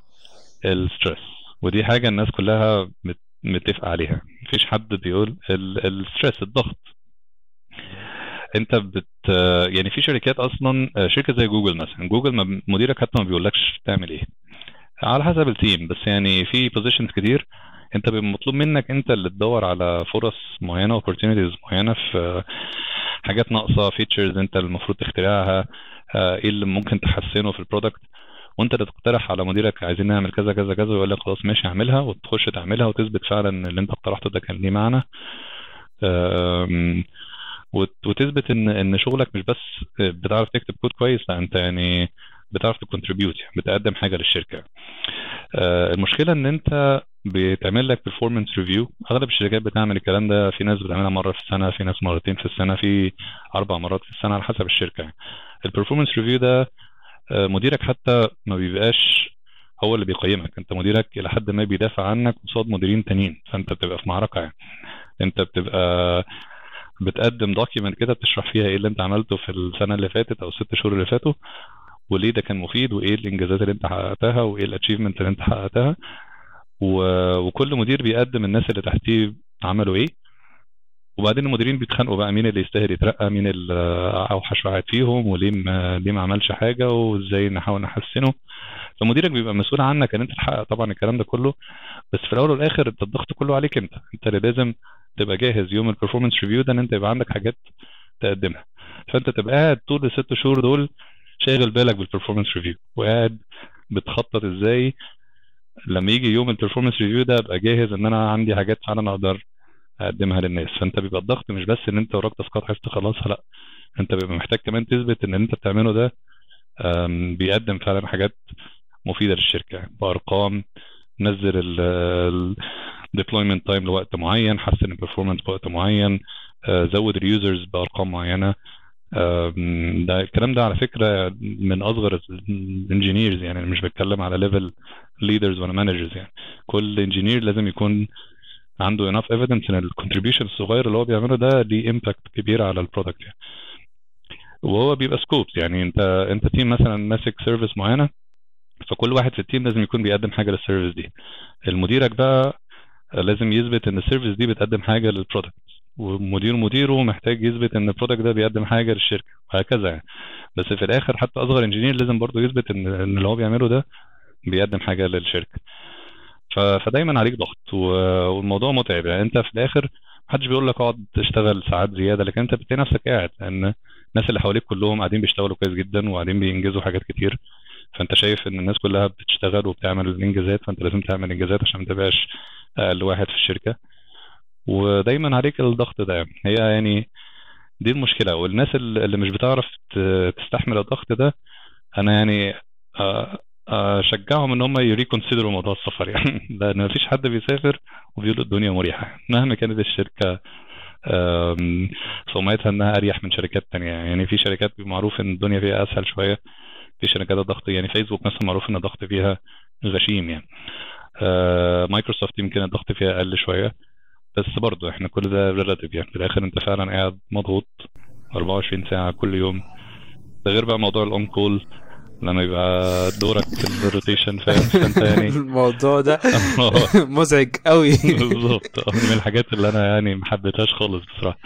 ال stress ودي حاجة الناس كلها مت- متفقه عليها. مفيش حد بيقول ال- الستريس الضغط. انت بت يعني في شركات أصلا شركة زي جوجل مثلا. جوجل مديرك حتى ما بيقولكش تعمل إيه. على حسب ال team بس يعني في positions كتير. انت مطلوب منك انت اللي تدور على فرص معينة opportunities معينة في حاجات ناقصة features انت المفروض تخترعها آه، إيه اللي ممكن تحسنه في ال product وانت تقترح على مديرك عايزين نعمل كذا كذا كذا ويقول لك خلاص ماشي اعملها وتخش تعملها وتثبت فعلا ان اللي انت اقترحته ده كان ليه معنى. وتثبت ان ان شغلك مش بس بتعرف تكتب كود كويس لا انت يعني بتعرف ت contribute يعني بتقدم حاجة للشركة. آه، المشكلة ان انت بيتعمل لك performance review اغلب الشركات بتعمل الكلام ده في ناس بتعملها مرة في السنة في ناس مرتين في السنة في أربع مرات في السنة على حسب الشركة. يعني ال performance review ده مديرك حتى ما بيبقاش هو اللي بيقيمك. انت مديرك إلى حد ما بيدافع عنك قصاد مديرين تانيين فانت بتبقى في معركة يعني. انت بتبقى بتقدم document كده بتشرح فيها إيه اللي انت عملته في السنة اللي فاتت أو الست شهور اللي فاتوا وليه ده كان مفيد وإيه الإنجازات اللي انت حققتها وإيه ال achievement اللي انت حققتها. و... وكل مدير بيقدم الناس اللي تحتيه عملوا إيه. وبعدين المديرين بيتخانقوا بقى مين اللي يستاهل يترقى مين اللي أوحش واحد فيهم وليه ما... ليه ما عملش حاجة وإزاي نحاول نحسنه. فمديرك بيبقى مسؤول عنك إن أنت تحقق طبعا الكلام ده كله. بس في الأول والآخر أنت الضغط كله عليك أنت. أنت اللي لازم تبقى جاهز يوم ال performance review ده إن أنت يبقى عندك حاجات تقدمها. فأنت تبقى قاعد طول الست شهور دول شاغل بالك بال performance review وقاعد بتخطط إزاي لما يجي يوم ال performance review ده أبقى جاهز إن أنا عندي حاجات فعلا أقدر اقدمها للناس. فأنت بيبقى الضغط مش بس إن أنت وراك task ات عايز تخلصها لأ. أنت بيبقى محتاج كمان تثبت إن أنت بتعمله ده بيقدم فعلا حاجات مفيدة للشركة. بارقام نزل ال deployment time لوقت معين حسن ال performance بوقت معين آه، زود ال users بأرقام معينة. ده الكلام ده على فكرة من أصغر ال engineers يعني مش بتكلم على level leaders ولا managers يعني. كل engineer لازم يكون عنده enough evidence إن ال contribution الصغير اللي هو بيعمله ده ليه impact كبير على ال product يعني. وهو بيبقى scopes يعني أنت أنت team مثلا ماسك service معينة فكل واحد في ال team لازم يكون بيقدم حاجة لل service دي. مديرك بقى لازم يثبت إن ال service دي بتقدم حاجة لل product ومدير مديره محتاج يثبت إن ال product ده بيقدم حاجة للشركة وهكذا يعني. بس في الآخر حتى أصغر engineer لازم برضه يثبت إن اللي هو بيعمله ده بيقدم حاجة للشركة. فدايما عليك ضغط والموضوع متعب. يعني أنت في الآخر محدش بيقول لك اقعد تشتغل ساعات زيادة لكن أنت بتلاقي نفسك قاعد لأن الناس اللي حواليك كلهم قاعدين بيشتغلوا كويس جدا وقاعدين بينجزوا حاجات كتير. فأنت شايف إن الناس كلها بتشتغل وبتعمل إنجازات فأنت لازم تعمل إنجازات عشان ما تبقاش أقل واحد في الشركة. ودايما عليك الضغط ده. هي يعني دي المشكلة. والناس اللي مش بتعرف تستحمل الضغط ده أنا يعني آه، أشجعهم إن هم يريكونسيدروا موضوع السفر. يعني لأن مفيش حد بيسافر وبيقول الدنيا مريحة. مهما كانت الشركة سمعتها إنها أريح من شركات تانية. يعني في شركات معروف إن الدنيا فيها أسهل شوية. في شركات الضغط يعني فيسبوك مثلا معروف إن الضغط فيها غشيم يعني. آه، مايكروسوفت يمكن الضغط فيها أقل شوية. بس برضه إحنا كل ده relative يعني. في الآخر أنت فعلا قاعد مضغوط 24 ساعة كل يوم. ده غير بقى موضوع ال on-call لما يبقى دورك في ال rotation فاهم فانت يعني الموضوع ده مزعج قوي. بالظبط. من الحاجات اللي أنا يعني ما حبيتهاش خالص بصراحة.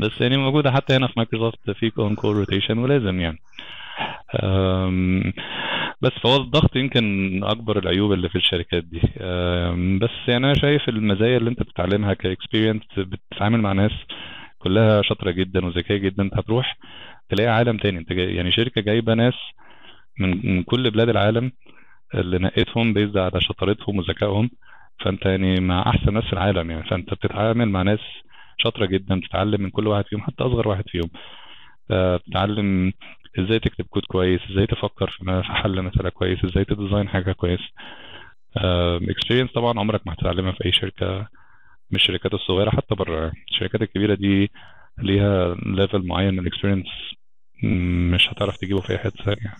بس يعني موجودة حتى هنا في مايكروسوفت في on-call rotation ولازم يعني. بس فهو الضغط يمكن أكبر العيوب اللي في الشركات دي. بس يعني أنا شايف المزايا اللي أنت بتتعلمها ك experience بتتعامل مع ناس كلها شاطرة جدا وذكية جدا. أنت هتروح تلاقي عالم تاني. أنت جاي يعني شركة جايبة ناس من من كل بلاد العالم اللي منقيينهم based على شطارتهم وذكائهم فأنت يعني مع أحسن ناس في العالم يعني فأنت بتتعامل مع ناس شاطرة جدا بتتعلم من كل واحد فيهم حتى أصغر واحد فيهم. آه، بتتعلم إزاي تكتب كود كويس إزاي تفكر في حل مسألة كويس إزاي ت design حاجة كويس. experience طبعا عمرك ما هتتعلمها في أي شركة مش الشركات الصغيرة حتى بره الشركات الكبيرة دي ليها level معين من ال experience مش هتعرف تجيبه في أي حتة ثانية.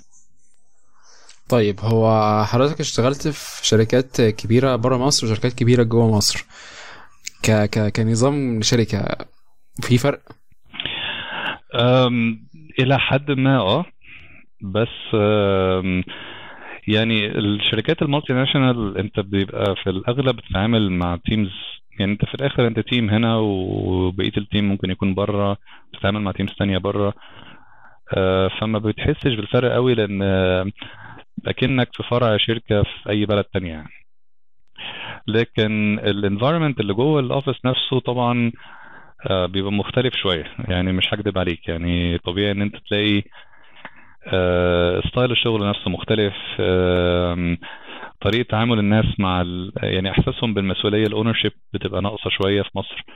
طيب هو حضرتك اشتغلت في شركات كبيرة بره مصر وشركات كبيرة جوه مصر. ك... ك... كنظام شركة في فرق؟ إلى حد ما آه. بس يعني الشركات ال multinational أنت بيبقى في الأغلب بتتعامل مع teams يعني أنت في الآخر أنت team هنا وبقية ال team ممكن يكون بره بتتعامل مع teams تانية بره آه، فما بتحسش بالفرق قوي لأن اكنك في فرع شركة في أي بلد تانية يعني. لكن ال environment اللي جوه ال office نفسه طبعا آه، بيبقى مختلف شوية. يعني مش هكدب عليك. يعني طبيعي إن أنت تلاقي آه، style الشغل نفسه مختلف. آم، طريقة تعامل الناس مع. يعني إحساسهم بالمسؤولية ال ownership بتبقى ناقصة شوية في مصر. آه،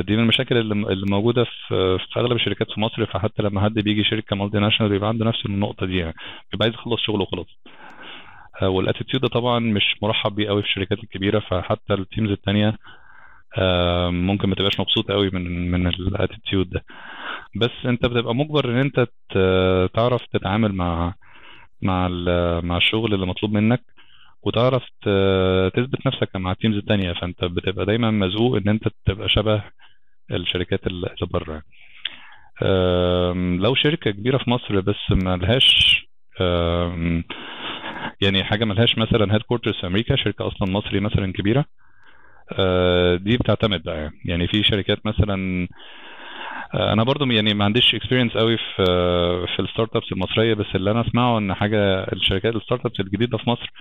دي من المشاكل اللي موجودة في في أغلب الشركات في مصر فحتى لما حد بيجي شركة multinational بيبقى عنده نفس النقطة دي يعني بيبقى عايز يخلص شغله وخلاص. آه، وال attitude ده طبعا مش مرحب بيه قوي في الشركات الكبيرة فحتى ال teams التانية آه، ممكن ما تبقاش مبسوط قوي من من ال attitude ده. بس انت بتبقى مجبر ان انت تعرف تتعامل مع مع مع الشغل اللي مطلوب منك وتعرف تثبت نفسك مع ال teams التانية فأنت بتبقى دايما مزقوق إن أنت تبقى شبه الشركات اللي بره لو شركة كبيرة في مصر بس ملهاش يعني حاجة ملهاش مثلا headquarters في أمريكا شركة أصلا مصري مثلا كبيرة أه، دي بتعتمد بقى يعني. في شركات مثلا أنا برضو يعني ما عنديش experience قوي في في ال startups المصرية بس اللي أنا أسمعه إن حاجة الشركات ال startups الجديدة في مصر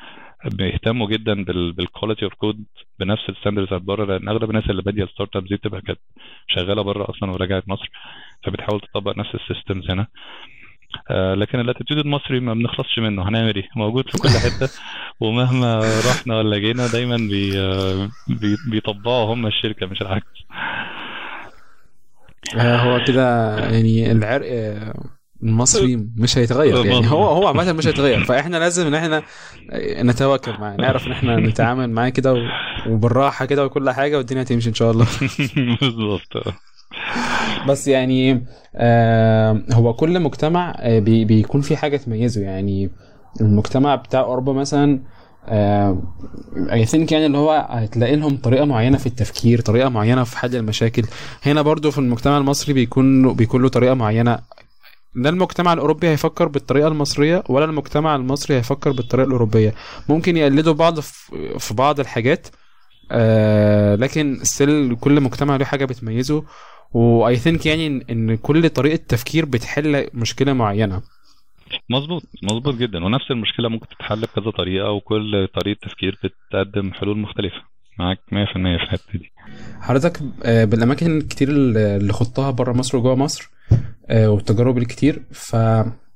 بيهتموا جدا بال quality of code بنفس ال standards بتاعت بره لأن أغلب الناس اللي بادية ال startups دي بتبقى كانت شغالة بره أصلا ورجعت مصر فبتحاول تطبق نفس ال systems هنا. آه، لكن ال attitude المصري ما بنخلصش منه هنعمل إيه؟ موجود في كل حتة ومهما رحنا ولا جينا دايما بي آه، بي بيطبقوا هم الشركة مش العكس. آه، هو كده يعني العرق آه، المصري مش هيتغير. يعني هو هو عامة مش هيتغير. فإحنا لازم إن إحنا آه، نتواكب معاه نعرف إن إحنا نتعامل معاه كده و- وبالراحة كده وكل حاجة والدنيا هتمشي إن شاء الله. بالظبط. بس يعني آه هو كل مجتمع آه بي بيكون في حاجة تميزه. يعني المجتمع بتاع أوروبا مثلا اي ثينك يعني اللي هو هتلاقي لهم طريقة معينة في التفكير طريقة معينة في حل المشاكل. هنا برضو في المجتمع المصري بيكون بيكون له طريقة معينة. لا المجتمع الأوروبي هيفكر بالطريقة المصرية ولا المجتمع المصري هيفكر بالطريقة الأوروبية. ممكن يقلدوا بعض في بعض الحاجات آه لكن still كل مجتمع له حاجة بتميزه. و I think يعني إن كل طريقة تفكير بتحل مشكلة معينة. مظبوط مظبوط جدا. ونفس المشكلة ممكن تتحل بكذا طريقة وكل طريقة تفكير بتقدم حلول مختلفة. معاك 100% في الحتة دي. حضرتك آه، بالأماكن الكتير اللي خضتها بره مصر وجوه مصر آه، والتجارب الكتير ف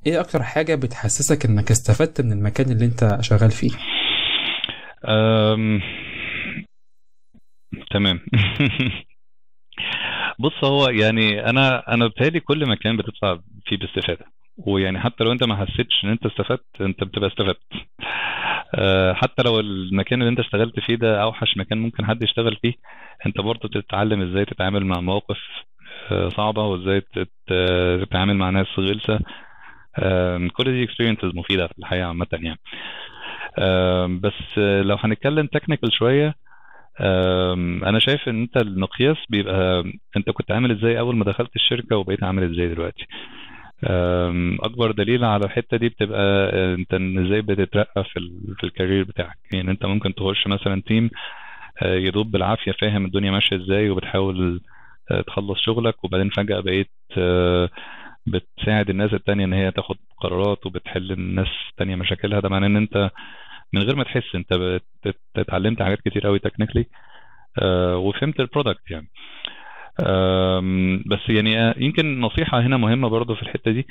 إيه أكتر حاجة بتحسسك إنك استفدت من المكان اللي أنت شغال فيه؟ أم... تمام. بص هو يعني أنا أنا بتهيألي كل مكان بتطلع فيه باستفادة. ويعني حتى لو انت ما حسيتش ان انت استفدت انت بتبقى استفدت. أه، حتى لو المكان اللي انت اشتغلت فيه ده أوحش مكان ممكن حد يشتغل فيه انت برضه تتعلم إزاي تتعامل مع مواقف أه، صعبة وازاي تت- تتعامل مع ناس غلسة. أم، كل دي experiences مفيدة في الحياة عامة يعني. بس لو هنتكلم تكنيكال شوية أم، أنا شايف إن أنت المقياس بيبقى أنت كنت عامل إزاي أول ما دخلت الشركة وبقيت عامل إزاي دلوقتي. أكبر دليل على الحتة دي بتبقى أنت إزاي بتترقى في في ال career بتاعك. يعني أنت ممكن تخش مثلا team آه، يدوب بالعافية فاهم الدنيا ماشية إزاي وبتحاول آه، تخلص شغلك وبعدين فجأة بقيت آه، بتساعد الناس التانية إن هي تاخد قرارات وبتحل الناس التانية مشاكلها. ده معناه إن أنت من غير ما تحس أنت اتعلمت حاجات كتير قوي technically وفهمت ال product يعني. بس يعني آه، يمكن نصيحة هنا مهمة برضو في الحتة دي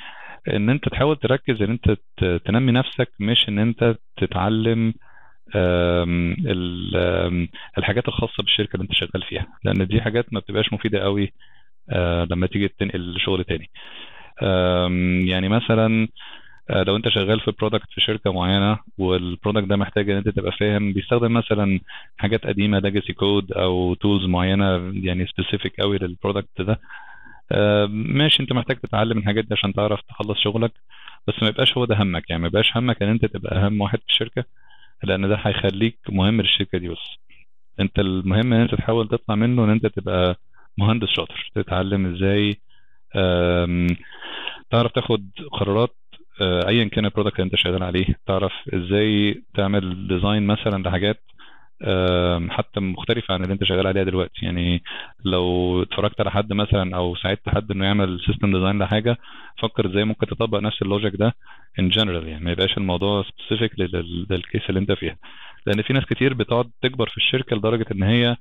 إن أنت تحاول تركز إن أنت تنمي نفسك مش إن أنت تتعلم الحاجات الخاصة بالشركة اللي أنت شغال فيها لأن دي حاجات ما بتبقاش مفيدة قوي آه، لما تيجي تنقل شغل تاني. يعني مثلا لو انت شغال في product في شركة معينة وال product ده محتاج ان انت تبقى فاهم بيستخدم مثلا حاجات قديمة legacy code أو tools معينة يعني specific قوي لل product ده. آه، ماشي انت محتاج تتعلم الحاجات دي عشان تعرف تخلص شغلك بس ما يبقاش هو ده همك يعني. ما يبقاش همك ان انت تبقى أهم واحد في الشركة لأن ده هيخليك مهم للشركة دي بس. انت المهم ان انت تحاول تطلع منه ان انت تبقى مهندس شاطر تتعلم إزاي تعرف تاخد قرارات آه، ايا كان ال product اللي أنت شغال عليه تعرف إزاي تعمل design مثلا لحاجات حتى مختلفة عن اللي أنت شغال عليها دلوقتي. يعني لو اتفرجت على حد مثلا أو ساعدت حد إنه يعمل system design لحاجة فكر إزاي ممكن تطبق نفس ال logic ده in general يعني ما يبقاش الموضوع specific لل case اللي أنت فيها. لأن في ناس كتير بتقعد تكبر في الشركة لدرجة إن هي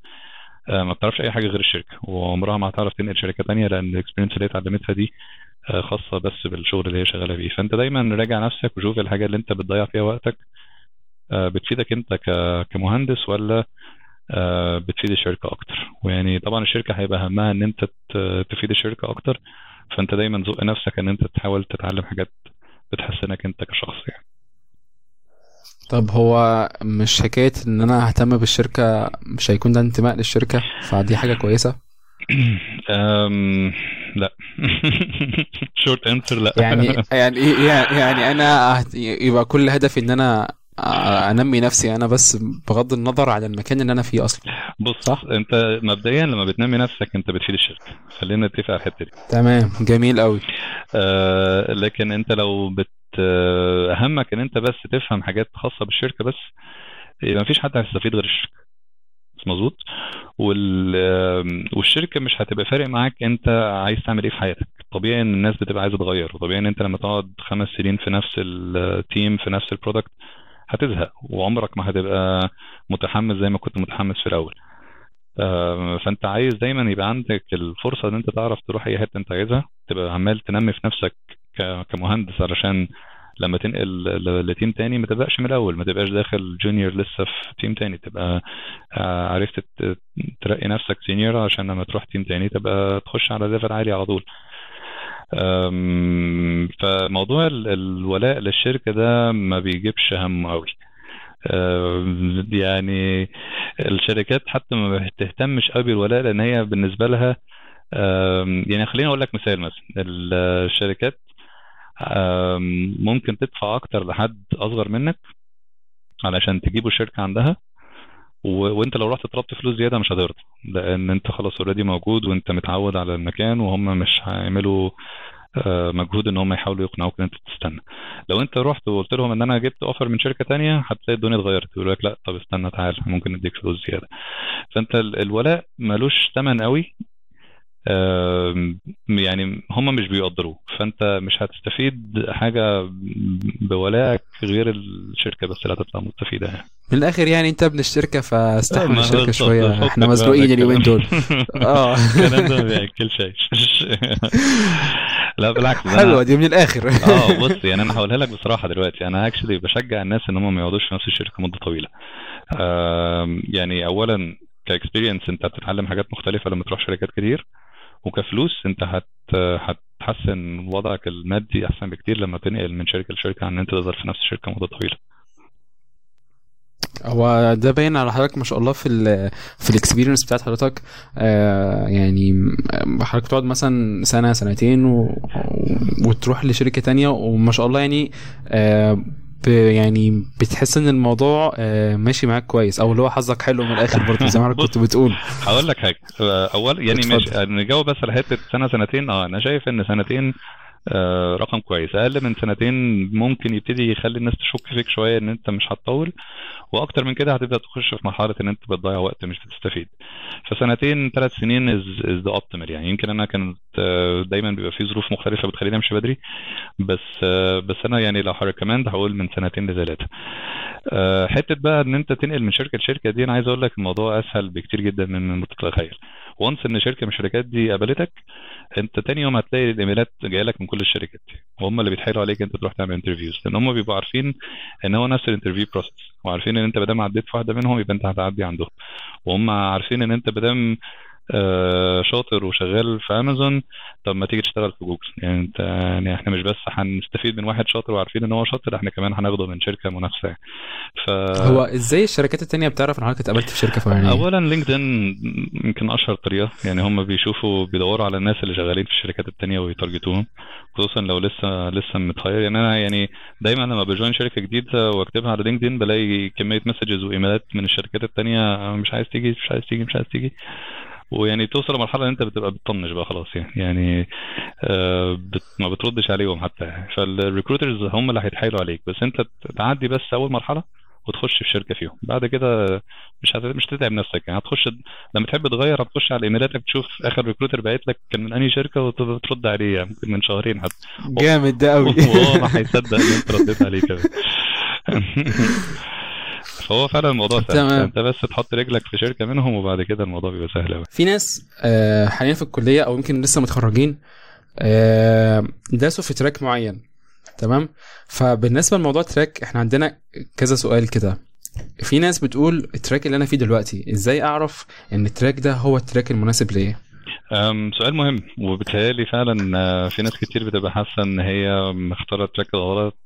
آه، ما بتعرفش أي حاجة غير الشركة وعمرها ما هتعرف تنقل شركة تانية لأن ال experience اللي اتعلمتها دي آه، خاصة بس بالشغل اللي هي شغالة فيه. فأنت دايما راجع نفسك وشوف الحاجة اللي أنت بتضيع فيها وقتك. آه، بتفيدك أنت كمهندس ولا آه، بتفيد الشركة أكتر؟ ويعني طبعا الشركة هيبقى همها إن أنت تفيد الشركة أكتر. فأنت دايما زق نفسك إن أنت تحاول تتعلم حاجات بتحسنك أنت كشخص يعني. طب هو مش حكاية إن أنا أهتم بالشركة مش هيكون ده انتماء للشركة؟ فدي حاجة كويسة. لا. Short answer لا؟ يعني يعني يعني أنا يبقى كل هدفي إن أنا أنمي نفسي أنا بس بغض النظر عن المكان اللي أنا فيه أصلا. بص صح. أنت مبدئيا لما بتنمي نفسك أنت بتفيد الشركة. خلينا نتفق على الحتة دي. تمام. جميل قوي آه لكن أنت لو بت آه، همك إن أنت بس تفهم حاجات خاصة بالشركة بس يبقى مفيش حد هيستفيد غير الشركة. مظبوط. والشركة مش هتبقى فارق معاك انت عايز تعمل إيه في حياتك. طبيعي ان الناس بتبقى عايزة تغير. وطبيعي ان انت لما تقعد خمس سنين في نفس ال team في نفس ال product هتزهق. وعمرك ما هتبقى متحمس زي ما كنت متحمس في الأول. آم، فانت عايز دايما يبقى عندك الفرصة ان انت تعرف تروح أي حتة انت عايزها تبقى عمال تنمي في نفسك كمهندس علشان لما تنقل ل team تاني ما تبقاش من الأول ما تبقاش داخل junior لسه في team تاني تبقى آه، عرفت ترقي نفسك senior عشان لما تروح team تاني تبقى تخش على level عالي على طول. فموضوع ال- الولاء للشركة ده ما بيجيبش همه قوي يعني الشركات حتى ما بتهتمش قوي بالولاء لأن هي بالنسبة لها يعني خليني أقول لك مثال مثلا الشركات ممكن تدفع أكتر لحد أصغر منك علشان تجيبوا شركة عندها. و... وأنت لو رحت طلبت فلوس زيادة مش هترضى لأن أنت خلاص already موجود وأنت متعود على المكان وهم مش هيعملوا آه، مجهود إن هم يحاولوا يقنعوك إن أنت تستنى. لو أنت رحت وقلت لهم إن أنا جبت offer من شركة تانية هتلاقي الدنيا اتغيرت يقول لك لا طب استنى تعال ممكن نديك فلوس زيادة. فأنت ال- الولاء ملوش ثمن قوي يعني هم مش بيقدروه فأنت مش هتستفيد حاجة بولائك غير الشركة بس اللي هتطلع مستفيدة يعني. من الآخر يعني أنت ابن الشركة فاستحمل شوية. فكك إحنا مزنوقين من اليومين دول. آه. الكلام ده ما بياكلش عيش. لا بالعكس حلوة دي من الآخر. آه بص يعني أنا هقولها لك بصراحة دلوقتي. أنا actually بشجع الناس إن هم ما يقعدوش في نفس الشركة مدة طويلة. يعني اولا ك experience أنت بتتعلم حاجات مختلفة لما تروح شركات كتير. وكفلوس انت هت هتحسن وضعك المادي احسن بكتير لما تنقل من شركة لشركة عن إن أنت تظهر في نفس الشركة مدة طويلة هو ده باين على حضرتك ما شاء الله في ال في الاكسبيرينس بتاعت حضرتك آه يعني حضرتك تقعد مثلا سنة سنتين و... وتروح لشركة تانية وما شاء الله يعني آه. يعني بتحس إن الموضوع آه ماشي معاك كويس أو اللي هو حظك حلو من الآخر برضه زي ما حضرتك كنت بتقول. هقول لك حاجة. أول يعني. ماشي نجاوب بس على حتة سنة سنتين. آه أنا شايف إن سنتين آه رقم كويس. أقل من سنتين ممكن يبتدي يخلي الناس تشك فيك شوية إن أنت مش هتطول. وأكتر من كده هتبدأ تخش في مرحلة إن أنت بتضيع وقت مش بتستفيد. فسنتين ثلاث سنين is the optimal يعني. يمكن أنا كانت آه، دايما بيبقى في ظروف مختلفة بتخليني أمشي بدري بس آه، بس أنا يعني لو ه recommend هقول من سنتين لثلاثه آه، حتة بقى إن أنت تنقل من شركة لشركة دي أنا عايز أقول لك الموضوع أسهل بكتير جدا من ما تتخيل. وانس إن شركة من الشركات دي قابلتك أنت تاني يوم هتلاقي الإيميلات جاية لك من كل الشركات وهم اللي بيتحايلوا عليك أنت تروح تعمل interviews لأن هم بيبقوا عارفين إن هو نفس ال interview process وعارفين إن أنت ما دام عديت في واحدة منهم يبقى أنت هتعدي عندهم. وهم عارفين إن أنت ما دام شاطر وشغال في امازون طب ما تيجي تشتغل في جوجل يعني انت يعني إحنا مش بس هنستفيد من واحد شاطر وعارفين إن هو شاطر إحنا كمان هناخده من شركة منافسة. ف هو إزاي الشركات التانية بتعرف إن حضرتك اتقابلت في شركة فلانية؟ اولا LinkedIn يمكن أشهر طريقة. يعني هم بيشوفوا بيدوروا على الناس اللي شغالين في الشركات التانية وي target وهم خصوصا لو لسه لسه مت hire يعني أنا يعني دايما لما ب join شركة جديدة وأكتبها على LinkedIn بلاقي كمية messages وإيميلات من الشركات التانية مش عايز تيجي مش عايز تيجي مش عايز تيجي. ويعني توصل لمرحلة إن أنت بتبقى بتطنش بقى خلاص يعني. يعني آه بت ما بتردش عليهم حتى. فال recruiters هم اللي هيتحايلوا عليك. بس أنت تعدي بس أول مرحلة وتخش في شركة فيهم. بعد كده مش هت... مش هتتعب نفسك يعني. هتخش لما تحب تغير هتخش على إيميلاتك تشوف آخر ريكروتر باعت لك كان من أنهي شركة وترد عليه يعني. ممكن من شهرين حتى. جامد ده قوي وهو ما هيصدق إن أنت رديت عليه كمان. فهو فعلا الموضوع سهل. تمام. انت بس تحط رجلك في شركة منهم وبعد كده الموضوع بيبقى سهل قوي في ناس آه، حاليا في الكلية أو يمكن لسه متخرجين آه، داسوا في track معين. تمام؟ فبالنسبة لموضوع ال track إحنا عندنا كذا سؤال كده. في ناس بتقول ال track اللي أنا فيه دلوقتي إزاي أعرف إن ال track ده هو ال track المناسب ليا؟ سؤال مهم. وبالتالي فعلا آه، في ناس كتير بتبقى حاسة إن هي مختارة ال track الغلط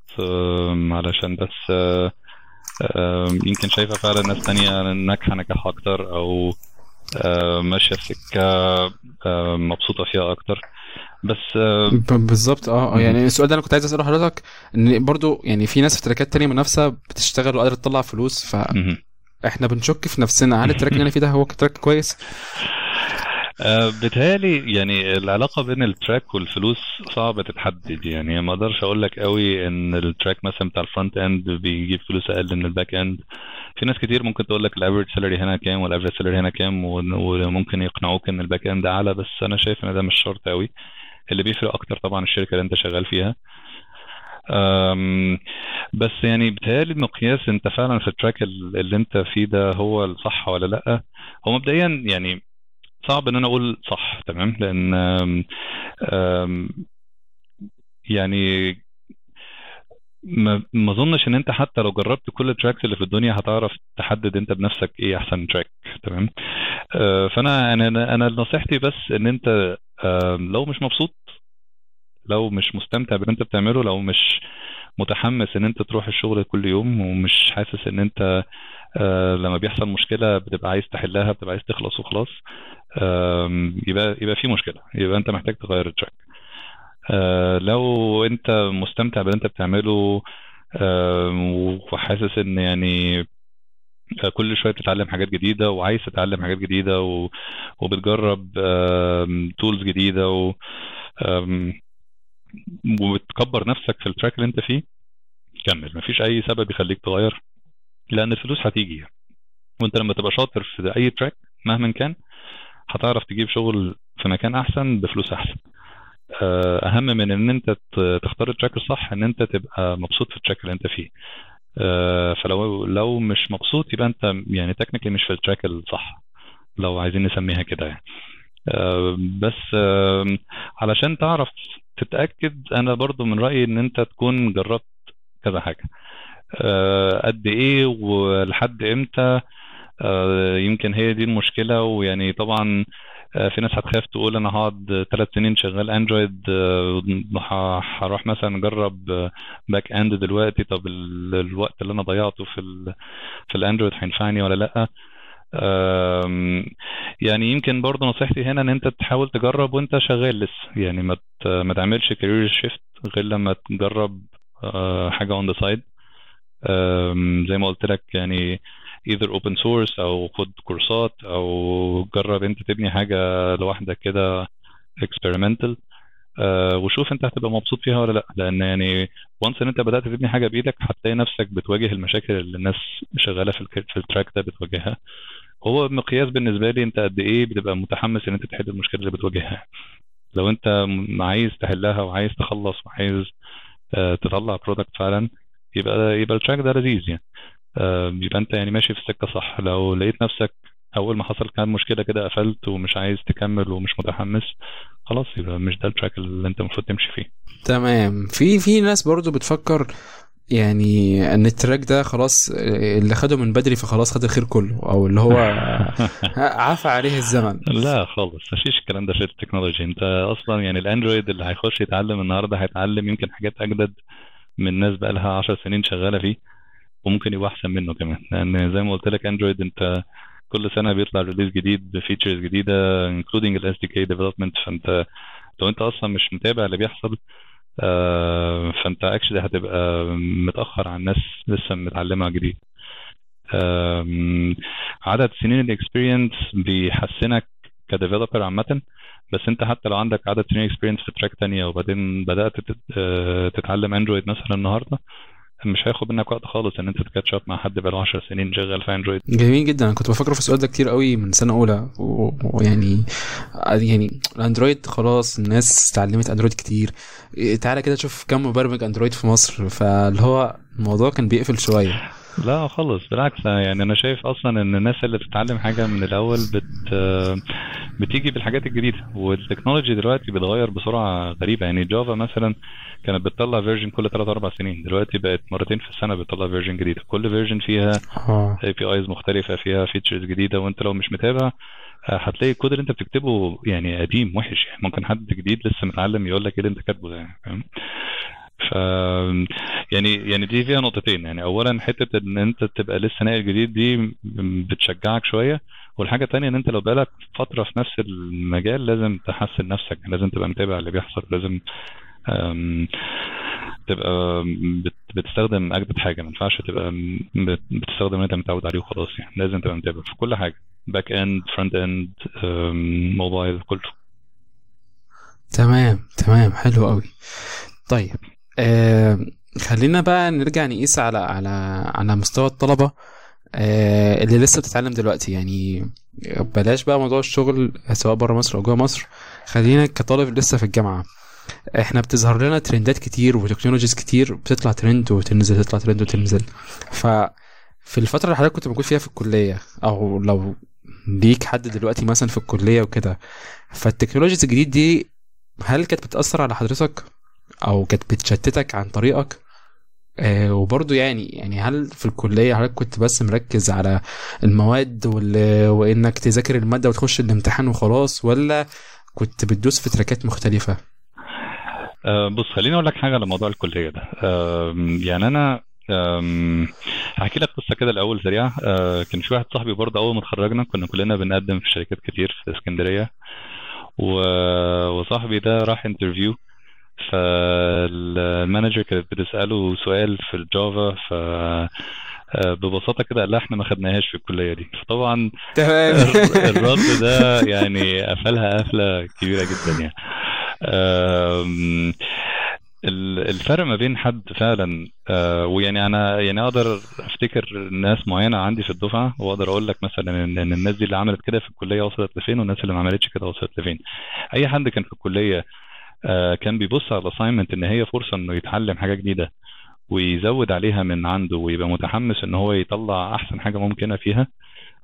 علشان بس يمكن شايفة فعلا ناس تانية ناجحة نجاح أكتر أو آه، ماشية في سكة آه، مبسوطة فيها أكتر. بس بالظبط. آه آه، يعني السؤال ده أنا كنت عايز أسأله حضرتك إن برضو يعني في ناس في track ات تانية منافسة بتشتغل وقادرة تطلع فلوس فاحنا مهم. بنشك في نفسنا. هل ال track اللي أنا فيه ده هو track كويس؟ آه، بيتهيألي يعني العلاقة بين ال track والفلوس صعبة تتحدد. يعني ما أقدرش أقول لك قوي إن ال track مثلا بتاع ال front end بيجيب فلوس أقل من ال back end في ناس كتير ممكن تقول لك ال average salary هنا كام وال average salary هنا كام وممكن يقنعوك إن ال back end أعلى بس أنا شايف إن ده مش شرط قوي. اللي بيفرق أكتر طبعا الشركة اللي أنت شغال فيها. بس يعني بيتهيألي المقياس أنت فعلا في ال track ال- اللي أنت فيه ده هو الصح ولا لأ؟ هو مبدئيا يعني صعب إن أنا أقول صح تمام؟ لأن أم، أم، يعني ما أظنش إن أنت حتى لو جربت كل ال tracks اللي في الدنيا هتعرف تحدد أنت بنفسك إيه أحسن track تمام؟ أه، فأنا أنا أنا أنا نصيحتي بس إن أنت لو مش مبسوط لو مش مستمتع باللي أنت بتعمله لو مش متحمس إن أنت تروح الشغل كل يوم ومش حاسس إن أنت آه، لما بيحصل مشكلة بتبقى عايز تحلها بتبقى عايز تخلص وخلاص آم، يبقى يبقى في مشكلة. يبقى انت محتاج تغير ال track. آه، لو انت مستمتع باللي انت بتعمله وحاسس ان يعني آه، كل شوية بتتعلم حاجات جديدة وعايز تتعلم حاجات جديدة و- وبتجرب tools جديدة و وبتكبر نفسك في ال track اللي انت فيه كمل. مفيش أي سبب يخليك تغير لأن الفلوس هتيجي وانت لما تبقى شاطر في أي track مهما كان هتعرف تجيب شغل في مكان أحسن بفلوس أحسن. آه، أهم من إن أنت تختار ال track الصح إن أنت تبقى مبسوط في ال track اللي أنت فيه. آه، فلو لو مش مبسوط يبقى أنت يعني technically مش في ال track الصح لو عايزين نسميها كده يعني. آه، بس علشان تعرف تتأكد أنا برضو من رأيي إن أنت تكون جربت كذا حاجة. آه، قد إيه ولحد إمتى يمكن هي دي المشكلة. ويعني طبعا آه، في ناس هتخاف تقول أنا هقعد ثلاث سنين شغال Android آه، هروح مثلا أجرب back end دلوقتي. طب ال- الوقت اللي أنا ضيعته في ال في ال Android هينفعني ولا لأ؟ يعني يمكن برضه نصيحتي هنا إن أنت تحاول تجرب وأنت شغال لسه. يعني ما ما تعملش career shift غير لما تجرب آه، حاجة on the side زي ما قلت لك يعني either open source أو خد كورسات أو جرب أنت تبني حاجة لوحدك كده experimental. آه، وشوف أنت هتبقى مبسوط فيها ولا لأ. لأن يعني once إن أنت بدأت تبني حاجة بإيدك هتلاقي نفسك بتواجه المشاكل اللي الناس شغالة في في ال track ده بتواجهها. هو مقياس بالنسبة لي أنت قد إيه بتبقى متحمس إن أنت تحل المشكلة اللي بتواجهها. لو أنت عايز تحلها وعايز تخلص وعايز آه، تطلع product فعلا يبقى يبقى ال track ده لذيذ يعني. يبقى انت يعني ماشي في السكة صح. لو لقيت نفسك أول ما حصل كان مشكلة كده قفلت ومش عايز تكمل ومش متحمس خلاص يبقى مش ده ال track اللي انت المفروض تمشي فيه. تمام. في في ناس برضو بتفكر يعني إن ال track ده خلاص اللي خده من بدري فخلاص خد الخير كله أو اللي هو عفى عليه الزمن. لا خالص مفيش الكلام ده في التكنولوجي انت أصلا يعني ال Android اللي هيخش يتعلم النهارده هيتعلم يمكن حاجات أجدد من ناس بقى لها 10 سنين شغالة فيه. وممكن يبقى أحسن منه كمان. لأن زي ما قلت لك Android أنت كل سنة بيطلع release جديد ب features جديدة including ال SDK development. فأنت لو أنت أصلا مش متابع اللي بيحصل آه، فأنت actually هتبقى متأخر عن ناس لسه متعلمة جديد. عدد سنين ال experience بيحسنك ك developer عامة. بس أنت حتى لو عندك عدد سنين experience في track تانية وبعدين بدأت تت- آه، تتعلم Android مثلا النهاردة مش هياخد منك وقت خالص إن أنت ت catch up مع حد بقاله 10 سنين شغال في Android جميل جدا. أنا كنت بفكر في السؤال ده كتير قوي من سنة أولى. ويعني يعني ال Android خلاص الناس اتعلمت Android كتير. تعالى كده شوف كم مبرمج Android في مصر. فاللي هو الموضوع كان بيقفل شوية. لا خالص بالعكس يعني أنا شايف أصلا إن الناس اللي بتتعلم حاجة من الأول بت بتيجي بالحاجات الجديدة وال technology دلوقتي بتغير بسرعة غريبة. يعني Java مثلا كانت بتطلع version كل 3 4 سنين دلوقتي بقت مرتين في السنة بتطلع version جديدة. كل version فيها APIs مختلفة فيها features جديدة وأنت لو مش متابع آه، هتلاقي الكود اللي أنت بتكتبه يعني قديم وحش. يعني ممكن حد جديد لسه متعلم يقول لك إيه اللي أنت كاتبه ده يعني فاهم؟ يعني يعني دي فيها نقطتين. يعني اولا حتة إن أنت تبقى لسه ناقل جديد دي بتشجعك شوية. والحاجة الثانية إن أنت لو بقالك فترة في نفس المجال لازم تحسن نفسك. لازم تبقى متابع اللي بيحصل. لازم تبقى بت- بتستخدم أجدد حاجة. ما ينفعش تبقى بتستخدم اللي أنت متعود عليه وخلاص يعني. لازم تبقى متابع في كل حاجة. back end front end mobile كله تمام تمام. حلو قوي طيب آه خلينا بقى نرجع نقيس على على على مستوى الطلبة آه اللي لسه بتتعلم دلوقتي. يعني بلاش بقى موضوع الشغل سواء بره مصر أو جوه مصر. خلينا كطالب لسه في الجامعة. إحنا بتظهر لنا ترندات كتير و technologies كتير بتطلع ترند وتنزل تطلع ترند وتنزل. ف في الفترة اللي حضرتك كنت موجود فيها في الكلية أو لو ليك حد دلوقتي مثلا في الكلية وكده فال technologies الجديد دي هل كانت بتأثر على حضرتك؟ أو كانت بتشتتك عن طريقك. آه وبرضه يعني يعني هل في الكلية حضرتك كنت بس مركز على المواد. وإنك تذاكر المادة وتخش الامتحان وخلاص ولا كنت بتدوس في track ات مختلفة؟ أه بص خليني أقول لك حاجة على موضوع الكلية ده. أه يعني أنا هحكي لك قصة كده الأول سريعة. أه كان في واحد صاحبي برضه أول ما اتخرجنا كنا كلنا بنقدم في شركات كتير في اسكندرية. وصاحبي ده راح interview فال manager كانت بتسأله سؤال في ال Java ف آه، ببساطة كده قال لها إحنا ما خدناهاش في الكلية دي. فطبعا تمام. الر- الرد ده يعني قفلها قفلة كبيرة جدا يعني. الفرق ما بين حد فعلا آه، ويعني أنا يعني أقدر أفتكر ناس معينة عندي في الدفعة وأقدر أقول لك مثلا إن الناس دي اللي عملت كده في الكلية وصلت لفين والناس اللي ما عملتش كده وصلت لفين. أي حد كان في الكلية كان بيبص على الاساينمنت إن هي فرصة إنه يتعلم حاجة جديدة ويزود عليها من عنده ويبقى متحمس إن هو يطلع أحسن حاجة ممكنة فيها.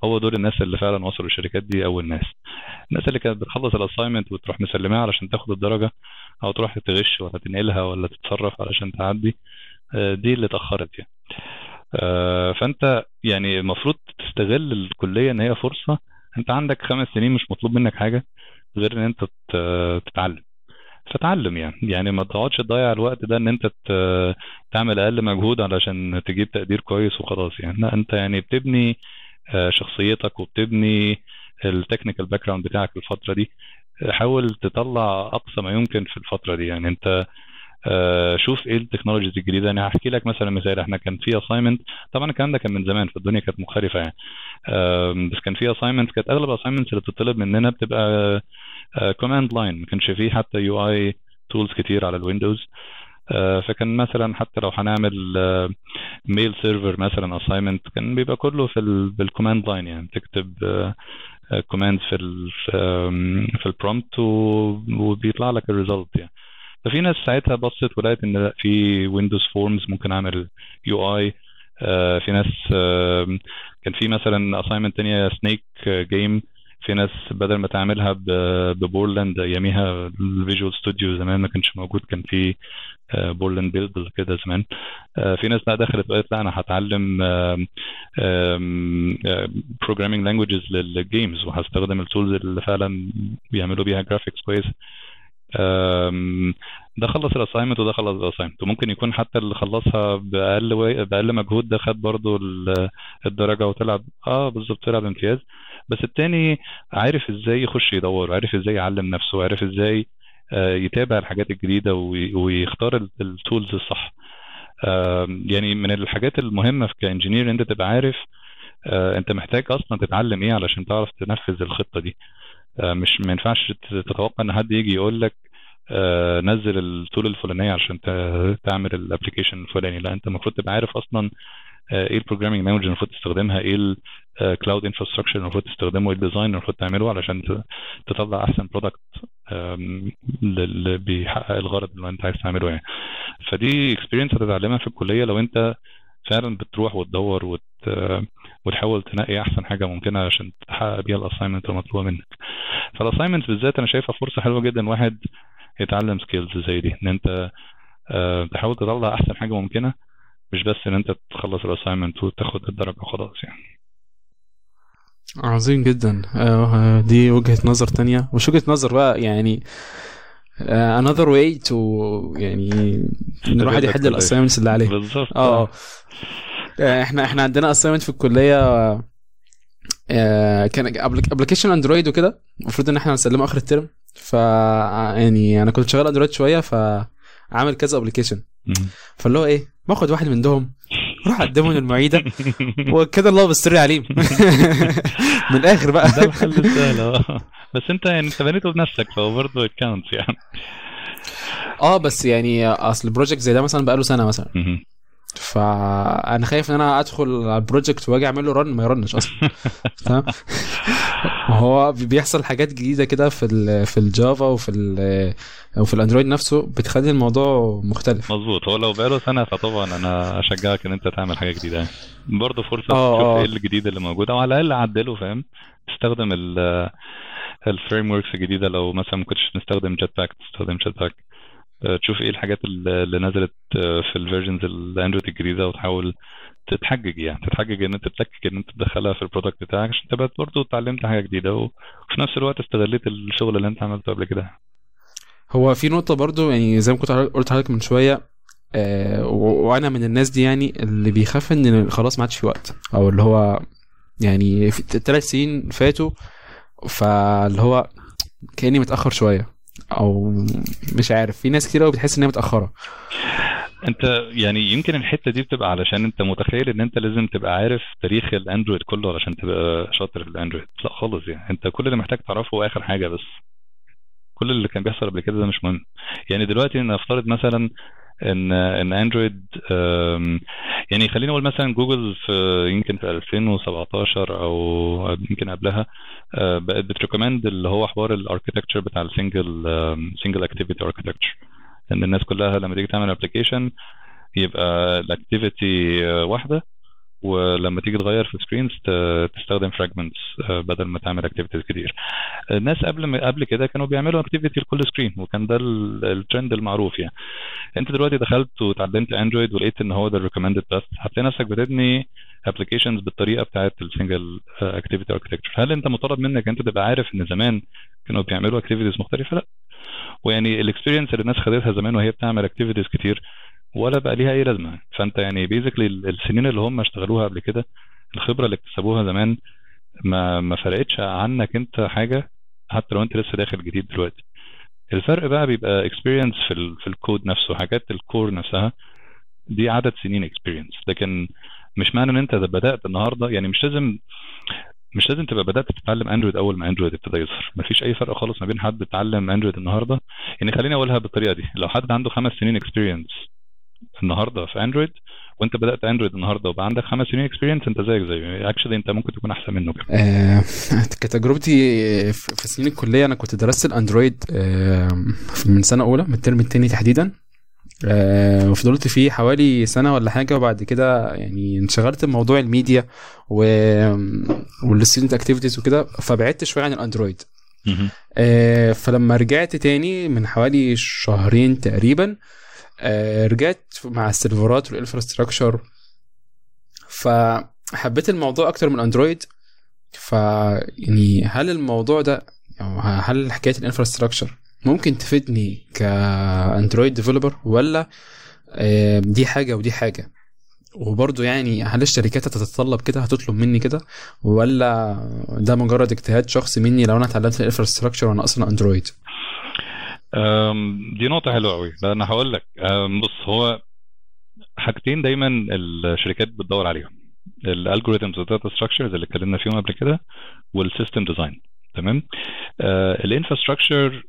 هو دول الناس اللي فعلا وصلوا الشركات دي أول ناس. الناس اللي كانت بتخلص الاساينمنت وتروح مسلماها علشان تاخد الدرجة أو تروح تغش ولا تنقلها ولا تتصرف علشان تعدي آه، دي اللي اتأخرت يعني. آه، فأنت يعني المفروض تستغل الكلية إن هي فرصة. أنت عندك خمس سنين مش مطلوب منك حاجة غير إن أنت تتعلم. فتعلم يعني. يعني ما تقعدش تضيع الوقت ده إن أنت تعمل أقل مجهود علشان تجيب تقدير كويس وخلاص يعني. لا أنت يعني بتبني آه، شخصيتك وبتبني ال technical background بتاعك الفترة دي. حاول تطلع أقصى ما يمكن في الفترة دي يعني. أنت شوف إيه ال technologies الجديدة. يعني هحكي لك مثلا مثال. إحنا كان في assignment طبعا الكلام ده كان من زمان فالدنيا كانت مختلفة يعني. بس كان في assignment كانت أغلب ال assignments اللي بتطلب مننا بتبقى command line ما كانش فيه حتى UI tools كتير على ال Windows. آه، فكان مثلا حتى لو هنعمل mail server مثلا assignment كان بيبقى كله في ال بال command line يعني. تكتب command في ال في ال prompt وبيطلع لك ال result يعني. ففي ناس ساعتها بصت ولقيت إن في Windows Forms ممكن أعمل UI في ناس كان في مثلا assignment تانية snake game في ناس بدل ما تعملها ب Borland اياميها ال Visual Studio زمان ما كانش موجود كان في Borland Build كده زمان. آه، في ناس لأ دخلت وقالت لأ أنا هتعلم programming languages لل games وهستخدم ال tools اللي فعلا بيعملوا بيها graphics كويس. ده خلص ال assignment وده خلص ال assignment وممكن يكون حتى اللي خلصها بأقل وي... بأقل مجهود ده خد برضو ال- الدرجة وطلع آه بالظبط طلع بامتياز. بس التاني عارف إزاي يخش يدور وعارف إزاي يعلم نفسه وعارف إزاي آه، يتابع الحاجات الجديدة وي- ويختار ال tools الصح. يعني من الحاجات المهمة ك engineer أنت تبقى عارف آه، أنت محتاج أصلا تتعلم إيه علشان تعرف تنفذ الخطة دي. مش ما ينفعش تتوقع إن حد يجي يقول لك آه، نزل ال tool الفلانية عشان تعمل ال application الفلاني. لا أنت المفروض تبقى عارف أصلا آه، إيه ال programming language المفروض تستخدمها إيه ال cloud infrastructure المفروض تستخدمه إيه ال design المفروض تعمله علشان تطلع أحسن product اللي بيحقق الغرض اللي أنت عايز تعمله يعني. فدي experience هتتعلمها في الكلية لو أنت فعلا بتروح وتدور وت... وتحاول تنقي أحسن حاجة ممكنة عشان تحقق بيها ال assignment المطلوبه منك. فال assignment بالذات أنا شايفها فرصة حلوة جدا واحد يتعلم skills زي دي إن أنت آه، تحاول تطلع أحسن حاجة ممكنة مش بس إن أنت تخلص ال assignment وتاخد الدرجة وخلاص يعني. عظيم جدا. آه، دي وجهة نظر تانية. مش وجهة نظر بقى يعني آه، another way to يعني إن الواحد يحل. ال assignments اللي عليه. بالظبط. آه آه، إحنا إحنا عندنا assignment في الكلية آه، كان application Android وكده. المفروض إن إحنا هنسلمه آخر الترم ف يعني أنا كنت شغال Android شوية فعامل كذا application. فاللي هو إيه باخد واحد من دهم أروح أقدمه للمعيدة وكده الله بالسر عليم. من الآخر بقى. ده الحل السهل آه. بس أنت يعني انت بنيته بنفسك فهو برضه count يعني. آه بس يعني أصل ال project زي ده مثلا بقاله سنة مثلا. فأنا خايف إن أنا أدخل على ال project وأجي أعمل له run ما يرنش أصلا. تمام؟ وهو بيحصل حاجات جديدة كده في ال في ال Java وفي ال وفي ال Android نفسه بتخلي الموضوع مختلف. مظبوط. هو لو بقاله سنة فطبعا أنا أشجعك إن أنت تعمل حاجة جديدة يعني. برضه فرصة آه، تشوف آه. إيه الجديد اللي موجود أو على الأقل عدله فاهم؟ تستخدم ال ال frameworks الجديدة لو مثلا ما كنتش نستخدم Jetpack تستخدم Jetpack تشوف إيه الحاجات اللي نزلت آه، في ال versions ال Android الجديدة وتحاول تتحجج يعني تتحجج إن أنت تتلكك إن أنت تدخلها في ال product بتاعك عشان تبقى برضه اتعلمت حاجة جديدة وفي نفس الوقت استغليت الشغل اللي أنت عملته قبل كده. هو في نقطة برضو يعني زي ما كنت قلت لحضرتك من شوية آه وأنا من الناس دي يعني اللي بيخاف إن خلاص ما عادش في وقت أو اللي هو يعني ثلاث سنين فاتوا فاللي هو كأني متأخر شوية. أو مش عارف في ناس كتير قوي بتحس ان هي متأخرة. أنت يعني يمكن الحتة دي بتبقى علشان أنت متخيل إن أنت لازم تبقى عارف تاريخ الأندرويد كله علشان تبقى شاطر في الأندرويد. لأ خالص يعني. أنت كل اللي محتاج تعرفه هو آخر حاجة بس. كل اللي كان بيحصل قبل كده ده مش مهم. يعني دلوقتي نفترض مثلا ان إن اندرويد يعني خلينا نقول مثلا جوجل في يمكن في 2017 أو يمكن قبلها أه، بقت بت recommend اللي هو حوار ال architecture بتاع ال single single activity architecture إن الناس كلها لما تيجي تعمل application يبقى ال activity واحدة. ولما تيجي تغير في screens تستخدم fragments بدل ما تعمل activities كتير. الناس قبل ما قبل كده كانوا بيعملوا activity لكل screen وكان ده ال- الترند المعروف يعني. انت دلوقتي دخلت وتعلمت Android ولقيت إن هو ده ال recommended بس هتلاقي نفسك بتبني applications بالطريقة بتاعت ال single activity architecture هل أنت مطالب منك أنت تبقى عارف إن زمان كانوا بيعملوا activities مختلفة؟ لأ. ويعني ال experience اللي الناس خدتها زمان وهي بتعمل activities كتير ولا بقى ليها أي لازمة. فأنت يعني basically السنين اللي هم اشتغلوها قبل كده الخبرة اللي اكتسبوها زمان ما ما فرقتش عنك أنت حاجة حتى لو أنت لسه داخل جديد دلوقتي. الفرق بقى بيبقى experience في ال في الكود نفسه حاجات ال core نفسها. دي عدد سنين experience لكن مش معنى إن أنت بدأت النهارده يعني مش لازم مش لازم تبقى بدأت تتعلم Android أول ما Android ابتدى يظهر. مفيش أي فرق خالص ما بين حد اتعلم Android النهارده. يعني خليني أقولها بالطريقة دي. لو حد عنده خمس سنين experience النهارده في Android وأنت بدأت Android النهارده وبقى عندك خمس سنين experience أنت زيك زيه. actually أنت ممكن تكون أحسن منه كمان آه، كتجربتي في سنين الكلية أنا كنت درست ال Android آه، من سنة أولى من الترم التاني تحديدا. وفضلت فيه حوالي سنة ولا حاجة وبعد كده يعني انشغلت بموضوع الميديا و وال student activities وكده فبعدت شوية عن ال Android. آه، فلما رجعت تاني من حوالي شهرين تقريبا آه، رجعت مع السيرفرات وال infrastructure فحبيت الموضوع أكتر من Android ف يعني هل الموضوع ده هل حكاية ال infrastructure ممكن تفيدني ك Android developer ولا آه، دي حاجة ودي حاجة؟ وبرضه يعني هل الشركات هتتطلب كده؟ هتطلب مني كده؟ ولا ده مجرد اجتهاد شخصي مني لو أنا اتعلمت ال infrastructure وأنا أصلا Android؟ دي نقطة حلوة قوي أنا هقول لك. بص هو حاجتين دايما الشركات بتدور عليهم. ال algorithms وال data structures اللي اتكلمنا فيهم قبل كده وال system design تمام؟ ال infrastructure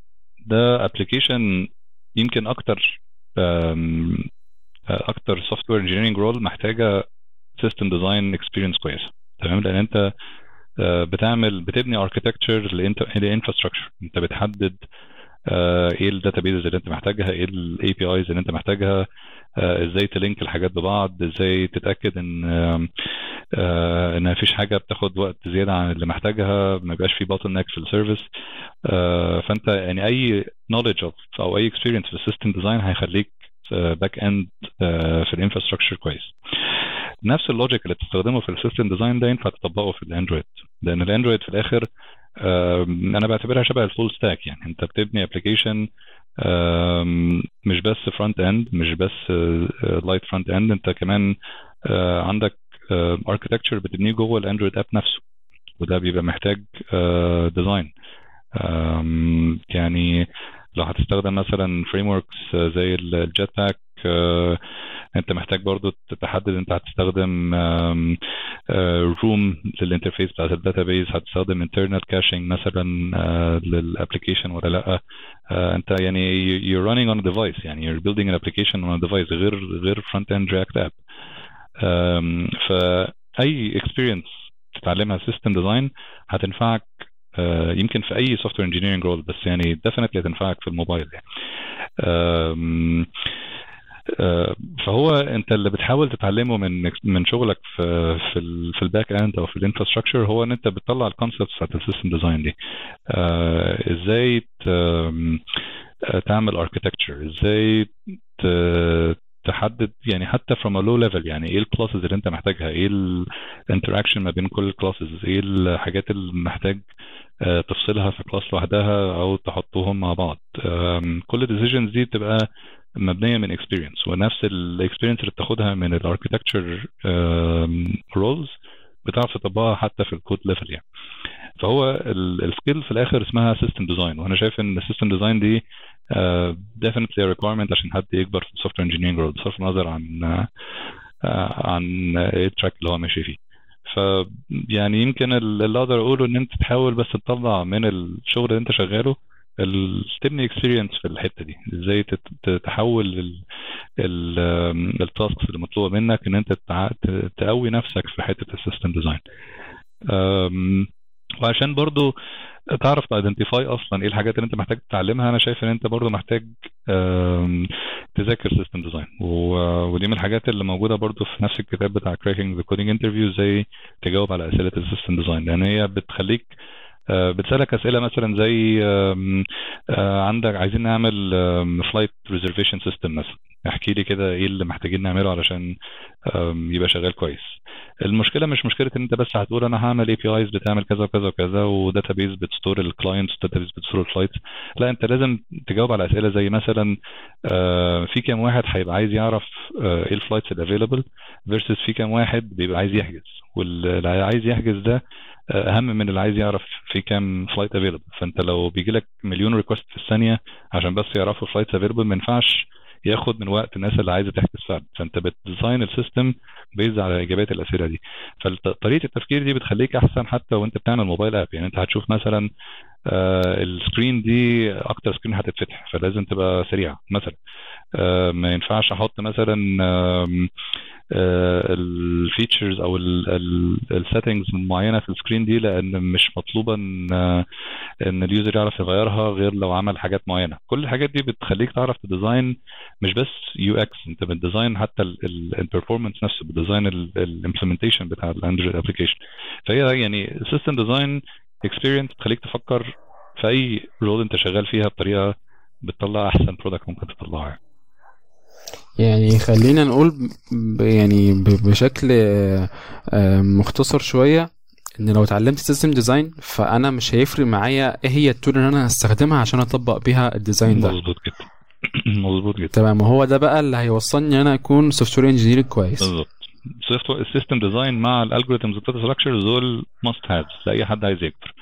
ده application يمكن أكتر أم، أكتر software engineering role محتاجة system design experience كويسة. تمام؟ لأن أنت آه، بتعمل بتبني architecture ل infrastructure. أنت بتحدد آه، إيه ال database اللي أنت محتاجها إيه ال APIs اللي أنت محتاجها آه، إزاي ت link الحاجات ببعض إزاي تتأكد إن آه، إن مفيش حاجة بتاخد وقت زيادة عن اللي محتاجها ما يبقاش في bottleneck في ال service فأنت يعني أي knowledge أو أي experience في ال system design هيخليك backend في ال infrastructure كويس. نفس ال logic اللي بتستخدمه في ال system design ده ينفع تطبقه في ال Android. لأن ال Android في الآخر أنا بعتبرها شبه ال full stack يعني. أنت بتبني application مش بس front end مش بس light front end أنت كمان آه، عندك architecture بتبنيه جوه ال Android app نفسه. وده بيبقى محتاج design يعني لو هتستخدم مثلا frameworks زي ال Jetpack انت محتاج برضو تحدد انت هتستخدم Room لل interface بتاعت ال database هتستخدم internal caching مثلا لل application ولا لأ. انت يعني you're running on a device يعني you're building an application on a device غير غير front end React app. فأي experience تتعلمها system design هتنفعك يمكن في أي software engineering role بس يعني definitely هتنفعك في الموبايل يعني. فهو أنت اللي بتحاول تتعلمه من من شغلك في في في ال backend أو في ال infrastructure هو إن أنت بتطلع ال concepts بتاعت ال system design دي. إزاي تعمل architecture إزاي تحدد يعني حتى from a low level يعني إيه ال classes اللي أنت محتاجها؟ إيه ال interaction ما بين كل ال classes إيه الحاجات اللي محتاج تفصلها في class لوحدها أو تحطهم مع بعض؟ كل ال decisions دي بتبقى مبنية من experience ونفس ال experience اللي بتاخدها من ال architecture roles بتعرف تطبقها حتى في ال code level يعني. فهو ال skill في الآخر اسمها system design وأنا شايف إن ال system design دي uh, definitely a requirement عشان حد يكبر في ال software engineering بصرف النظر عن uh, عن إيه ال track اللي هو ماشي فيه. ف يعني يمكن اللي أقدر أقوله إن أنت تحاول بس تطلع من الشغل اللي أنت شغاله تبني experience في الحتة دي. إزاي تحول ال tasks اللي مطلوبة منك إن أنت تقوي نفسك في حتة ال system design وعشان برضو تعرف ت identify أصلا إيه الحاجات اللي أنت محتاج تتعلمها؟ أنا شايف إن أنت برضو محتاج تذاكر system design ودي من الحاجات اللي موجودة برضو في نفس الكتاب بتاع Cracking the Coding Interview إزاي تجاوب على أسئلة ال system design لأن هي بتخليك بتسألك أسئلة مثلا زي عندك عايزين نعمل flight reservation system مثلا. احكي لي كده إيه اللي محتاجين نعمله علشان يبقى شغال كويس. المشكلة مش مشكلة إن أنت بس هتقول أنا هعمل APIs بتعمل كذا وكذا وكذا وداتابيز بتستور الكلاينتس وداتابيز بتستور الفلايتس لا أنت لازم تجاوب على أسئلة زي مثلا في كام واحد هيبقى عايز يعرف إيه ال flights ال available versus في كام واحد بيبقى عايز يحجز. واللي عايز يحجز ده أهم من اللي عايز يعرف في كام flight available فأنت لو بيجي لك مليون request في الثانية عشان بس يعرفوا flights available ما ينفعش ياخد من وقت الناس اللي عايزة تحجز فعلا. فأنت بت design ال system based على اجابات الأسئلة دي. فطريقه التفكير دي بتخليك أحسن حتى وأنت بتعمل mobile app يعني أنت هتشوف مثلا آه ال screen دي أكتر screen هتتفتح فلازم تبقى سريعة. مثلا آه ما ينفعش أحط مثلا آه ال features أو ال settings معينة في ال screen دي لأن مش مطلوبه ان إن ال user يعرف يغيرها غير لو عمل حاجات معينة. كل الحاجات دي بتخليك تعرف ت design مش بس UX أنت بت design حتى ال performance نفسه بت design ال implementation بتاع ال Android application فهي يعني system design experience بتخليك تفكر في أي role أنت شغال فيها بطريقة بتطلع أحسن product ممكن تطلعه يعني. خلينا نقول يعني بشكل مختصر شوية إن لو اتعلمت system design فأنا مش هيفرق معايا إيه هي ال tool اللي أنا هستخدمها عشان أطبق بيها ال design ده. مظبوط جدا. مظبوط جدا. تمام وهو ده بقى اللي هيوصلني أنا أكون software engineer كويس. بالظبط. ال system design مع ال algorithms وال data structures دول must haves لأي حد عايز يكبر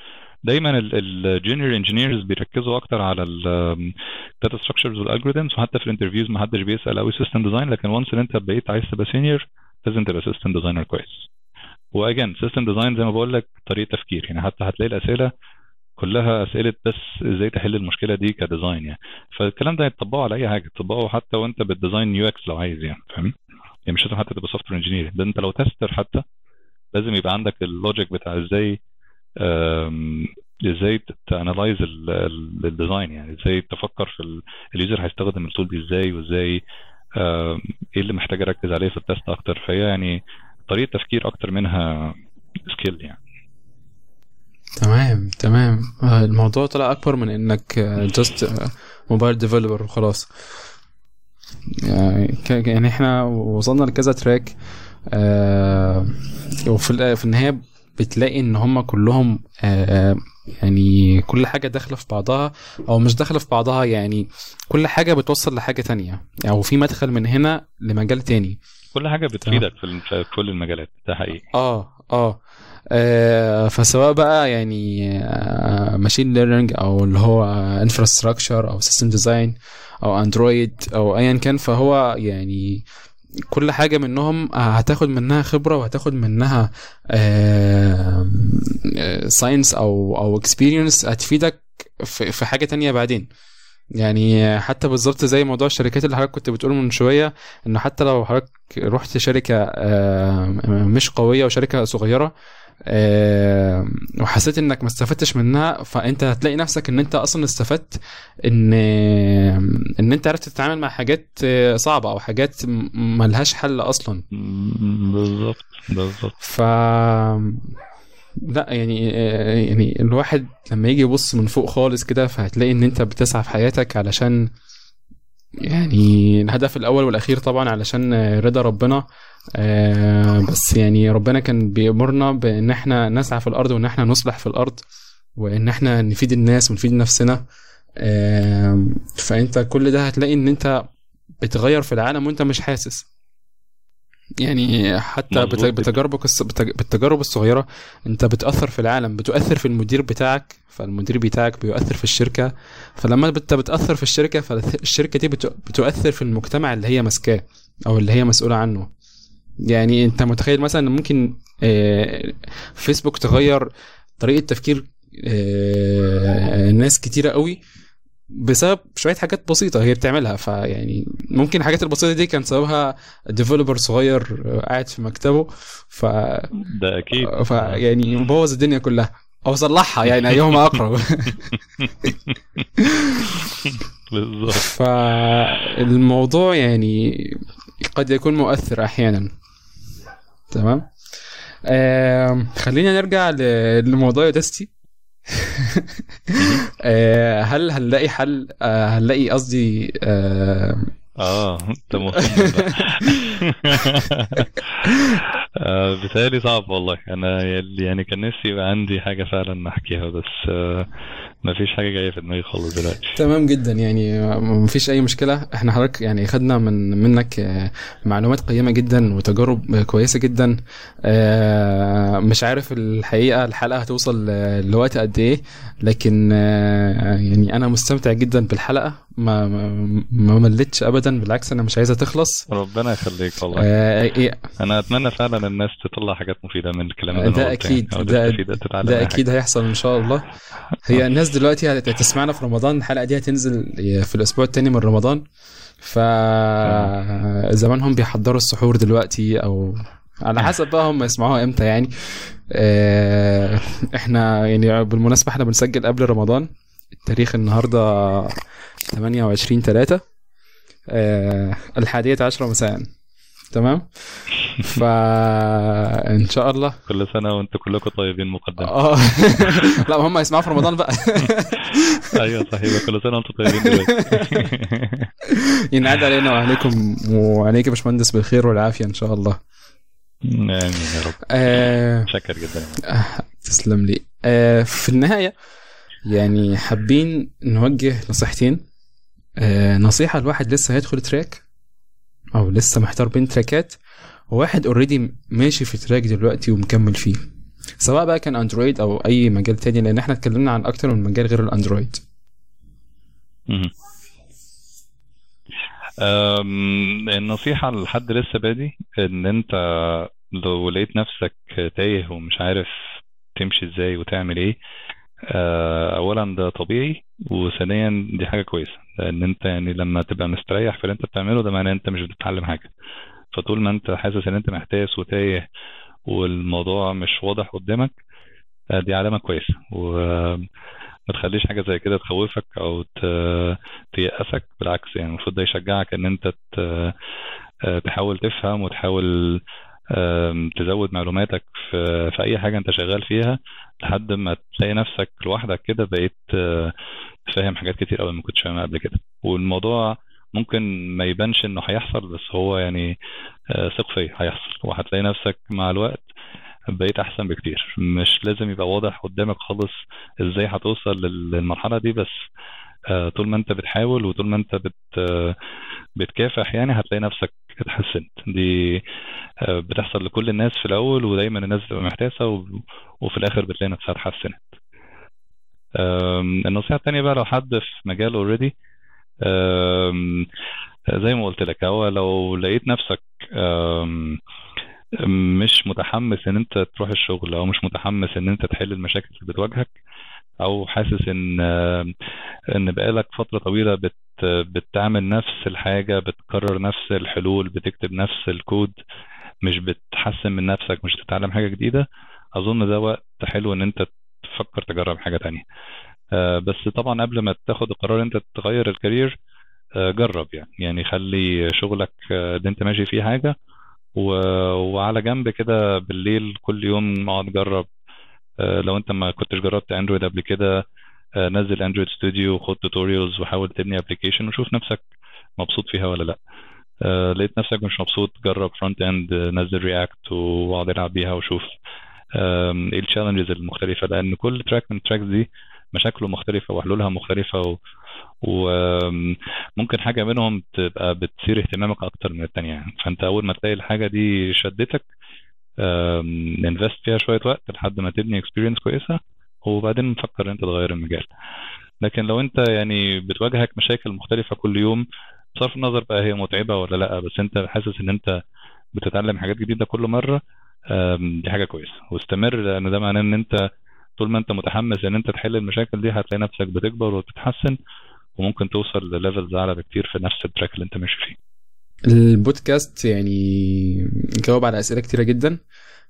دايما ال junior engineers بيركزوا أكتر على ال data structures وال algorithms وحتى في ال interviews ما حدش بيسأل قوي system design لكن once إن أنت بقيت عايز تبقى senior لازم تبقى system designer كويس. و again system design زي ما بقول لك طريقة تفكير يعني حتى هتلاقي الأسئلة كلها أسئلة بس إزاي تحل المشكلة دي ك design يعني. فالكلام ده يتطبقه على أي حاجة تطبقه حتى وأنت بت design UX لو عايز يعني فاهم؟ يعني مش لازم حتى تبقى software engineer ده انت لو tester حتى لازم يبقى عندك ال logic بتاع إزاي إزاي ت analyze ال design يعني إزاي تفكر في ال user هيستخدم ال tool دي إزاي وازاي إيه اللي محتاج اركز عليه في ال test أكتر. فهي يعني طريقة تفكير أكتر منها skill يعني. تمام تمام. آه، الموضوع طلع أكبر من إنك just mobile developer وخلاص. يعني يعني إحنا وصلنا لكذا track آه وفي في النهاية بتلاقي إن هم كلهم آه يعني كل حاجة داخلة في بعضها أو مش داخلة في بعضها يعني كل حاجة بتوصل لحاجة تانية. أو يعني في مدخل من هنا لمجال تاني. كل حاجة بتفيدك في الم- في كل المجالات ده حقيقي. آه آه آه، فسواء بقى يعني machine learning أو اللي هو infrastructure أو system design أو Android أو ايا كان فهو يعني كل حاجة منهم هتاخد منها خبرة وهتاخد منها science أو أو experience هتفيدك في حاجة تانية بعدين. يعني حتى بالظبط زي موضوع الشركات اللي حضرتك كنت بتقول من شوية إنه حتى لو حضرتك رحت شركة آه، مش قوية وشركة صغيرة آه، وحسيت إنك ما استفدتش منها فأنت هتلاقي نفسك إن أنت أصلا استفدت إن إن أنت عرفت تتعامل مع حاجات آه، صعبة أو حاجات ملهاش حل أصلا. بالظبط بالظبط. ف لا يعني آه، يعني الواحد لما يجي يبص من فوق خالص كده فهتلاقي إن أنت بتسعى في حياتك علشان يعني الهدف الأول والأخير طبعا علشان رضا ربنا آه، بس يعني ربنا كان بيأمرنا بإن إحنا نسعى في الأرض وإن إحنا نصلح في الأرض وإن إحنا نفيد الناس ونفيد نفسنا. آه، فأنت كل ده هتلاقي إن أنت بتغير في العالم وأنت مش حاسس. يعني حتى. بتجاربك بالتجارب الصغيرة انت بتأثر في العالم بتؤثر في المدير بتاعك فالمدير بتاعك بيؤثر في الشركة فلما انت بتأثر في الشركة فالشركه دي بت- بتؤثر في المجتمع اللي هي ماسكاه أو اللي هي مسؤولة عنه يعني انت متخيل مثلا إن ممكن آه، فيسبوك تغير طريقة تفكير آه، ناس كتيرة قوي بسبب شوية حاجات بسيطة هي بتعملها فيعني ممكن الحاجات البسيطة دي كان سببها ديفلوبر صغير آه، قاعد في مكتبه ف ده أكيد. فيعني مبوظ الدنيا كلها. أو صلحها يعني ايهما أقرب. بالظبط. فالموضوع يعني قد يكون مؤثر أحيانا. تمام؟ آم، خلينا نرجع لموضوع يودستي. آه، هل هنلاقي حل؟ آه، هنلاقي قصدي آه، آه أنت مصمم بقى. آه، بيتهيألي صعب والله. أنا يعني كان نفسي يبقى عندي حاجة فعلا احكيها بس آه، مفيش حاجة جاية في دماغي خالص دلوقتي. تمام جدا يعني مفيش أي مشكلة. إحنا حضرتك يعني خدنا من منك آه، معلومات قيمة جدا وتجارب كويسة جدا. آه، مش عارف الحقيقة الحلقة هتوصل لوقت قد إيه لكن آه، يعني أنا مستمتع جدا بالحلقة. ما ما ما مليتش ابدا بالعكس أنا مش عايزها تخلص. ربنا يخليك والله. آه، إيه، أنا أتمنى فعلا الناس تطلع حاجات مفيدة من الكلام ده يعني. ده- تتعلم ده أي أكيد هيحصل إن شاء الله. هي الناس دلوقتي هت- هتسمعنا في رمضان الحلقة دي هتنزل في الأسبوع الثاني من رمضان. ف زمانهم بيحضروا السحور دلوقتي أو على حسب بقى هم يسمعوها إمتى يعني. آه، إحنا يعني بالمناسبة إحنا بنسجل قبل رمضان التاريخ النهارده 28 3 الحادية عشرة مساء. تمام؟ فإن شاء الله. كل سنة وأنتم كلكم طيبين مقدما آه. لا هم يسمعوا في رمضان بقى. أيوه صحيح. كل سنة وأنتم طيبين دلوقتي. ينعاد علينا وعليكم وعليك يا باشمهندس بالخير والعافية إن شاء الله. آمين يا رب. آه. شكر جدا. آه، تسلم لي. آه في النهاية يعني حابين نوجه نصيحتين. آه نصيحة لواحد لسه هيدخل track. أو لسه محتار بين track ات وواحد already ماشي في track دلوقتي ومكمل فيه. سواء بقى كان Android أو أي مجال تاني لأن إحنا اتكلمنا عن أكتر من مجال غير ال Android. النصيحة لحد لسه بادي إن أنت لو لقيت نفسك تايه ومش عارف تمشي إزاي وتعمل إيه اولا ده طبيعي وثانيا دي حاجة كويسة لأن أنت يعني لما تبقى مستريح في اللي أنت بتعمله ده معناه أنت مش بتتعلم حاجة. فطول ما أنت حاسس إن أنت محتاس وتايه والموضوع مش واضح قدامك أه، دي علامة كويسة. وما تخليش حاجة زي كده تخوفك أو ت- ييأسك بالعكس يعني المفروض ده يشجعك إن أنت آه، تحاول تفهم وتحاول تزود معلوماتك في في أي حاجة أنت شغال فيها لحد ما تلاقي نفسك لوحدك كده بقيت آه، فاهم حاجات كتير قوي ما كنتش فاهمها قبل كده. والموضوع ممكن ما يبانش إنه هيحصل بس هو يعني آه، ثق فيا هيحصل. وهتلاقي نفسك مع الوقت بقيت أحسن بكتير. مش لازم يبقى واضح قدامك خالص إزاي هتوصل لل- للمرحلة دي بس طول ما انت بتحاول وطول ما انت بت آه، بتكافح يعني هتلاقي نفسك اتحسنت. دي آه، بتحصل لكل الناس في الأول ودايما الناس بتبقى محتاسة وفي الآخر بتلاقي نفسها اتحسنت. النصيحة التانية بقى لو حد في مجال اوريدي زي ما قلت لك هو لو لقيت نفسك مش متحمس إن أنت تروح الشغل أو مش متحمس إن أنت تحل المشاكل اللي بتواجهك أو حاسس إن إن بقالك فترة طويلة بت بتعمل نفس الحاجة بتكرر نفس الحلول بتكتب نفس الكود مش بتحسن من نفسك مش بتتعلم حاجة جديدة أظن ده وقت حلو إن أنت تفكر تجرب حاجة تانية. آه، بس طبعا قبل ما تاخد القرار أنت تغير الكارير آه، جرب يعني. يعني خلي شغلك آه، اللي أنت ماشي فيه حاجة و- وعلى جنب كده بالليل كل يوم اقعد جرب لو انت ما كنتش جربت Android قبل كده آه، نزل Android Studio وخد tutorials وحاول تبني application وشوف نفسك مبسوط فيها ولا لأ. آه، لقيت نفسك مش مبسوط جرب front end نزل React واقعد العب بيها وشوف. إيه ال challenges المختلفة؟ لأن كل track من ال tracks دي مشاكله مختلفة وحلولها مختلفة. وممكن حاجة منهم تبقى بتثير اهتمامك أكتر من التانية يعني. فأنت أول ما تلاقي الحاجة دي شدتك invest فيها شوية وقت لحد ما تبني experience كويسة وبعدين نفكر إن أنت تغير المجال. لكن لو أنت يعني بتواجهك مشاكل مختلفة كل يوم بصرف النظر بقى هي متعبة ولا لأ بس أنت حاسس إن أنت بتتعلم حاجات جديدة كل مرة دي حاجة كويسة. واستمر لأن ده معناه إن أنت طول ما أنت متحمس إن أنت تحل المشاكل دي هتلاقي نفسك بتكبر وبتتحسن وممكن توصل ل levels أعلى بكتير في نفس ال track اللي أنت ماشي فيه. البودكاست يعني جاوب على أسئلة كتيرة جدا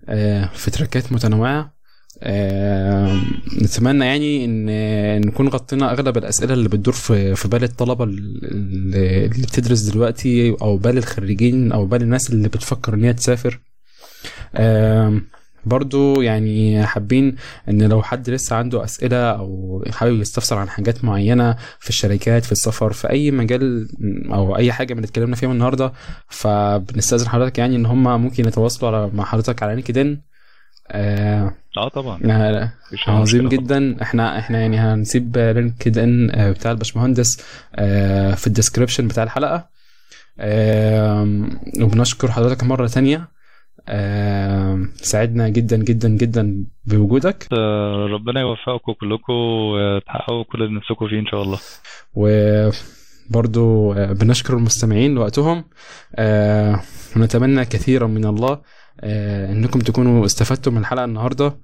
آه، في تراكات متنوعة آه، نتمنى يعني إن نكون غطينا أغلب الأسئلة اللي بتدور في في بال الطلبة اللي بتدرس دلوقتي أو بال الخريجين أو بال الناس اللي بتفكر إن هي تسافر. برضو يعني حابين إن لو حد لسه عنده أسئلة أو حابب يستفسر عن حاجات معينة في الشركات في السفر في أي مجال أو أي حاجة من اللي اتكلمنا فيها النهارده فبنستأذن حضرتك يعني إن هم ممكن يتواصلوا على مع حضرتك على LinkedIn. آه آه طبعا. آه، مفيش أي عظيم جدا. إحنا إحنا يعني هنسيب LinkedIn آه، بتاع الباشمهندس آه، في ال description بتاع الحلقة. آم، وبنشكر حضرتك مرة تانية. سعدنا جدا جدا جدا بوجودك. آه، ربنا يوفقكم كلكم وتحققوا كل اللي نفسكم فيه إن شاء الله. وبرضو آه، بنشكر المستمعين لوقتهم آه، ونتمنى كثيرا من الله آه، إنكم تكونوا استفدتم من الحلقة النهارده.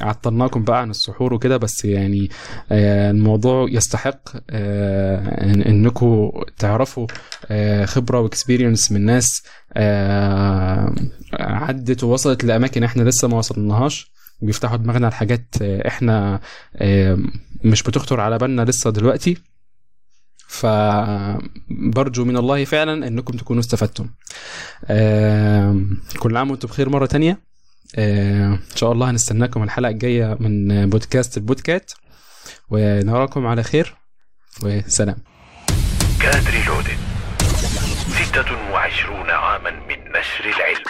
عطلناكم بقى عن السحور وكده بس يعني آه، الموضوع يستحق آه، انكم تعرفوا آه، خبرة واكسبيرينس من ناس عدت ووصلت لأماكن إحنا لسه ما وصلناهاش وبيفتحوا دماغنا على حاجات آه، إحنا مش بتخطر على بالنا لسه دلوقتي. فبرجو من الله فعلا إنكم تكونوا استفدتم. كل عام وأنتم بخير مرة تانية. إن شاء الله هنستناكم الحلقة الجاية من بودكاست البودكات ونراكم على خير وسلام. كادري لودد ستة وعشرون عاما من نشر العلم.